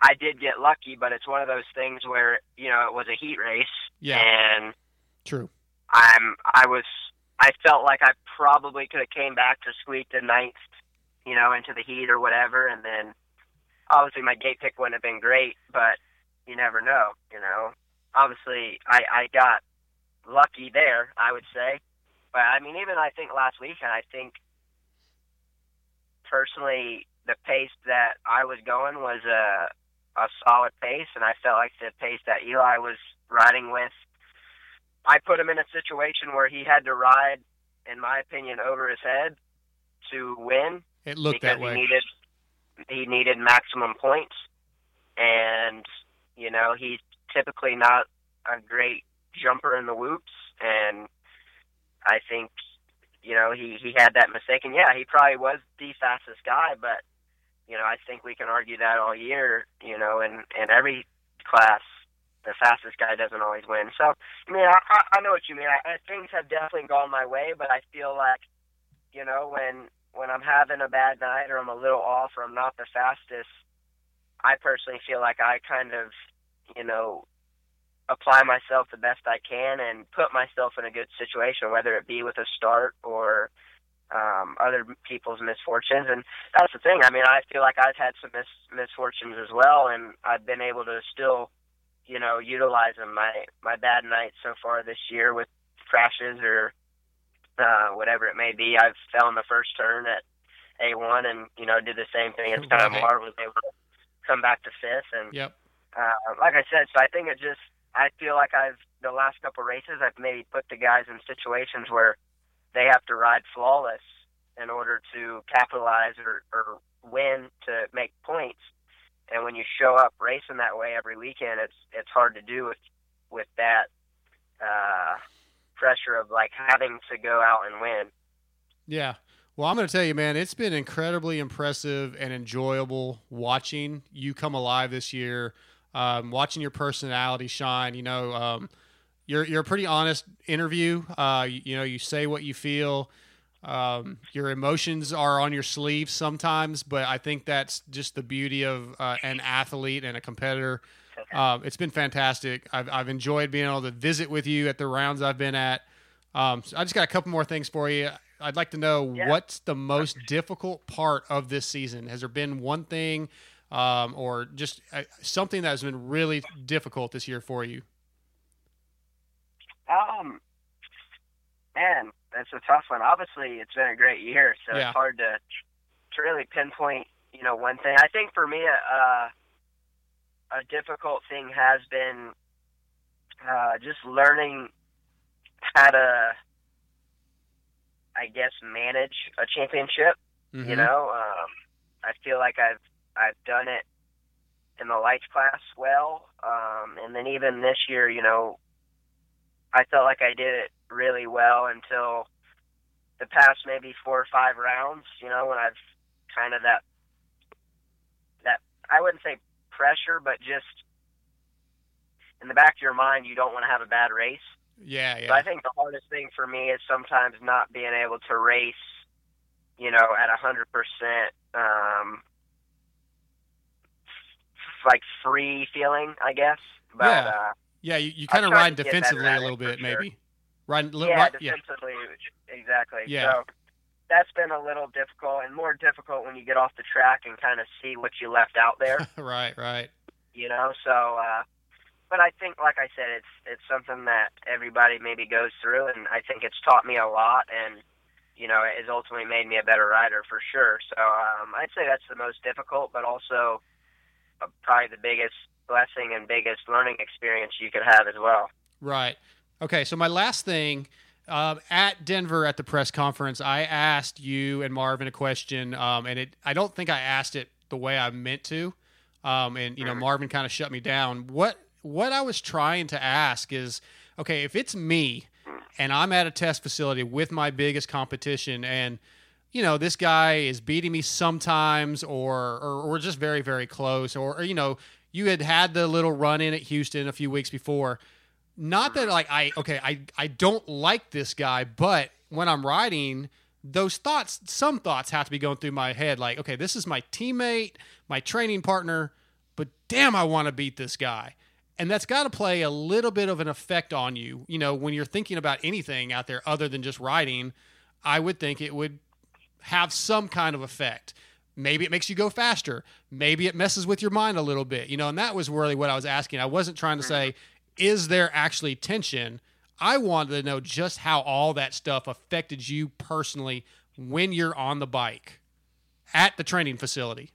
Speaker 13: I did get lucky, but it's one of those things where you know it was a heat race,
Speaker 3: Yeah.
Speaker 13: and
Speaker 3: True.
Speaker 13: I'm I was I felt like I probably could have came back to squeak the ninth, you know, into the heat or whatever, and then obviously my gate pick wouldn't have been great, but you never know, you know. Obviously, I I got lucky there, I would say, but I mean, even I think last weekend, I think personally the pace that I was going was a a solid pace, and I felt like the pace that Eli was riding with I put him in a situation where he had to ride, in my opinion, over his head to win.
Speaker 3: It looked that way.
Speaker 13: He needed he needed maximum points, and you know he's typically not a great jumper in the whoops, and I think you know he he had that mistake, and yeah, he probably was the fastest guy, but you know I think we can argue that all year, you know, in in every class the fastest guy doesn't always win. So, I mean, I, I know what you mean. I, I, things have definitely gone my way, but I feel like, you know, when when I'm having a bad night or I'm a little off or I'm not the fastest, I personally feel like I kind of, you know, apply myself the best I can and put myself in a good situation, whether it be with a start or um, other people's misfortunes. And that's the thing. I mean, I feel like I've had some mis- misfortunes as well, and I've been able to still you know, utilizing my my bad nights so far this year with crashes or uh, whatever it may be. I've fell in the first turn at A1 and you know did the same thing as Kyle
Speaker 3: Right.
Speaker 13: Was able to come back to fifth. And
Speaker 3: Yep.
Speaker 13: uh, like I said, so I think it just I feel like I've the last couple races I've maybe put the guys in situations where they have to ride flawless in order to capitalize or, or win to make points. And when you show up racing that way every weekend, it's it's hard to do with with that uh, pressure of like having to go out and win.
Speaker 3: Yeah. Well, I'm going to tell you, man, it's been incredibly impressive and enjoyable watching you come alive this year, um, watching your personality shine. You know, um, you're you're a pretty honest interview. Uh, you, you know, you say what you feel. Um, your emotions are on your sleeve sometimes, but I think that's just the beauty of uh, an athlete and a competitor. Um, it's been fantastic. I've, I've enjoyed being able to visit with you at the rounds I've been at. Um, so I just got a couple more things for you. I'd like to know
Speaker 13: Yeah.
Speaker 3: what's the most difficult part of this season. Has there been one thing, um, or just uh, something that has been really difficult this year for you?
Speaker 13: Um, man, that's a tough one. Obviously, it's been a great year, so
Speaker 3: Yeah.
Speaker 13: it's hard to to really pinpoint, you know, one thing. I think for me, uh, a difficult thing has been uh, just learning how to, I guess, manage a championship. You
Speaker 3: Mhm.
Speaker 13: know, um, I feel like I've I've done it in the lights class well, um, and then even this year, you know, I felt like I did it really well until the past maybe four or five rounds. You know, when I've kind of that that I wouldn't say pressure, but just in the back of your mind, you don't want to have a bad race.
Speaker 3: Yeah, yeah.
Speaker 13: So I think the hardest thing for me is sometimes not being able to race, you know, at a hundred percent, um, like free feeling, I guess. But
Speaker 3: Yeah.
Speaker 13: uh,
Speaker 3: yeah, you, you kind of ride defensively a little bit,
Speaker 13: sure.
Speaker 3: maybe. Right,
Speaker 13: yeah,
Speaker 3: right, yeah.
Speaker 13: defensively, exactly.
Speaker 3: Yeah.
Speaker 13: So that's been a little difficult and more difficult when you get off the track and kind of see what you left out there.
Speaker 3: right, right.
Speaker 13: you know. So, uh, but I think, like I said, it's it's something that everybody maybe goes through, and I think it's taught me a lot, and you know, it has ultimately made me a better rider for sure. So um, I'd say that's the most difficult, but also uh, probably the biggest blessing and biggest learning experience you could have as well.
Speaker 3: Right. Okay. So my last thing um, at Denver at the press conference, I asked you and Marvin a question, um, and it I don't think I asked it the way I meant to, um, and you know Marvin kind of shut me down. What what I was trying to ask is, okay, if it's me and I'm at a test facility with my biggest competition and you know this guy is beating me sometimes or or, or just very very close or, or you know you had had the little run in at Houston a few weeks before not that like I okay I I don't like this guy but when I'm riding those thoughts some thoughts have to be going through my head like okay this is my teammate my training partner but damn, I want to beat this guy. And that's got to play a little bit of an effect on you. You know, when you're thinking about anything out there other than just riding, I would think it would have some kind of effect. Maybe it makes you go faster. Maybe it messes with your mind a little bit. You know, and that was really what I was asking. I wasn't trying to say, mm-hmm. Is there actually tension? I wanted to know just how all that stuff affected you personally when you're on the bike at the training facility.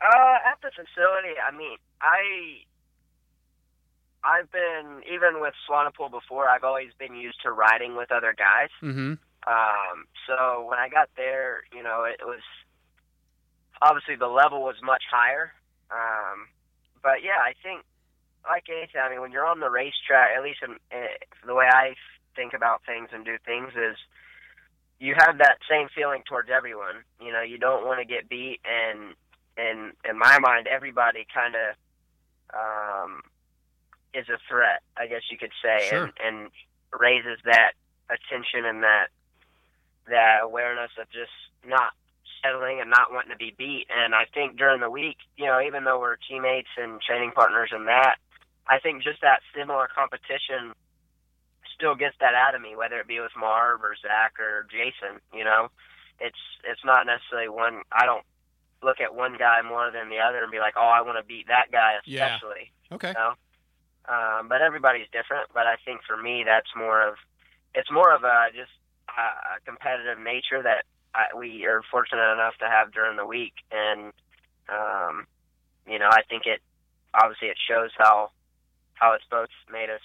Speaker 13: Uh, at the facility, I mean, I I've been even with Swanepoel before. I've always been used to riding with other guys.
Speaker 3: Mm-hmm.
Speaker 13: Um, so when I got there, you know, it was obviously the level was much higher. Um, but yeah, I think like anything, I mean, when you're on the racetrack, at least in, in, the way I think about things and do things is you have that same feeling towards everyone. You know, you don't want to get beat, and and in my mind, everybody kind of um, is a threat, I guess you could say,
Speaker 3: Sure.
Speaker 13: and and raises that attention and that that awareness of just not settling and not wanting to be beat. And I think during the week, you know, even though we're teammates and training partners and that, I think just that similar competition still gets that out of me, whether it be with Marv or Zach or Jason. You know, it's it's not necessarily one. I don't look at one guy more than the other and be like, oh, I want to beat that guy
Speaker 3: Yeah.
Speaker 13: especially.
Speaker 3: Okay.
Speaker 13: You know? um, but everybody's different. But I think for me, that's more of it's more of a just a competitive nature that I, we are fortunate enough to have during the week, and um, you know, I think it obviously it shows how how it's both made us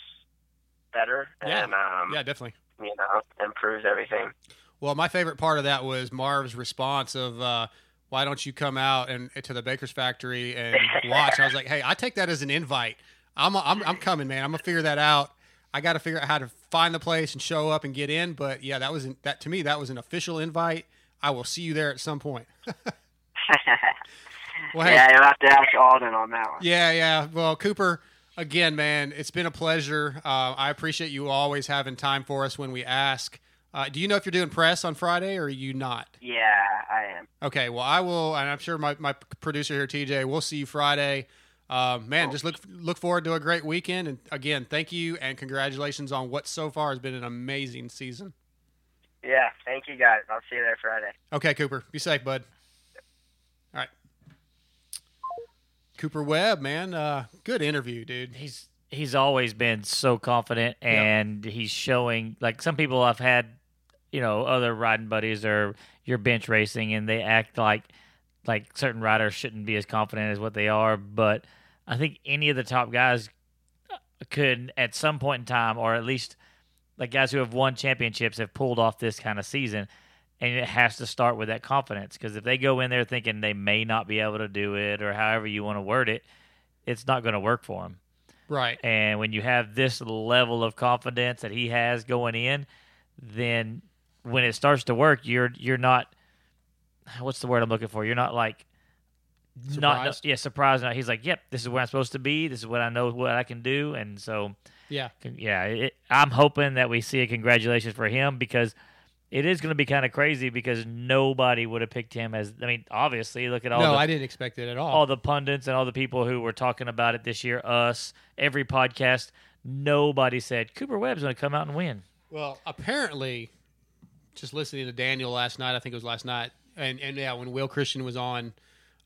Speaker 13: better
Speaker 3: Yeah.
Speaker 13: and um,
Speaker 3: Yeah, definitely.
Speaker 13: you know improves everything.
Speaker 3: Well, my favorite part of that was Marv's response of, uh, "Why don't you come out and to the Baker's factory and watch?" I was like, "Hey, I take that as an invite. I'm I'm, I'm coming, man. I'm gonna figure that out. I got to figure out how to find the place and show up and get in. But yeah, that was an, that to me that was an official invite. I will see you there at some point. Well, hey-
Speaker 13: yeah, you'll have to ask Aldon on that one.
Speaker 3: Yeah, yeah. Well, Cooper, again, man, it's been a pleasure. Uh, I appreciate you always having time for us when we ask. Uh, do you know if you're doing press on Friday or are you not?
Speaker 13: Yeah, I am.
Speaker 3: Okay, well, I will, and I'm sure my, my producer here, TJ, we'll see you Friday. Um, man, just look look forward to a great weekend. And again, thank you and congratulations on what so far has been an amazing season.
Speaker 13: Yeah, thank you guys. I'll see you there Friday.
Speaker 3: Okay, Cooper, be safe, bud. All right, Cooper Webb, man, uh, good interview, dude.
Speaker 4: He's he's always been so confident, and he's showing like some people I've had, you know, other riding buddies or you're bench racing, and they act like like certain riders shouldn't be as confident as what they are. But I think any of the top guys could, at some point in time, or at least like guys who have won championships, have pulled off this kind of season. And it has to start with that confidence because if they go in there thinking they may not be able to do it, or however you want to word it, it's not going to work for them.
Speaker 3: Right.
Speaker 4: And when you have this level of confidence that he has going in, then when it starts to work, you're you're not what's the word I'm looking for? You're not like not
Speaker 3: Surprised?
Speaker 4: yeah surprised. He's like, yep, this is where I'm supposed to be. This is what I know what I can do, and so
Speaker 3: Yeah.
Speaker 4: yeah, it, I'm hoping that we see a congratulations for him because it is going to be kind of crazy because nobody would have picked him as. I mean, obviously, look at all.
Speaker 3: no,
Speaker 4: the,
Speaker 3: I didn't expect it at all.
Speaker 4: all the pundits and all the people who were talking about it this year, us, every podcast, nobody said Cooper Webb's going to come out and win.
Speaker 3: Well, apparently, just listening to Daniel last night, I think it was last night, and and yeah, when Will Christian was on,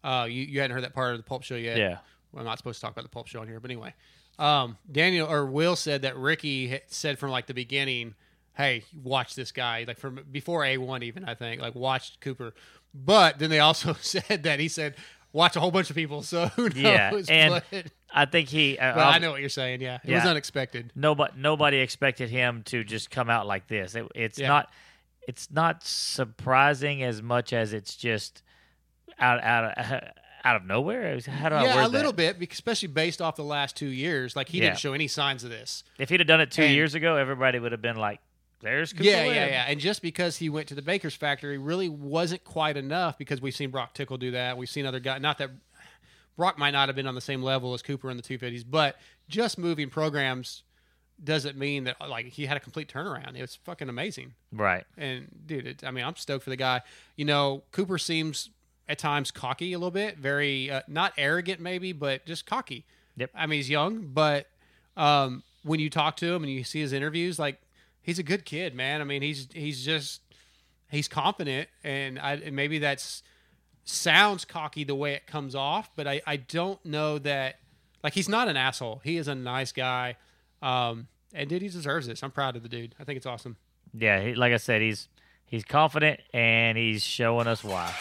Speaker 3: uh, you you hadn't heard that part of the Pulp Show yet.
Speaker 4: Yeah.
Speaker 3: Well, I'm not supposed to talk about the Pulp Show on here, but anyway, um, Daniel or Will said that Ricky said from like the beginning, "Hey, watch this guy." Like from before A1 even, I think, like watch Cooper. But then they also said that he said, "Watch a whole bunch of people." So?
Speaker 4: Yeah, and
Speaker 3: but,
Speaker 4: I think he. Uh,
Speaker 3: I know what you're saying. Yeah, it was unexpected.
Speaker 4: Nobody, nobody expected him to just come out like this. It, it's
Speaker 3: Yeah.
Speaker 4: not, it's not surprising as much as it's just out out of, out of nowhere. How do I
Speaker 3: yeah, a little
Speaker 4: that?
Speaker 3: bit, especially based off the last two years. Like he
Speaker 4: Yeah.
Speaker 3: didn't show any signs of this.
Speaker 4: If he'd have done it two
Speaker 3: And-
Speaker 4: years ago, everybody would have been like, "There's Cooper
Speaker 3: yeah, yeah, yeah. And just because he went to the Baker's factory really wasn't quite enough because we've seen Broc Tickle do that. We've seen other guys. Not that Broc might not have been on the same level as Cooper in the 250s, but just moving programs doesn't mean that like he had a complete turnaround. It was fucking amazing.
Speaker 4: Right.
Speaker 3: And dude, it, I mean, I'm stoked for the guy. You know, Cooper seems at times cocky a little bit, very uh, not arrogant maybe, but just cocky.
Speaker 4: Yep.
Speaker 3: I mean, he's young, but um, when you talk to him and you see his interviews, like he's a good kid, man. I mean, he's he's just he's confident, and I and maybe that's sounds cocky the way it comes off, but I I don't know that like he's not an asshole. He is a nice guy, um, and dude, he deserves this. I'm proud of the dude. I think it's awesome.
Speaker 4: Yeah, he, like I said, he's he's confident and he's showing us why.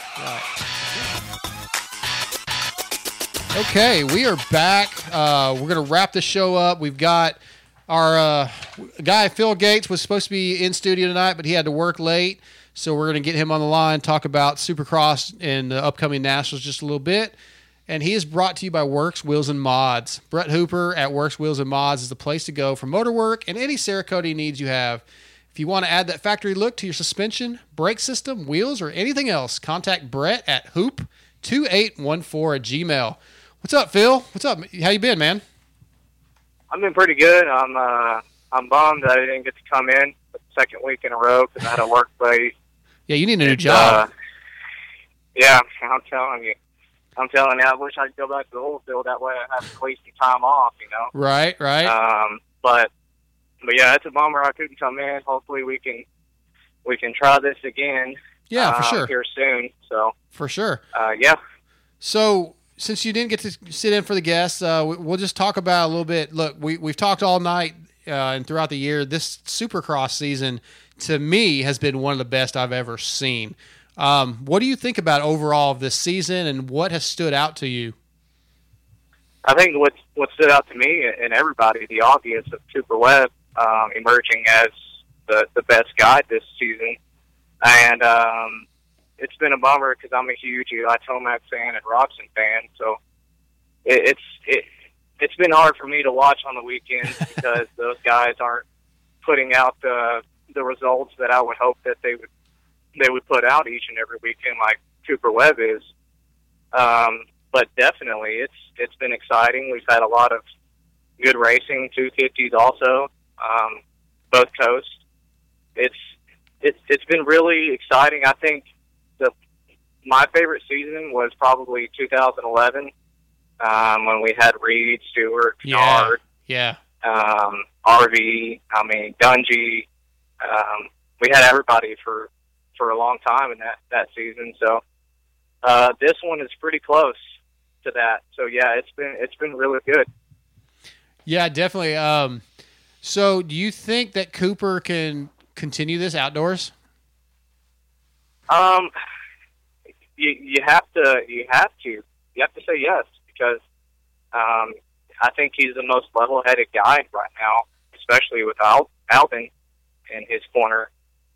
Speaker 3: Okay, we are back. Uh, we're gonna wrap the show up. We've got our uh, guy Phil Gates was supposed to be in studio tonight, but he had to work late, so we're gonna get him on the line, talk about Supercross and the upcoming nationals just a little bit. And he is brought to you by Works Wheels and Mods. Brett Hooper at Works Wheels and Mods is the place to go for motor work and any Cerakote needs you have. If you want to add that factory look to your suspension, brake system, wheels, or anything else, contact Brett at hoop2814 at Gmail. What's up, Phil? What's up? How you been, man?
Speaker 14: I've been pretty good. I'm uh, I'm bummed that I didn't get to come in the second week in a row because I had a work late.
Speaker 3: Yeah, you need a new
Speaker 14: It's,
Speaker 3: job.
Speaker 14: Uh, yeah, I'm telling you. I'm telling you, I wish I could go back to the old field. That way I have to waste some time off, you know.
Speaker 3: right, right.
Speaker 14: Um, but but yeah, it's a bummer I couldn't come in. Hopefully we can we can try this again.
Speaker 3: Yeah, for
Speaker 14: um,
Speaker 3: sure.
Speaker 14: Here soon. So
Speaker 3: for sure.
Speaker 14: uh, yeah.
Speaker 3: So, since you didn't get to sit in for the guests, uh, we- we'll just talk about a little bit. Look, we we've talked all night uh, and throughout the year. This Supercross season, to me, has been one of the best I've ever seen. Um, what do you think about overall of this season, and what has stood out to you?
Speaker 14: I think what what stood out to me and everybody, the obvious of Cooper Webb um, emerging as the the best guide this season, and um, it's been a bummer because I'm a huge Eli Tomac fan and Roczen fan, so it, it's it it's been hard for me to watch on the weekends because those guys aren't putting out the the results that I would hope that they would they would put out each and every weekend like Cooper Webb is. Um, but definitely, it's it's been exciting. We've had a lot of good racing, 250s also, um, both coasts. It's it's it's been really exciting. I think the my favorite season was probably 2011 um, when we had Reed, Stewart,
Speaker 3: Yeah, yeah,
Speaker 14: um, RV. I mean Dungey. Um, we had everybody for for a long time in that that season. So uh, this one is pretty close to that. So yeah, it's been it's been really good.
Speaker 3: yeah, definitely. Um, so, do you think that Cooper can continue this outdoors?
Speaker 14: Um, you you have to you have to you have to say yes because um, I think he's the most level-headed guy right now, especially with Al- Alvin in his corner,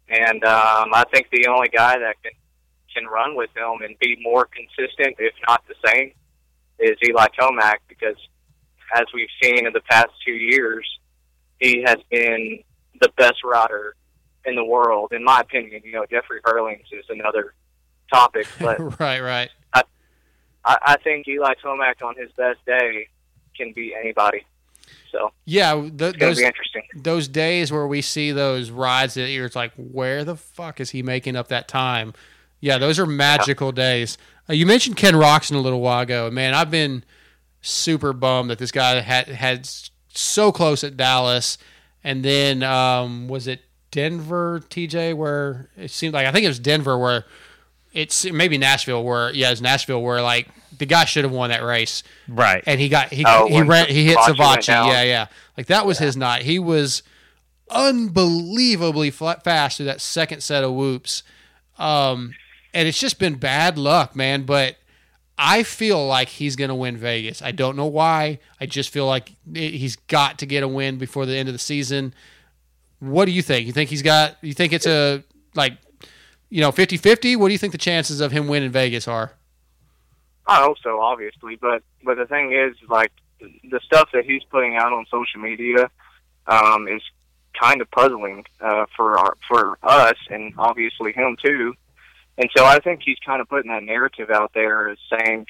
Speaker 14: and um, I think the only guy that can can run with him and be more consistent, if not the same, is Eli Tomac because as we've seen in the past two years, he has been the best rider in the world, in my opinion. You know, Jeffrey Herlings is another topic, but
Speaker 3: right, right.
Speaker 14: I, I think Eli Tomac on his best day can beat anybody. So
Speaker 3: Yeah, th- those
Speaker 14: be interesting.
Speaker 3: those days where we see those rides that you're like, where the fuck is he making up that time? Yeah, those are magical days. Uh, you mentioned Ken Roczen a little while ago. Man, I've been super bummed that this guy had had so close at Dallas, and then um, was it Denver, TJ? Where it seemed like I think it was Denver where it's maybe Nashville where yeah, it's Nashville where like the guy should have won that race,
Speaker 4: right?
Speaker 3: And he got he
Speaker 14: Oh,
Speaker 3: he ran he hit
Speaker 14: Savatgy went
Speaker 3: Savatgy,
Speaker 14: down.
Speaker 3: yeah, yeah, like that was his night. He was unbelievably flat, fast through that second set of whoops, um, and it's just been bad luck, man. But I feel like he's going to win Vegas. I don't know why. I just feel like he's got to get a win before the end of the season. What do you think? You think he's got? You think it's a like, you know, 50-50? What do you think the chances of him winning Vegas are?
Speaker 14: I hope so, obviously, but but the thing is, like the stuff that he's putting out on social media um, is kind of puzzling uh, for our, for us, and obviously him too. And so I think he's kind of putting that narrative out there as saying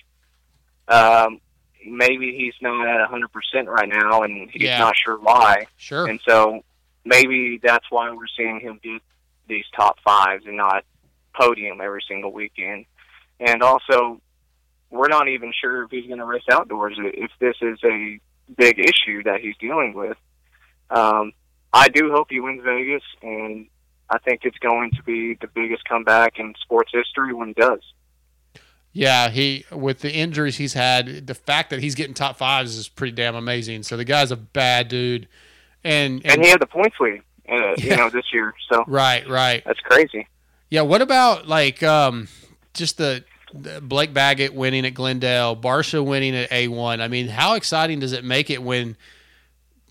Speaker 14: um, maybe he's not at a hundred percent right now, and he's
Speaker 3: Yeah.
Speaker 14: not sure why.
Speaker 3: Sure.
Speaker 14: And so maybe that's why we're seeing him do these top fives and not podium every single weekend. and also we're not even sure if he's going to race outdoors if this is a big issue that he's dealing with. Um, I do hope he wins Vegas, and I think it's going to be the biggest comeback in sports history when he does.
Speaker 3: Yeah, he with the injuries he's had, the fact that he's getting top fives is pretty damn amazing. So the guy's a bad dude, and
Speaker 14: And, he had the points lead, uh, you know, this year. So
Speaker 3: right, right.
Speaker 14: that's crazy.
Speaker 3: Yeah, what about like um just the, the Blake Baggett winning at Glendale, Barcia winning at A1? I mean, how exciting does it make it when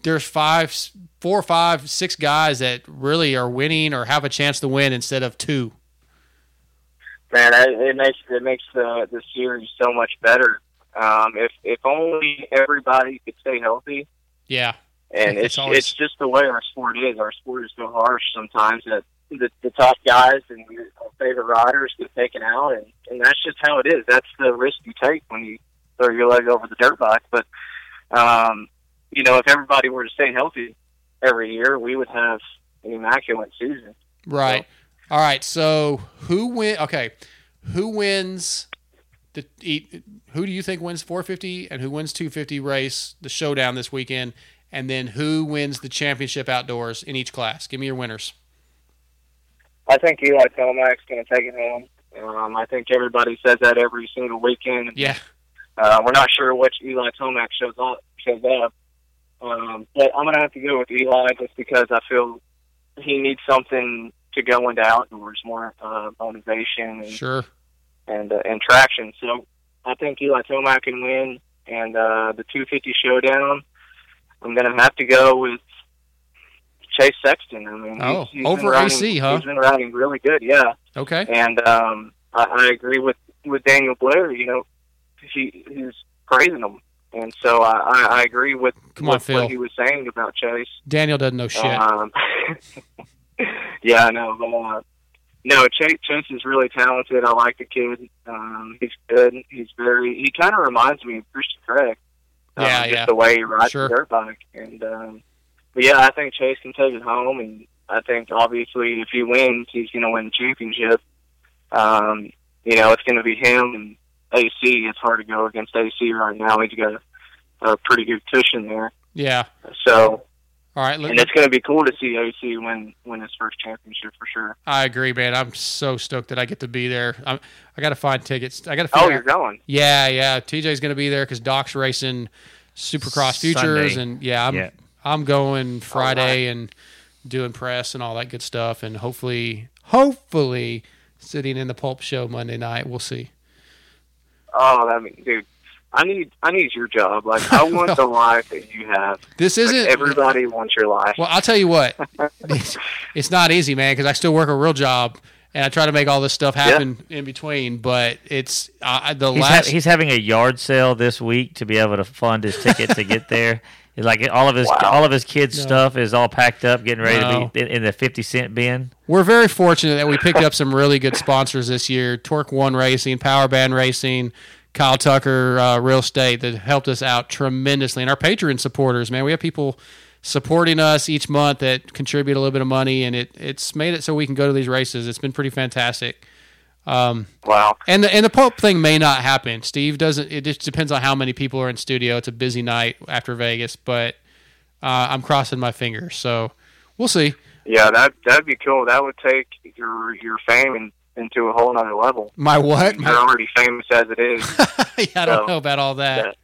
Speaker 3: there's five, four, five, six guys that really are winning or have a chance to win instead of two?
Speaker 14: Man, it it makes it makes the the series so much better. Um, if if only everybody could stay healthy,
Speaker 3: Yeah.
Speaker 14: And
Speaker 3: It's
Speaker 14: it's
Speaker 3: always-
Speaker 14: it's just the way our sport is. Our sport is so harsh sometimes that the, the top guys and your favorite riders get taken out, and and that's just how it is. That's the risk you take when you throw your leg over the dirt bike. But um, you know, if everybody were to stay healthy every year, we would have an immaculate season.
Speaker 3: Right. All right. So who win? Okay, who wins the? Who do you think wins 450 and who wins 250 race? The showdown this weekend, and then who wins the championship outdoors in each class? Give me your winners.
Speaker 14: I think Eli Tomac's going to take it home. Um, I think everybody says that every single weekend.
Speaker 3: Yeah.
Speaker 14: Uh, we're not sure which Eli Tomac shows up. Shows up, um, but I'm going to have to go with Eli just because I feel he needs something to go into outdoors, more uh, motivation and
Speaker 3: Sure.
Speaker 14: and uh, and traction. So I think Eli Tomac can win, and uh, the 250 showdown. I'm going to have to go with Chase Sexton. I mean,
Speaker 3: Oh,
Speaker 14: he's, he's
Speaker 3: over
Speaker 14: riding,
Speaker 3: AC, huh?
Speaker 14: He's been riding really good, yeah.
Speaker 3: Okay.
Speaker 14: And um, I, I agree with with Daniel Blair. You know, he he's praising him, and so I, I, I agree with,
Speaker 3: Come on,
Speaker 14: with
Speaker 3: Phil.
Speaker 14: what he was saying about Chase.
Speaker 3: Daniel doesn't know shit.
Speaker 14: Um, yeah, I know. But, uh, no, Chase, Chase is really talented. I like the kid. Um, he's good. He's very. He kind of reminds me of Christian Craig. Um,
Speaker 3: Yeah,
Speaker 14: just
Speaker 3: yeah.
Speaker 14: the way he rides
Speaker 3: Sure.
Speaker 14: the dirt bike, and um, but yeah, I think Chase can take it home, and I think obviously if he wins, he's going to win the championship. Um, you know, it's going to be him and AC. It's hard to go against AC right now. He's got a, a pretty good cushion there.
Speaker 3: yeah.
Speaker 14: So
Speaker 3: All right. Look,
Speaker 14: and it's going to be cool to see OC win win his first championship for sure.
Speaker 3: I agree, man. I'm so stoked that I get to be there. I'm, I got to find tickets. I got to.
Speaker 14: Oh, you're going?
Speaker 3: Yeah, yeah. TJ's going to be there because Doc's racing Supercross Futures,
Speaker 4: Sunday.
Speaker 3: and yeah, I'm
Speaker 4: Yeah.
Speaker 3: I'm going Friday and doing press and all that good stuff, and hopefully, hopefully, sitting in the Pulp Show Monday night. We'll see.
Speaker 14: Oh, that mean, dude, I need I need your job. Like I want the life that you have.
Speaker 3: This isn't-
Speaker 14: everybody wants your life.
Speaker 3: Well, I'll tell you what, it's, it's not easy, man, because I still work a real job. And I try to make all this stuff happen in between, but it's uh, the
Speaker 4: He's, ha-
Speaker 3: last.
Speaker 4: he's having a yard sale this week to be able to fund his ticket to get there. It's like all of his all of his kids'
Speaker 3: No.
Speaker 4: stuff is all packed up, getting ready
Speaker 3: No.
Speaker 4: to be in, in the fifty cent bin.
Speaker 3: We're very fortunate that we picked up some really good sponsors this year: Torque One Racing, Power Band Racing, Kyle Tucker uh, Real Estate that helped us out tremendously, and our Patreon supporters. Man, we have people supporting us each month that contribute a little bit of money, and it it's made it so we can go to these races. It's been pretty fantastic. Um,
Speaker 14: wow.
Speaker 3: And the and the Pope thing may not happen. Steve doesn't. It just depends on how many people are in studio. It's a busy night after Vegas, but uh, I'm crossing my fingers. So we'll see.
Speaker 14: Yeah, that that'd be cool. That would take your your fame in, into a whole nother level.
Speaker 3: My what?
Speaker 14: You're already famous as it is.
Speaker 3: I don't
Speaker 14: So,
Speaker 3: know about all that.
Speaker 14: that-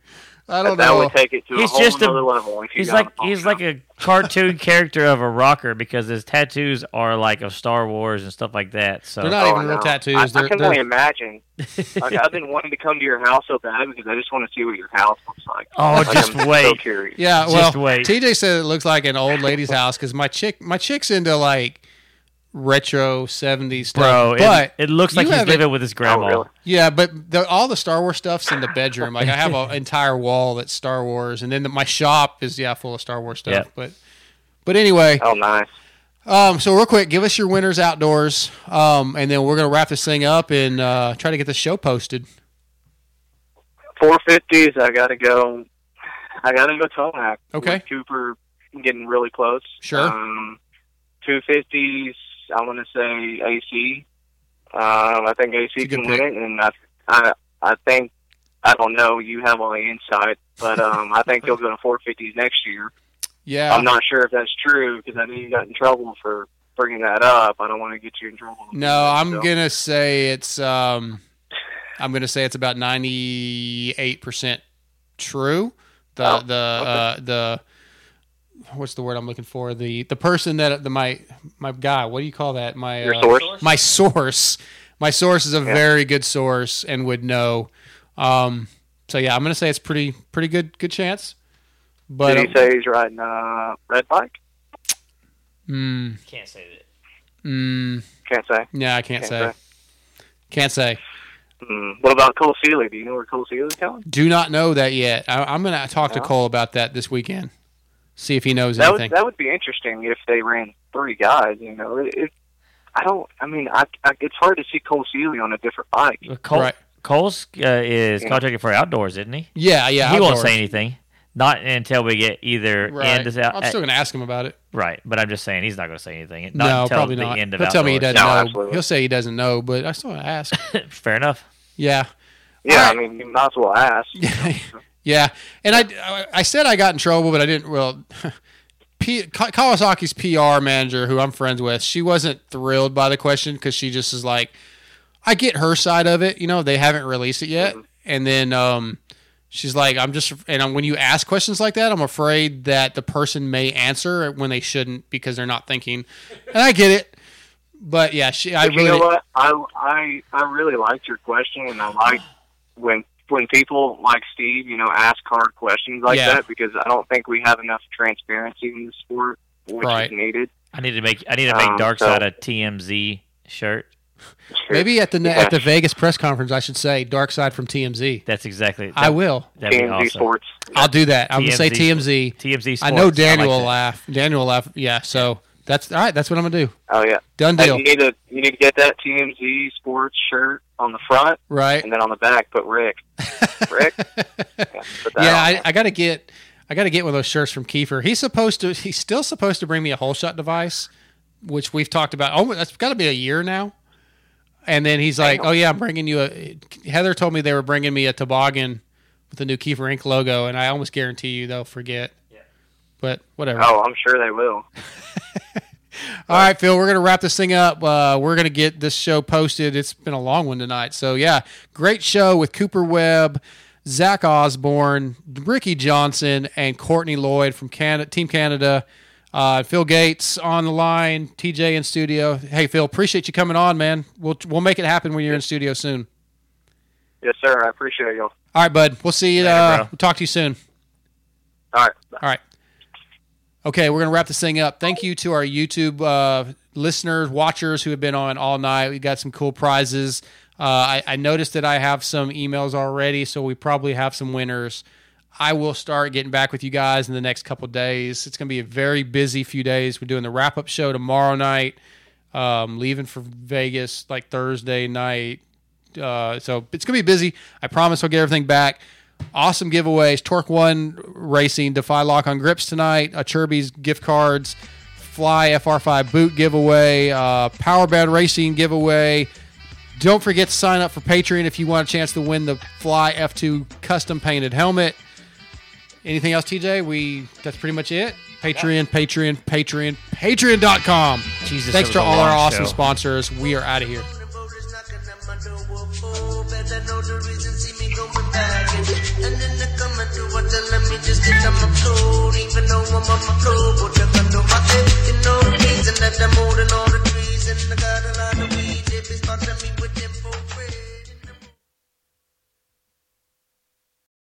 Speaker 3: I don't
Speaker 14: that
Speaker 3: know.
Speaker 14: That would take it to
Speaker 4: He's
Speaker 14: a whole
Speaker 4: just a-
Speaker 14: level. If you
Speaker 4: He's like
Speaker 14: a pop
Speaker 4: he's like a cartoon character of a rocker because his tattoos are like of Star Wars and stuff like that. So
Speaker 3: They're not oh, even real tattoos.
Speaker 14: I,
Speaker 3: They're-
Speaker 14: I can
Speaker 3: they're-
Speaker 14: only imagine. like, I've been wanting to come to your house so bad because I just want to see what your house looks like.
Speaker 4: Oh,
Speaker 14: Like,
Speaker 4: just
Speaker 14: I'm So
Speaker 4: wait.
Speaker 14: curious.
Speaker 3: Yeah, well,
Speaker 4: Just wait.
Speaker 3: TJ said it looks like an old lady's house because my chick, my chick's into like retro '70s stuff.
Speaker 4: Bro, it-
Speaker 3: but
Speaker 4: it looks like he's
Speaker 3: haven't-
Speaker 4: living with his grandma. Oh, really?
Speaker 3: Yeah, but the, all the Star Wars stuff's in the bedroom. Like I have an entire wall that's Star Wars, and then the, my shop is yeah full of Star Wars stuff.
Speaker 4: Yeah.
Speaker 3: But but anyway,
Speaker 14: Oh, nice.
Speaker 3: um, so real quick, give us your winners outdoors, um, and then we're gonna wrap this thing up and uh, try to get the show posted.
Speaker 14: Four fifties. I gotta go. I gotta go Tomac.
Speaker 3: Okay.
Speaker 14: With Cooper getting really close.
Speaker 3: Sure.
Speaker 14: Um, Two fifties. I want to say AC. Um, I think AC can win it, and I, I I think I don't know. You have all the insight, but um, I think he'll go to 450s next year.
Speaker 3: Yeah.
Speaker 14: I'm not sure if that's true because I know you got in trouble for bringing that up. I don't want to get you in trouble.
Speaker 3: No, I'm
Speaker 14: So-
Speaker 3: gonna say it's um, I'm gonna say it's about ninety eight percent true. The
Speaker 14: Oh,
Speaker 3: the uh, the what's the word I'm looking for? The the person that the my my guy. What do you call that? My
Speaker 14: Your
Speaker 3: uh,
Speaker 14: source?
Speaker 3: My source. My source is a
Speaker 14: Yeah.
Speaker 3: very good source and would know. Um, so yeah, I'm gonna say it's pretty pretty good good chance. But
Speaker 14: Did he say he's riding uh, red bike?
Speaker 3: mm,
Speaker 4: Can't say that.
Speaker 3: mm,
Speaker 14: Can't say.
Speaker 3: yeah, I can't,
Speaker 14: Can't
Speaker 3: say.
Speaker 14: say.
Speaker 3: Can't say.
Speaker 14: Mm. What about Cole Seeley? Do you know where Cole Seeley's going?
Speaker 3: Do not know that yet. I, I'm going to talk to Cole about that this weekend. See if he knows
Speaker 14: That
Speaker 3: anything.
Speaker 14: would that would be interesting if they ran three guys. You know, it, it, I don't. I mean, I, I it's hard to see Cole Seeley on a different bike.
Speaker 4: Cole, Cole's uh, is
Speaker 14: Yeah.
Speaker 4: contracted for outdoors, isn't he?
Speaker 3: Yeah, yeah,
Speaker 4: He won't say anything. Not until we get either
Speaker 3: Right.
Speaker 4: end is out.
Speaker 3: I'm still going to ask him about it.
Speaker 4: Right, but I'm just saying he's not going to say anything. Not
Speaker 3: no,
Speaker 4: until
Speaker 3: probably
Speaker 4: the
Speaker 3: not.
Speaker 4: end of
Speaker 3: He'll tell me he doesn't know. He'll say he doesn't know, but I still want to ask.
Speaker 4: Fair enough.
Speaker 3: Yeah.
Speaker 14: Yeah, I mean, you might as well ask.
Speaker 3: Yeah, and I, I said I got in trouble, but I didn't. Well, P, Kawasaki's PR manager, who I'm friends with, she wasn't thrilled by the question because she just is like, I get her side of it. You know, they haven't released it yet, and then um, she's like, I'm just, and when you ask questions like that, I'm afraid that the person may answer when they shouldn't because they're not thinking, and I get it. But yeah, she, I
Speaker 14: But
Speaker 3: really
Speaker 14: you know what? I I I really liked your question, and I like when when people like Steve, you know, ask hard questions like
Speaker 3: Yeah.
Speaker 14: that because I don't think we have enough transparency in the sport, which
Speaker 3: Right.
Speaker 14: is needed.
Speaker 4: I need to make I need to make
Speaker 14: Um,
Speaker 4: Dark
Speaker 14: so-
Speaker 4: Side a TMZ shirt.
Speaker 3: maybe at the ne- at the Vegas press conference, I should say Dark Side from TMZ.
Speaker 4: That's exactly.
Speaker 3: I will.
Speaker 14: TMZ
Speaker 4: awesome.
Speaker 14: Sports.
Speaker 3: I'll do that. I'm gonna say
Speaker 4: TMZ
Speaker 3: TMZ.
Speaker 4: TMZ
Speaker 3: I know
Speaker 4: Sports. I
Speaker 3: Daniel
Speaker 4: like
Speaker 3: will
Speaker 4: that.
Speaker 3: laugh. Daniel will laugh. Yeah. So that's all right. That's what I'm gonna do.
Speaker 14: Oh yeah,
Speaker 3: Done
Speaker 14: Hey, you need to you need to get that TMZ Sports shirt on the front,
Speaker 3: Right.
Speaker 14: and then on the back put Rick. Rick. yeah,
Speaker 3: Yeah, I. I got to get. I got to get one of those shirts from Keefer. He's supposed to. He's still supposed to bring me a holeshot device, which we've talked about. Oh, that's got to be a year now. And then he's like, "Oh yeah, I'm bringing you a." Heather told me they were bringing me a toboggan with the new Keefer Inc. logo, and I almost guarantee you they'll forget. Yeah. But whatever.
Speaker 14: Oh, I'm sure they will.
Speaker 3: All right, Phil, we're going to wrap this thing up. Uh, we're going to get this show posted. It's been a long one tonight. So, yeah, great show with Cooper Webb, Zach Osborne, Ricky Johnson, and Courtney Lloyd from Canada, Team Canada. Uh, Phil Gates on the line, TJ in studio. Hey, Phil, appreciate you coming on, man. We'll, we'll make it happen when you're in studio soon.
Speaker 14: Yes, sir. I appreciate y'all.
Speaker 3: All right, bud. We'll see you. Uh, we'll talk to you soon.
Speaker 14: All right.
Speaker 3: All right. Okay, we're going to wrap this thing up. Thank you to our YouTube uh, listeners, watchers who have been on all night. We got some cool prizes. Uh, I, I noticed that I have some emails already, so we probably have some winners. I will start getting back with you guys in the next couple days. It's going to be a very busy few days. We're doing the wrap up show tomorrow night, um, leaving for Vegas like Thursday night. Uh, so it's going to be busy. I promise I'll get everything back. Awesome giveaways. Torc1 Racing, Defy Lock on Grips tonight. Chirby's gift cards, Fly FR5 boot giveaway, uh, Power Band Racing giveaway. Don't forget to sign up for Patreon if you want a chance to win the Fly F2 custom painted helmet. Anything else, TJ? We that's pretty much it. Patreon, Patreon, Patreon, Patreon.com.
Speaker 4: Jesus,
Speaker 3: Thanks to all our awesome
Speaker 4: show.
Speaker 3: sponsors. We are out of here.
Speaker 15: just that I'm a even though I'm on my floor. But I'm do my thing. you know the reason that I'm more all the trees. And I got a lot of weed, if it's fucking me with